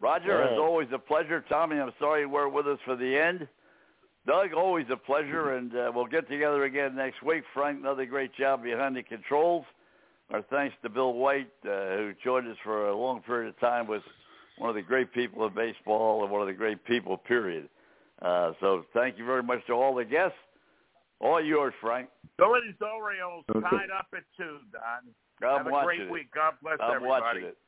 [SPEAKER 3] Roger,
[SPEAKER 9] All
[SPEAKER 3] as always, a pleasure. Tommy, I'm sorry you weren't with us for the end. Doug, always a pleasure, and uh, we'll get together again next week. Frank, another great job behind the controls. Our thanks to Bill White, uh, who joined us for a long period of time, was one of the great people in baseball and one of the great people, period. Uh, so thank you very much to all the guests. All yours, Frank.
[SPEAKER 5] Phillies Orioles
[SPEAKER 11] Okay.
[SPEAKER 5] tied up at two, Don.
[SPEAKER 3] I'm
[SPEAKER 5] Have a
[SPEAKER 3] watching
[SPEAKER 5] great
[SPEAKER 3] it.
[SPEAKER 5] week. God bless
[SPEAKER 3] I'm
[SPEAKER 5] everybody.
[SPEAKER 3] watching it.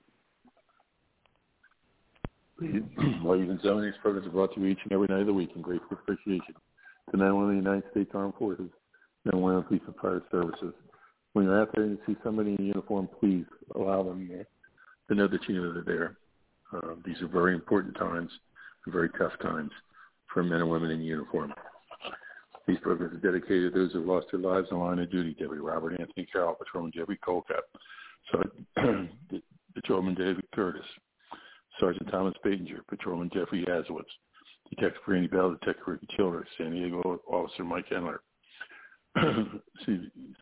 [SPEAKER 10] Ladies and gentlemen, these programs are brought to you each and every night of the week in grateful appreciation to women of the United States Armed Forces and women of police and fire services. When you're out there and you see somebody in uniform, please allow them to know that you know they're there. Uh, these are very important times, very tough times for men and women in uniform. These programs are dedicated to those who lost their lives in the line of duty. Deputy Robert Anthony Carroll, Patrolman Jeffrey Colcott, Sergeant Patrolman David Curtis, Sergeant Thomas Batinger, Patrolman Jeffrey Aswitz, Detective Randy Bell, Detective Ricky Childers, San Diego Officer Mike Endler,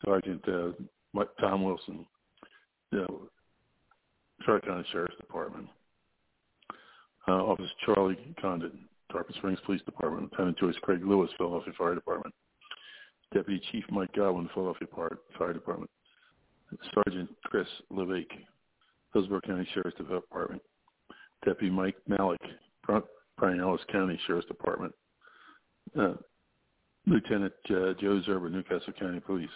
[SPEAKER 10] Sergeant uh, Mike, Tom Wilson, uh, Charlotte County Sheriff's Department, uh, Officer Charlie Condon, Tarpon Springs Police Department, Lieutenant Joyce Craig Lewis, Philadelphia Fire Department, Deputy Chief Mike Godwin, Philadelphia Fire Department, Sergeant Chris Levake, Hillsborough County Sheriff's Department, Deputy Mike Malik, Bryan Ellis County Sheriff's Department, uh, Lieutenant uh, Joe Zerber, Newcastle County Police,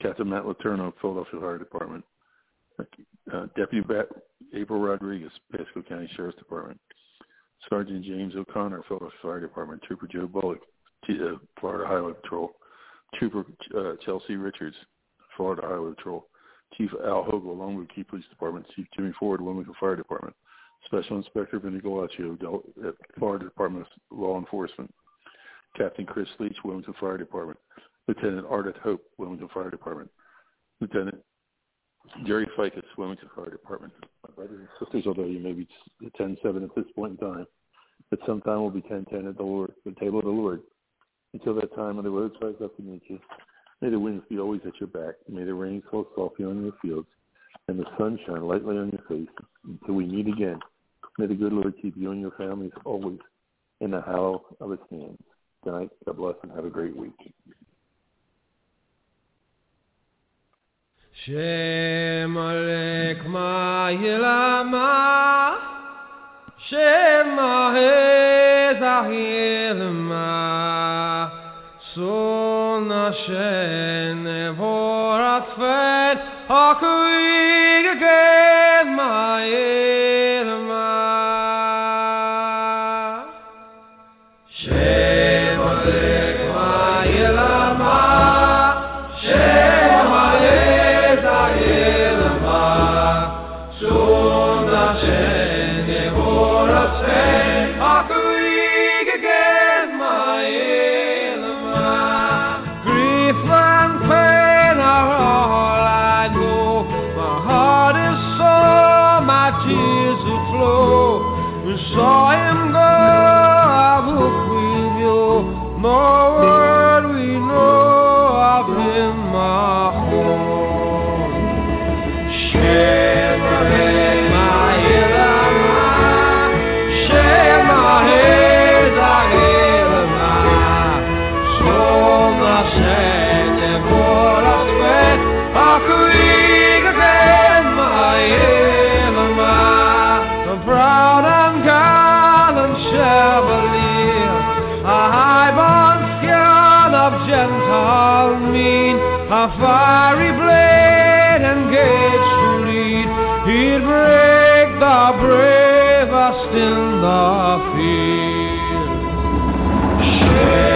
[SPEAKER 10] Captain Matt Laterno, Philadelphia Fire Department, uh, Deputy Bat- April Rodriguez, Pasco County Sheriff's Department, Sergeant James O'Connor, Philadelphia Fire Department, Trooper Joe Bullock, T- uh, Florida Highway Patrol, Trooper uh, Chelsea Richards, Florida Highway Patrol, Chief Al Hogle, with Key Police Department, Chief Jimmy Ford, Wilmington Fire Department, Special Inspector Vinny Galaccio, at Florida Department of Law Enforcement, Captain Chris Leach, Wilmington Fire Department, Lieutenant Ardeth Hope, Wilmington Fire Department, Lieutenant Jerry Ficus, Wilmington Fire Department. My brothers and sisters, although you may be 10-7 at this point in time, but sometime we'll be 10-10 at the Lord, the table of the Lord. Until that time, on the road rise up to meet you. May the winds be always at your back. May the rain fall softly on your fields and the sun shine lightly on your face until we meet again. May the good Lord keep you and your families always in the hollow of his hands. Good night. God bless and have a great week.
[SPEAKER 12] Shem Alek Ahezahilma Son Hashem Nevorat Fet Hakuig Again Ma'ilma Chevalier A high-born scion of gentle mien A fiery blade engaged to lead. He'd break the bravest in the field. And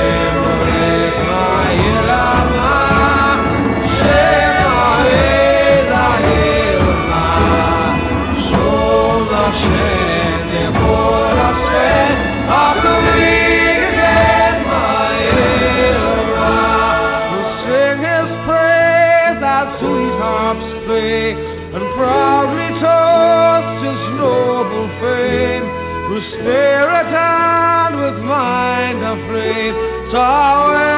[SPEAKER 12] fame with spirit and with mind afraid, Tawish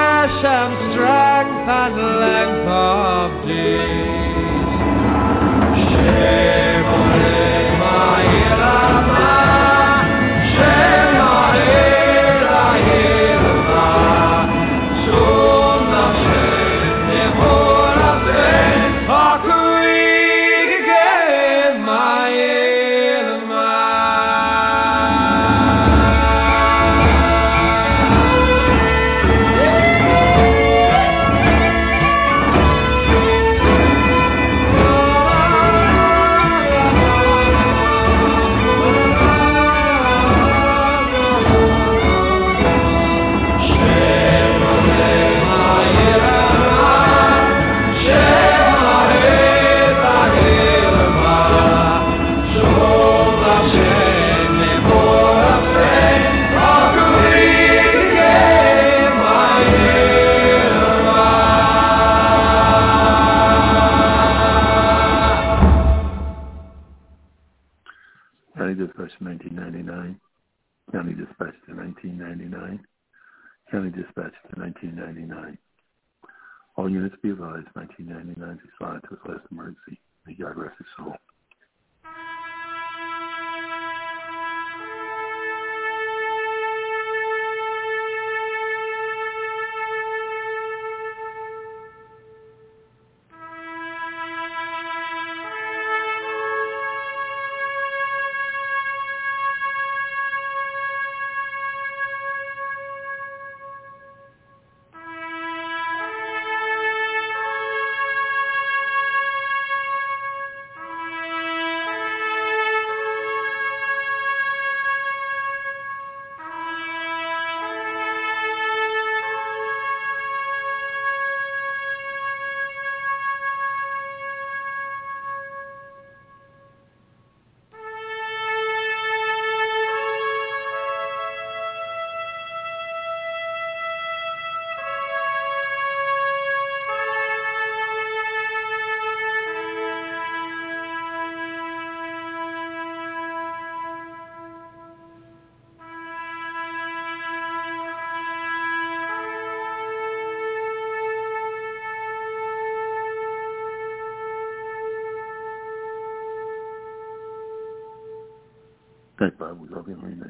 [SPEAKER 10] We love